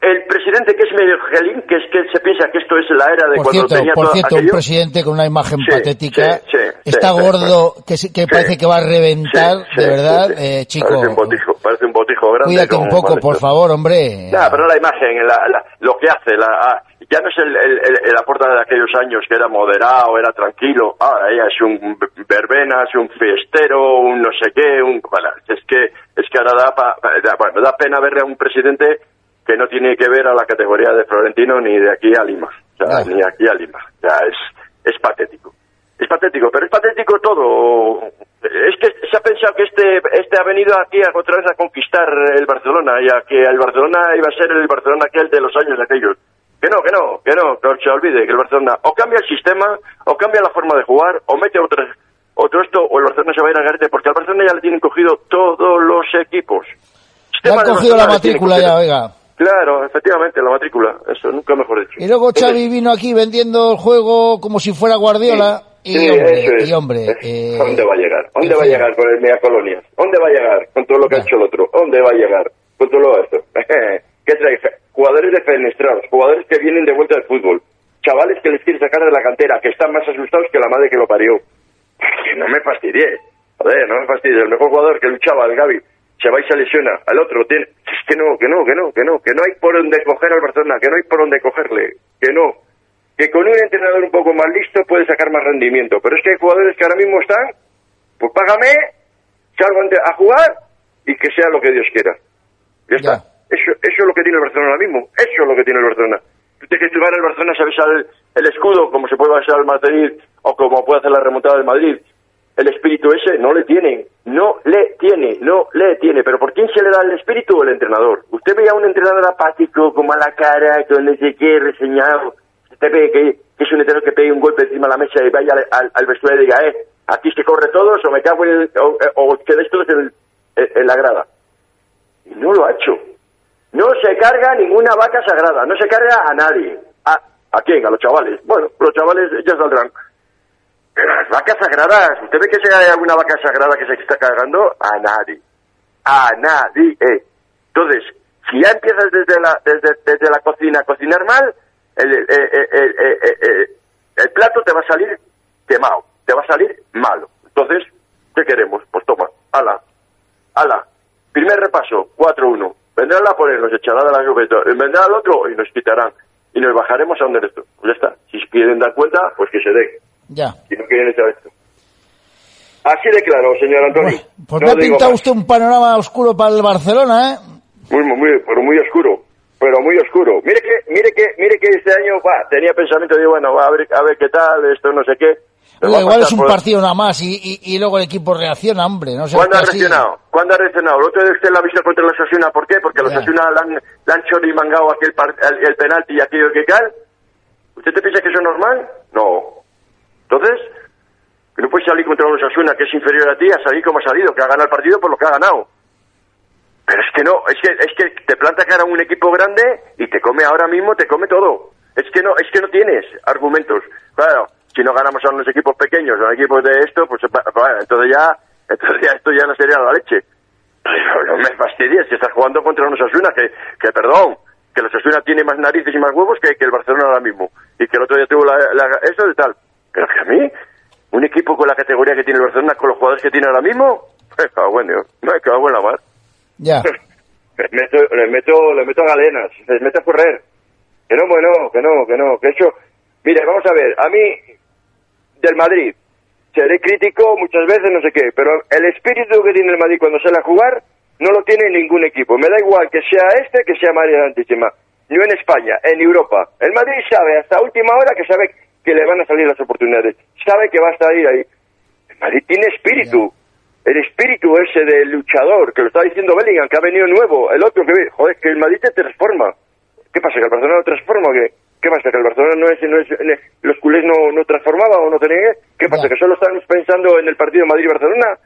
El presidente que es medio gelín, que es que se piensa que esto es la era de Por cuando cierto, tenía por cierto, un aquello. presidente con una imagen Sí, patética, sí, sí, está gordo, que, sí- que parece que va a reventar, de verdad, eh, chico. Parece un botijo, parece un botijo grande. Cuídate un poco, por favor, hombre. Nada, pero la imagen, la- la- lo que hace, la, ah, ya no es el, el, el, el aporta de aquellos años que era moderado, era tranquilo, ahora ella es un verbena, es un fiestero, un no sé qué, un, bueno, es que, es que ahora da, pa- da, bueno, da pena ver a un presidente que no tiene que ver a la categoría de Florentino ni de aquí a Lima, o sea, ni aquí a Lima, o sea, es, es patético. Es patético, pero es patético todo. Es que se ha pensado que este, este ha venido aquí a, otra vez a conquistar el Barcelona y a que el Barcelona iba a ser el Barcelona aquel de los años aquellos. Que no, que no, que no, que se olvide que el Barcelona o cambia el sistema, o cambia la forma de jugar, o mete otro, otro esto, o el Barcelona se va a ir al garete, porque al Barcelona ya le tienen cogido todos los equipos. Le han cogido la matrícula ya, oiga. Claro, efectivamente, la matrícula, eso, nunca mejor dicho. Y luego Xavi vino aquí vendiendo el juego como si fuera Guardiola. Y Sí, hombre, es. y hombre, eh, ¿A ¿Dónde va a llegar? ¿A ¿Dónde va a llegar con el Mea Colonia? ¿Dónde va a llegar con todo lo que ha hecho el otro? ¿Dónde va a llegar con todo lo esto? Jugadores defenestrados, jugadores que vienen de vuelta del fútbol, chavales que les quiere sacar de la cantera, que están más asustados que la madre que lo parió. Que no me fastidie, joder, no me fastidie. El mejor jugador que luchaba, el Gaby, se va y se lesiona, al otro tiene. Es que no, que no, que no, que no, que no hay por donde coger al Barcelona, que no hay por donde cogerle, que no. Que con un entrenador un poco más listo puede sacar más rendimiento, pero es que hay jugadores que ahora mismo están, pues págame, salgo a jugar y que sea lo que Dios quiera. Ya está. Eso, eso es lo que tiene el Barcelona ahora mismo. Eso es lo que tiene el Barcelona. Tú tienes que jugar el Barcelona, sabes el, el escudo, como se puede basar el Madrid o como puede hacer la remontada del Madrid. El espíritu ese no le tiene. No le tiene, no le tiene. Pero ¿por quién se le da el espíritu? El entrenador. Usted ve a un entrenador apático, con mala cara, con no sé qué, reseñado. Usted ve que, es un entrenador que pegue un golpe encima de la mesa y vaya al, al, al vestuario y diga, eh, aquí que corre todos o me cago en el, o, o quedéis todos en, el- en la grada. Y no lo ha hecho. No se carga ninguna vaca sagrada, no se carga a nadie. ¿A, ¿a quién? A los chavales. Bueno, los chavales ya saldrán. Las vacas sagradas, ¿usted ve que se hay alguna vaca sagrada que se está cargando? A nadie. A nadie. Entonces, si ya empiezas desde la, desde, desde la cocina a cocinar mal, el- el- el- el plato te va a salir quemado, te va a salir malo. Entonces, ¿qué queremos? Pues toma, ala, ala. Primer repaso, 4-1. Vendrán a poner, nos echarán de la lluvia, vendrá al otro y nos quitarán. Y nos bajaremos a donde esto. Pues ya está. Si quieren dar cuenta, pues que se den. Ya. Si no quieren echar esto. Así de claro, señor Antonio. Pues No me ha pintado usted un panorama oscuro para el Barcelona, ¿eh? Muy, muy, muy- pero muy oscuro. Pero muy oscuro. Mire que, mire que, mire que este año, va, tenía pensamiento de, bueno, va a ver, a ver qué tal, esto no sé qué. Pero igual es un por- partido nada más y, y, y luego el equipo reacciona, hombre. No sé ¿Cuándo ha reaccionado? ¿Cuándo ha reaccionado? El otro día usted la ha visto contra los Asuna, ¿por qué? Porque los Asuna le han, han chorimangado aquel par- el, el penalti y aquello que tal. ¿Usted te piensa que eso es normal? No. Entonces, que no puedes salir contra los Asuna, que es inferior a ti, a salir como ha salido, que ha ganado el partido por lo que ha ganado. Pero es que no, es que, es que te planta cara a un equipo grande y te come ahora mismo, te come todo. Es que no, es que no tienes argumentos. Claro, si no ganamos a unos equipos pequeños, a equipos de esto, pues va, entonces ya, entonces ya esto ya no sería la leche. Pero no me fastidies, que estás jugando contra unos Asuna, que, que perdón, que los Asuna tiene más narices y más huevos que, que el Barcelona ahora mismo. Y que el otro día tuvo la, la- eso de tal. Pero que a mí, un equipo con la categoría que tiene el Barcelona, con los jugadores que tiene ahora mismo, me cago en Dios, me cago en la mar. Ya. Les meto, les meto, les meto galenas, les meto a correr. Que no, bueno, que no, que no, que eso... Mire, vamos a ver, a mí, del Madrid, seré crítico muchas veces, no sé qué, pero el espíritu que tiene el Madrid cuando sale a jugar, no lo tiene ningún equipo. Me da igual que sea este, que sea María Santísima. No en España, en Europa. El Madrid sabe hasta última hora que sabe que le van a salir las oportunidades. Sabe que va a salir ahí. El Madrid tiene espíritu. El espíritu ese del luchador, que lo está diciendo Bellingham, que ha venido nuevo. El otro que ve, joder, que el Madrid te transforma. ¿Qué pasa? ¿Que el Barcelona no transforma o qué? ¿Qué pasa? ¿Que el Barcelona no es, no es, ne- los culés no, no transformaba o no tenía? ¿Qué pasa? ¿Que solo estamos pensando en el partido Madrid-Barcelona?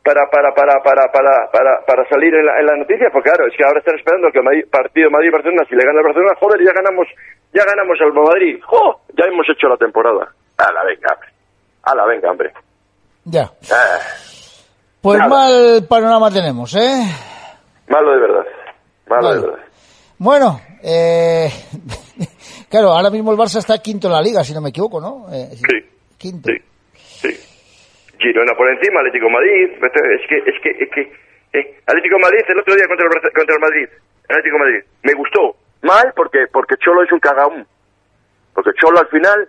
Para, para, para, para, para, para, para salir en la, en la noticia, pues claro, es que ahora están esperando que el Madrid- partido Madrid-Barcelona, si le gana el Barcelona, joder, ya ganamos, ya ganamos al Madrid, ¡jo! Ya hemos hecho la temporada. A la venga, hombre. A la venga, hombre. Ya. Ah, Pues Nada. mal panorama tenemos, ¿eh? malo de verdad. Malo Vale. de verdad. Bueno, eh, claro, ahora mismo el Barça está quinto en la liga, si no me equivoco, ¿no? Eh, Sí. Quinto. Girona por encima, Atlético Madrid. Es que, es que, es que. eh, Atlético Madrid el otro día contra el, contra el Madrid. Atlético Madrid. Me gustó. Mal porque porque Cholo es un cagaún. Porque Cholo al final,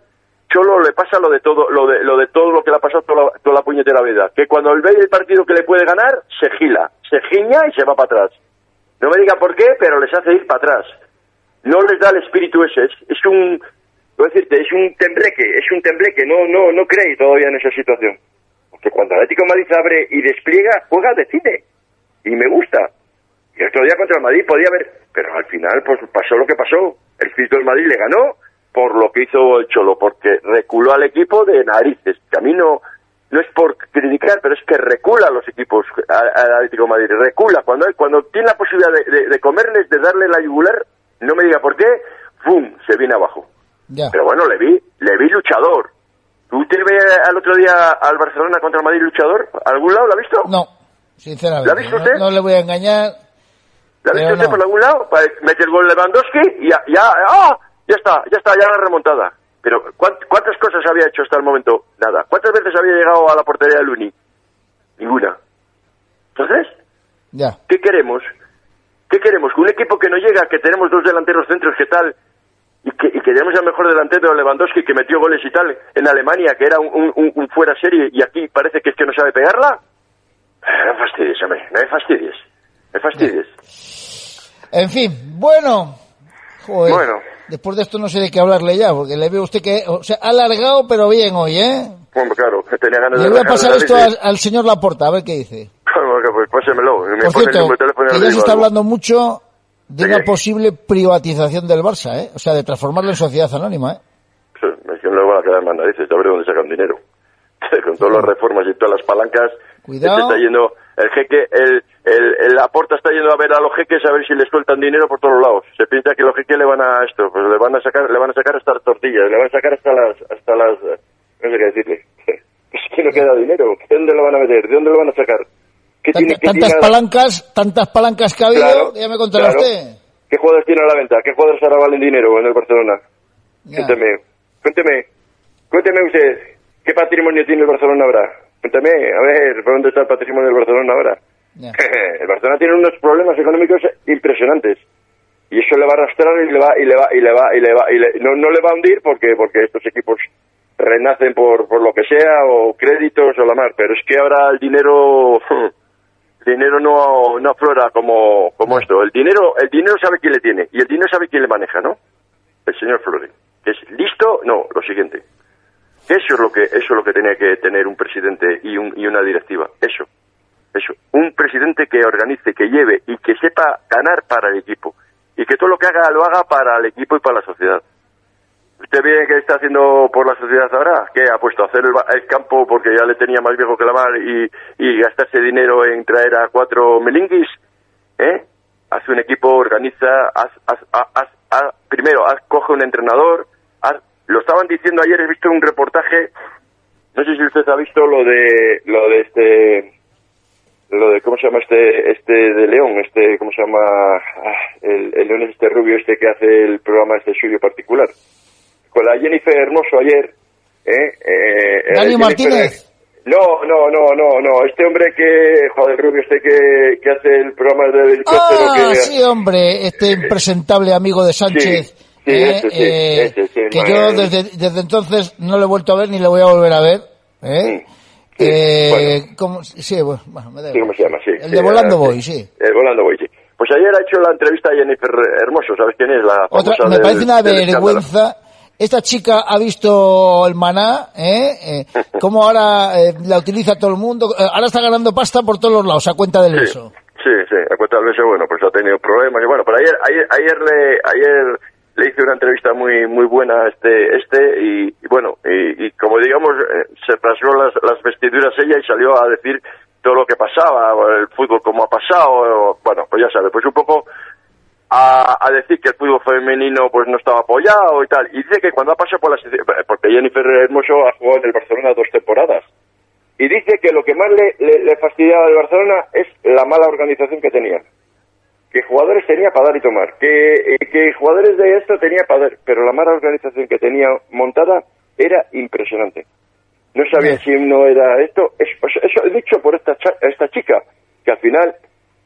Cholo le pasa lo de todo, lo de, lo de todo lo que le ha pasado toda la, toda la puñetera vida. Que cuando él ve el partido que le puede ganar, se gila, se giña y se va para atrás. No me diga por qué, pero les hace ir para atrás. No les da el espíritu ese. Es, es un, decirte, es un tembleque, es un tembleque. No, no, no cree todavía en esa situación. Porque cuando Atlético Madrid abre y despliega, juega, decide. Y me gusta. Y otro día contra el Madrid podía haber, pero al final pues pasó lo que pasó. El espíritu del Madrid le ganó por lo que hizo el Cholo, porque reculó al equipo de narices. Que a mí no, no es por criticar, pero es que recula a los equipos, al Atlético Madrid. Recula. Cuando, cuando tiene la posibilidad de, de- de comerles, de darle la yugular, no me diga por qué, ¡bum! se viene abajo. Ya. Pero bueno, le vi, le vi luchador. ¿Usted ve al otro día al Barcelona contra el Madrid luchador? ¿Algún lado lo ha visto? No, sinceramente. ¿La ha visto usted? No, le voy a engañar. ¿La ha visto usted no. por algún lado? Pa- Mete el gol Lewandowski y ya, ya, ¡ah! ya está, ya está, ya la remontada. Pero ¿cuánt- ¿cuántas cosas había hecho hasta el momento? Nada. ¿Cuántas veces había llegado a la portería de Luni? Ninguna. Entonces, Ya. ¿Qué queremos? ¿Qué queremos? ¿Que un equipo que no llega, que tenemos dos delanteros centros, ¿qué tal? Y que, y que tenemos al mejor delantero Lewandowski que metió goles y tal en Alemania, que era un, un- un- un fuera serie, y aquí parece que es que no sabe pegarla. Eh, No me fastidies, hombre, no me fastidies. Me fastidies. En fin, bueno. Joder. Bueno. Después de esto no sé de qué hablarle ya, porque le veo a usted que o sea, ha alargado, pero bien hoy, ¿eh? Bueno, claro, que tenía ganas Le de voy a pasar esto al, al señor Laporta, a ver qué dice. Pásemelo. Me Por el cierto, de teléfono que ya se está algo. hablando mucho de ¿De una qué? posible privatización del Barça, ¿eh? O sea, de transformarlo en sociedad anónima, ¿eh? Sí, Es que le van a quedar más narices, ya veré dónde sacan dinero. Con todas las reformas y todas las palancas, Cuidado. este está yendo, el jeque, el, el, el aporta está yendo a ver a los jeques a ver si les sueltan dinero por todos lados. Se piensa que los jeques le van a esto, pues le van a sacar, le van a sacar hasta las tortillas, le van a sacar hasta las, hasta las, eh, no sé qué decirle. Es que no queda dinero, ¿de dónde lo van a meter? ¿De dónde lo van a sacar? ¿Qué Tanta- tiene, qué tantas tiene palancas, tantas palancas que ha habido, Claro, ya me contará claro. usted. ¿Qué jugadores tiene a la venta? ¿Qué jugadores ahora valen dinero en el Barcelona? Ya. Cuénteme, cuénteme, cuénteme usted, ¿qué patrimonio tiene el Barcelona ahora? Cuéntame, a ver, ¿por dónde está el patrimonio del Barcelona ahora? El Barcelona tiene unos problemas económicos impresionantes. Y eso le va a arrastrar y le va, y le va, y le va, y le va, y le- no, no le va a hundir porque, porque estos equipos renacen por, por lo que sea, o créditos o la mar, pero es que ahora el dinero, dinero no, no aflora como, como esto. El dinero, el dinero sabe quién le tiene, y el dinero sabe quién le maneja, ¿no? El señor Flores. ¿Es listo? No, lo siguiente. Eso es lo que, eso es lo que tenía que tener un presidente y, un, y una directiva. Eso. Eso. Un presidente que organice, que lleve y que sepa ganar para el equipo. Y que todo lo que haga lo haga para el equipo y para la sociedad. ¿Usted ve qué está haciendo por la sociedad ahora? ¿Qué ha puesto a hacer el, el campo porque ya le tenía más viejo que la mar y, y gastarse dinero en traer a cuatro melinguis? ¿Eh? Hace un equipo, organiza, haz, haz, haz, haz- primero, coge un entrenador, lo estaban diciendo ayer, he visto un reportaje, no sé si usted ha visto lo de, lo de este, lo de, ¿cómo se llama este, este de León, este, ¿cómo se llama? Ah, el, el León es este rubio este que hace el programa este suyo particular. Con la Jennifer Hermoso ayer, ¿eh? eh Dani Martínez. No, no, no, no, no, este hombre que, joder, rubio este que, que hace el programa del helicóptero Ah, que... sí, hombre, este impresentable amigo de Sánchez. Sí, sí, eh, ese sí, eh, ese sí, que no, yo eh. desde, desde entonces no lo he vuelto a ver ni lo voy a volver a ver. ¿eh? Eh, ¿cómo- sí, bueno, bueno, me da. ¿cómo se llama? Sí. El sí, de Volando Boy, sí. El Volando Boy, sí. Pues ayer ha hecho la entrevista a Jennifer Hermoso, ¿sabes quién es? La Otra, me parece una del vergüenza. Esta chica ha visto el maná, ¿eh? eh cómo ahora eh, la utiliza todo el mundo. Eh, ahora está ganando pasta por todos los lados a cuenta del beso. Sí, sí, a cuenta del beso, bueno, pues ha tenido problemas. Y bueno, pero ayer, ayer, ayer le, ayer le hice una entrevista muy, muy buena a este, este, y, y bueno, y, y como digamos, eh, se rasgó las, las vestiduras ella y salió a decir todo lo que pasaba, el fútbol como ha pasado, bueno, pues ya sabe, pues un poco a, a decir que el fútbol femenino pues no estaba apoyado y tal. Y dice que cuando ha pasado por la porque Jennifer Hermoso ha jugado en el Barcelona dos temporadas. Y dice que lo que más le, le, le fastidiaba del Barcelona es la mala organización que tenían. Que jugadores tenía para dar y tomar. Que, eh, que jugadores de esto tenía para dar. Pero la mala organización que tenía montada era impresionante. No sabía si no era esto. Es- pues eso he dicho por esta, esta chica. Que al final,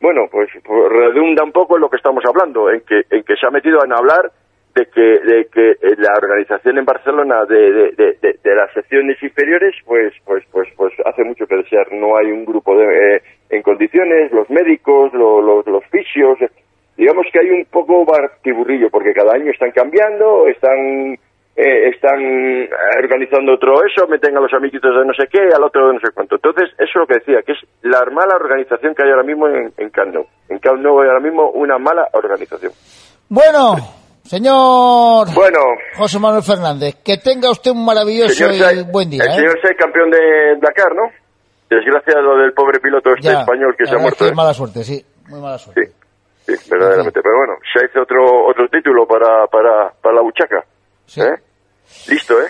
bueno, pues, pues redunda un poco en lo que estamos hablando. En que, en que se ha metido en hablar de que, de que eh, la organización en Barcelona de, de, de, de- las secciones inferiores, pues, pues, pues, pues hace mucho que desear. No hay un grupo de, eh, en condiciones, los médicos, lo- los, los fisios, eh, digamos que hay un poco bartiburrillo, porque cada año están cambiando, están, eh, están eh, organizando otro eso, meten a los amiguitos de no sé qué, al otro de no sé cuánto. Entonces, eso es lo que decía, que es la mala organización que hay ahora mismo en, en Camp Nou. En Camp Nou hay ahora mismo una mala organización. Bueno, señor Bueno, José Manuel Fernández, que tenga usted un maravilloso y buen día. El ¿eh? señor Say, campeón de Dakar, ¿no? Desgracia lo del pobre piloto este Ya, español que se ha es muerto. que ¿eh? mala suerte, sí, muy mala suerte. Sí, verdaderamente. Pero bueno, se hace otro otro título para, para, para la buchaca. ¿Eh? Listo, ¿eh?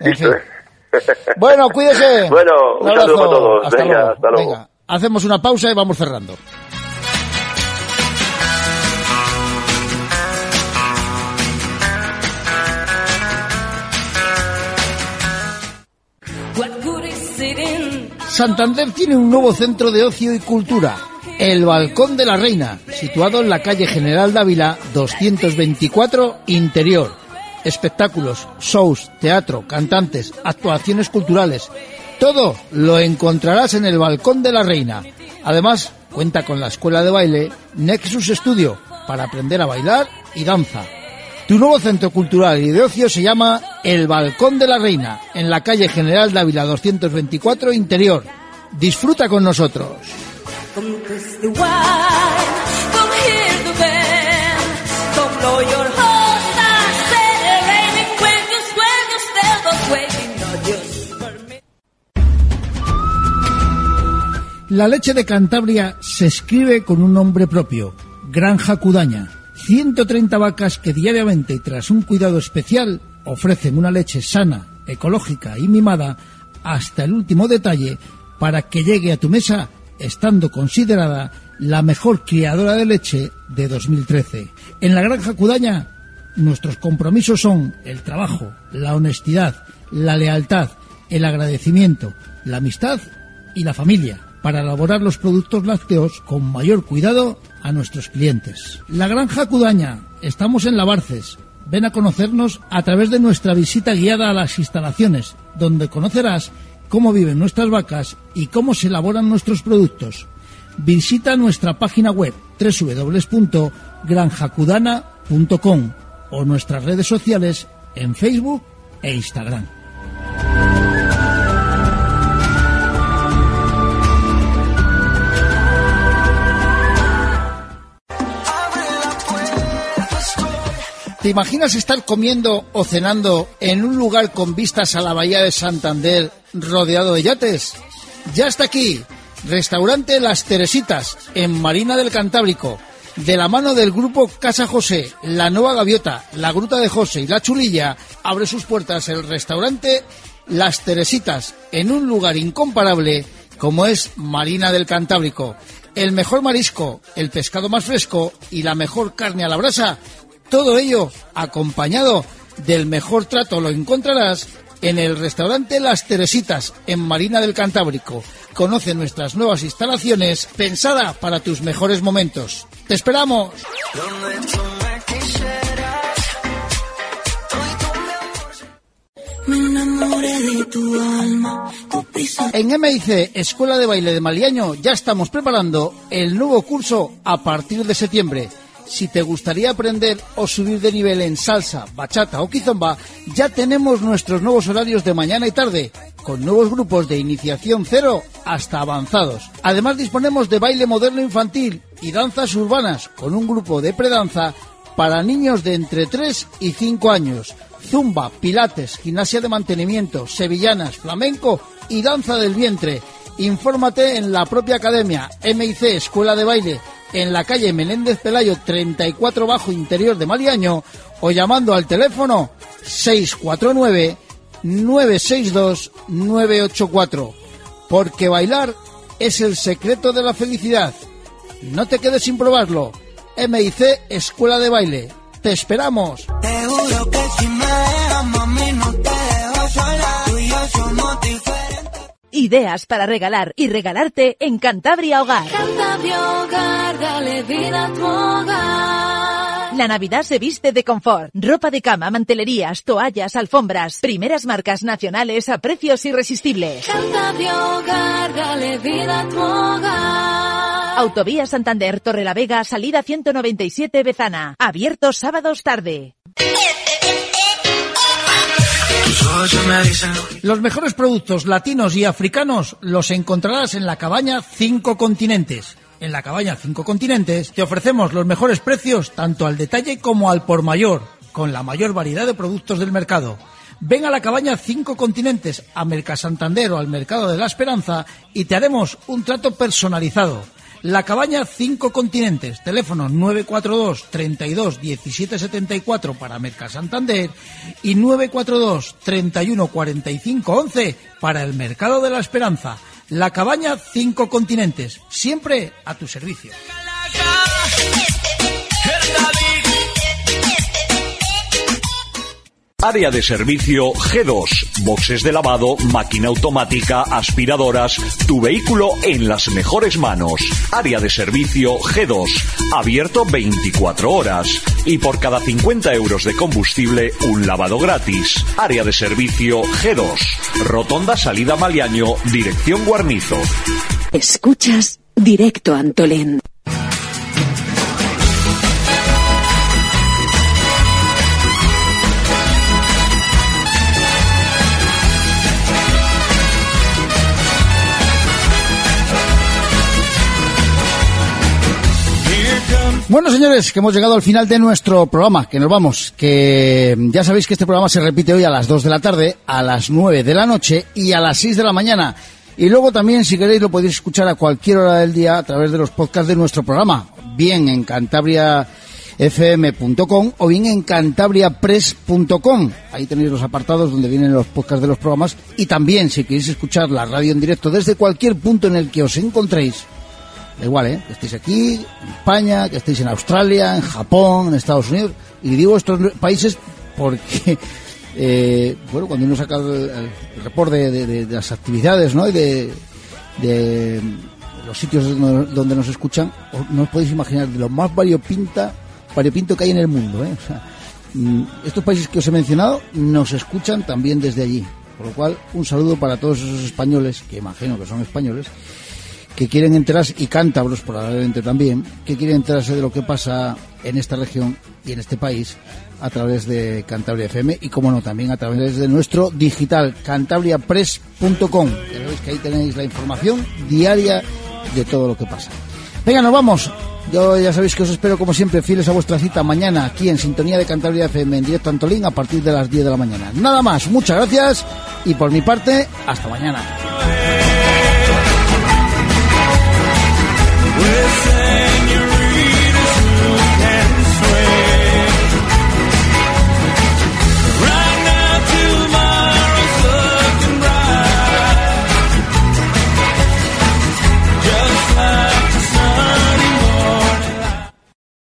En Listo, fin. ¿eh? Bueno, cuídese. Bueno, un saludo abrazo. para todos. Hasta Venga, luego. hasta luego. Venga, hacemos una pausa y vamos cerrando. Santander tiene un nuevo centro de ocio y cultura. El Balcón de la Reina, situado en la calle General Dávila 224 Interior. Espectáculos, shows, teatro, cantantes, actuaciones culturales. Todo lo encontrarás en el Balcón de la Reina. Además, cuenta con la escuela de baile Nexus Studio para aprender a bailar y danza. Tu nuevo centro cultural y de ocio se llama El Balcón de la Reina, en la calle General Dávila 224 Interior. Disfruta con nosotros. La leche de Cantabria se escribe con un nombre propio, Granja Cudaña. 130 vacas que diariamente tras un cuidado especial ofrecen una leche sana, ecológica y mimada hasta el último detalle para que llegue a tu mesa estando considerada la mejor criadora de leche de 2013. En la Granja Cudaña nuestros compromisos son el trabajo, la honestidad, la lealtad, el agradecimiento, la amistad y la familia para elaborar los productos lácteos con mayor cuidado a nuestros clientes. La Granja Cudaña, estamos en Lavarces. Ven a conocernos a través de nuestra visita guiada a las instalaciones, donde conocerás cómo viven nuestras vacas y cómo se elaboran nuestros productos. Visita nuestra página web www.granjacudana.com o nuestras redes sociales en Facebook e Instagram. ¿Te imaginas estar comiendo o cenando en un lugar con vistas a la bahía de Santander rodeado de yates? Ya está aquí, restaurante Las Teresitas, en Marina del Cantábrico, de la mano del grupo Casa José, La Nueva Gaviota, La Gruta de José y La Chulilla, abre sus puertas el restaurante Las Teresitas, en un lugar incomparable como es Marina del Cantábrico. El mejor marisco, el pescado más fresco y la mejor carne a la brasa todo ello acompañado del mejor trato lo encontrarás en el restaurante Las Teresitas, en Marina del Cantábrico. Conoce nuestras nuevas instalaciones, pensada para tus mejores momentos. ¡Te esperamos! En MIC, Escuela de Baile de Maliaño, ya estamos preparando el nuevo curso a partir de septiembre. Si te gustaría aprender o subir de nivel en salsa, bachata o kizomba, ya tenemos nuestros nuevos horarios de mañana y tarde, con nuevos grupos de iniciación cero hasta avanzados. Además disponemos de baile moderno infantil y danzas urbanas, con un grupo de predanza para niños de entre 3 y 5 años. Zumba, pilates, gimnasia de mantenimiento, sevillanas, flamenco y danza del vientre. Infórmate en la propia academia MIC Escuela de Baile en la calle Menéndez Pelayo 34 Bajo Interior de Maliaño o llamando al teléfono 649 962 984 porque bailar es el secreto de la felicidad. No te quedes sin probarlo. MIC Escuela de Baile. Te esperamos. Te que si me dejas, Ideas para regalar y regalarte en Cantabria Hogar. Cantabria Hogar, dale vida a tu hogar. La Navidad se viste de confort. Ropa de cama, mantelerías, toallas, alfombras. Primeras marcas nacionales a precios irresistibles. Cantabria Hogar, dale vida a tu hogar. Autovía Santander, Torrelavega, salida 197 Bezana. Abierto sábados tarde. Los mejores productos latinos y africanos los encontrarás en la cabaña Cinco Continentes. En la cabaña Cinco Continentes te ofrecemos los mejores precios tanto al detalle como al por mayor, con la mayor variedad de productos del mercado. Ven a la cabaña Cinco Continentes, a Mercasantander o al Mercado de la Esperanza y te haremos un trato personalizado. La cabaña Cinco Continentes, teléfono 942 32 17 74 para Mercasantander y 942 31 45 11 para el Mercado de la Esperanza. La cabaña Cinco Continentes, siempre a tu servicio. Área de servicio G2. Boxes de lavado, máquina automática, aspiradoras. Tu vehículo en las mejores manos. Área de servicio G2. Abierto 24 horas. Y por cada 50 euros de combustible, un lavado gratis. Área de servicio G2. Rotonda Salida Maliaño, dirección Guarnizo. Escuchas directo Antolín. Bueno, señores, que hemos llegado al final de nuestro programa, que nos vamos, que ya sabéis que este programa se repite hoy a las 2 de la tarde, a las 9 de la noche y a las 6 de la mañana. Y luego también, si queréis, lo podéis escuchar a cualquier hora del día a través de los podcasts de nuestro programa, bien en cantabriafm.com o bien en cantabriapress.com. Ahí tenéis los apartados donde vienen los podcasts de los programas y también, si queréis escuchar la radio en directo desde cualquier punto en el que os encontréis, Da igual, ¿eh? Que estéis aquí, en España, que estéis en Australia, en Japón, en Estados Unidos. Y digo estos países porque, eh, bueno, cuando uno saca el, el reporte de, las actividades, ¿no? Y de, los sitios donde, nos escuchan, no os podéis imaginar de lo más variopinta, variopinto que hay en el mundo, ¿eh? Mm, estos países que os he mencionado nos escuchan también desde allí. Por lo cual, un saludo para todos esos españoles, que imagino que son españoles, que quieren enterarse, y cántabros probablemente también, que quieren enterarse de lo que pasa en esta región y en este país a través de Cantabria FM y, como no, también a través de nuestro digital cantabriapress.com. Ya sabéis que ahí tenéis la información diaria de todo lo que pasa. Venga, nos vamos. Yo ya sabéis que os espero como siempre fieles a vuestra cita mañana aquí en Sintonía de Cantabria FM en directo Antolín a partir de las 10 de la mañana. Nada más, muchas gracias y por mi parte, hasta mañana.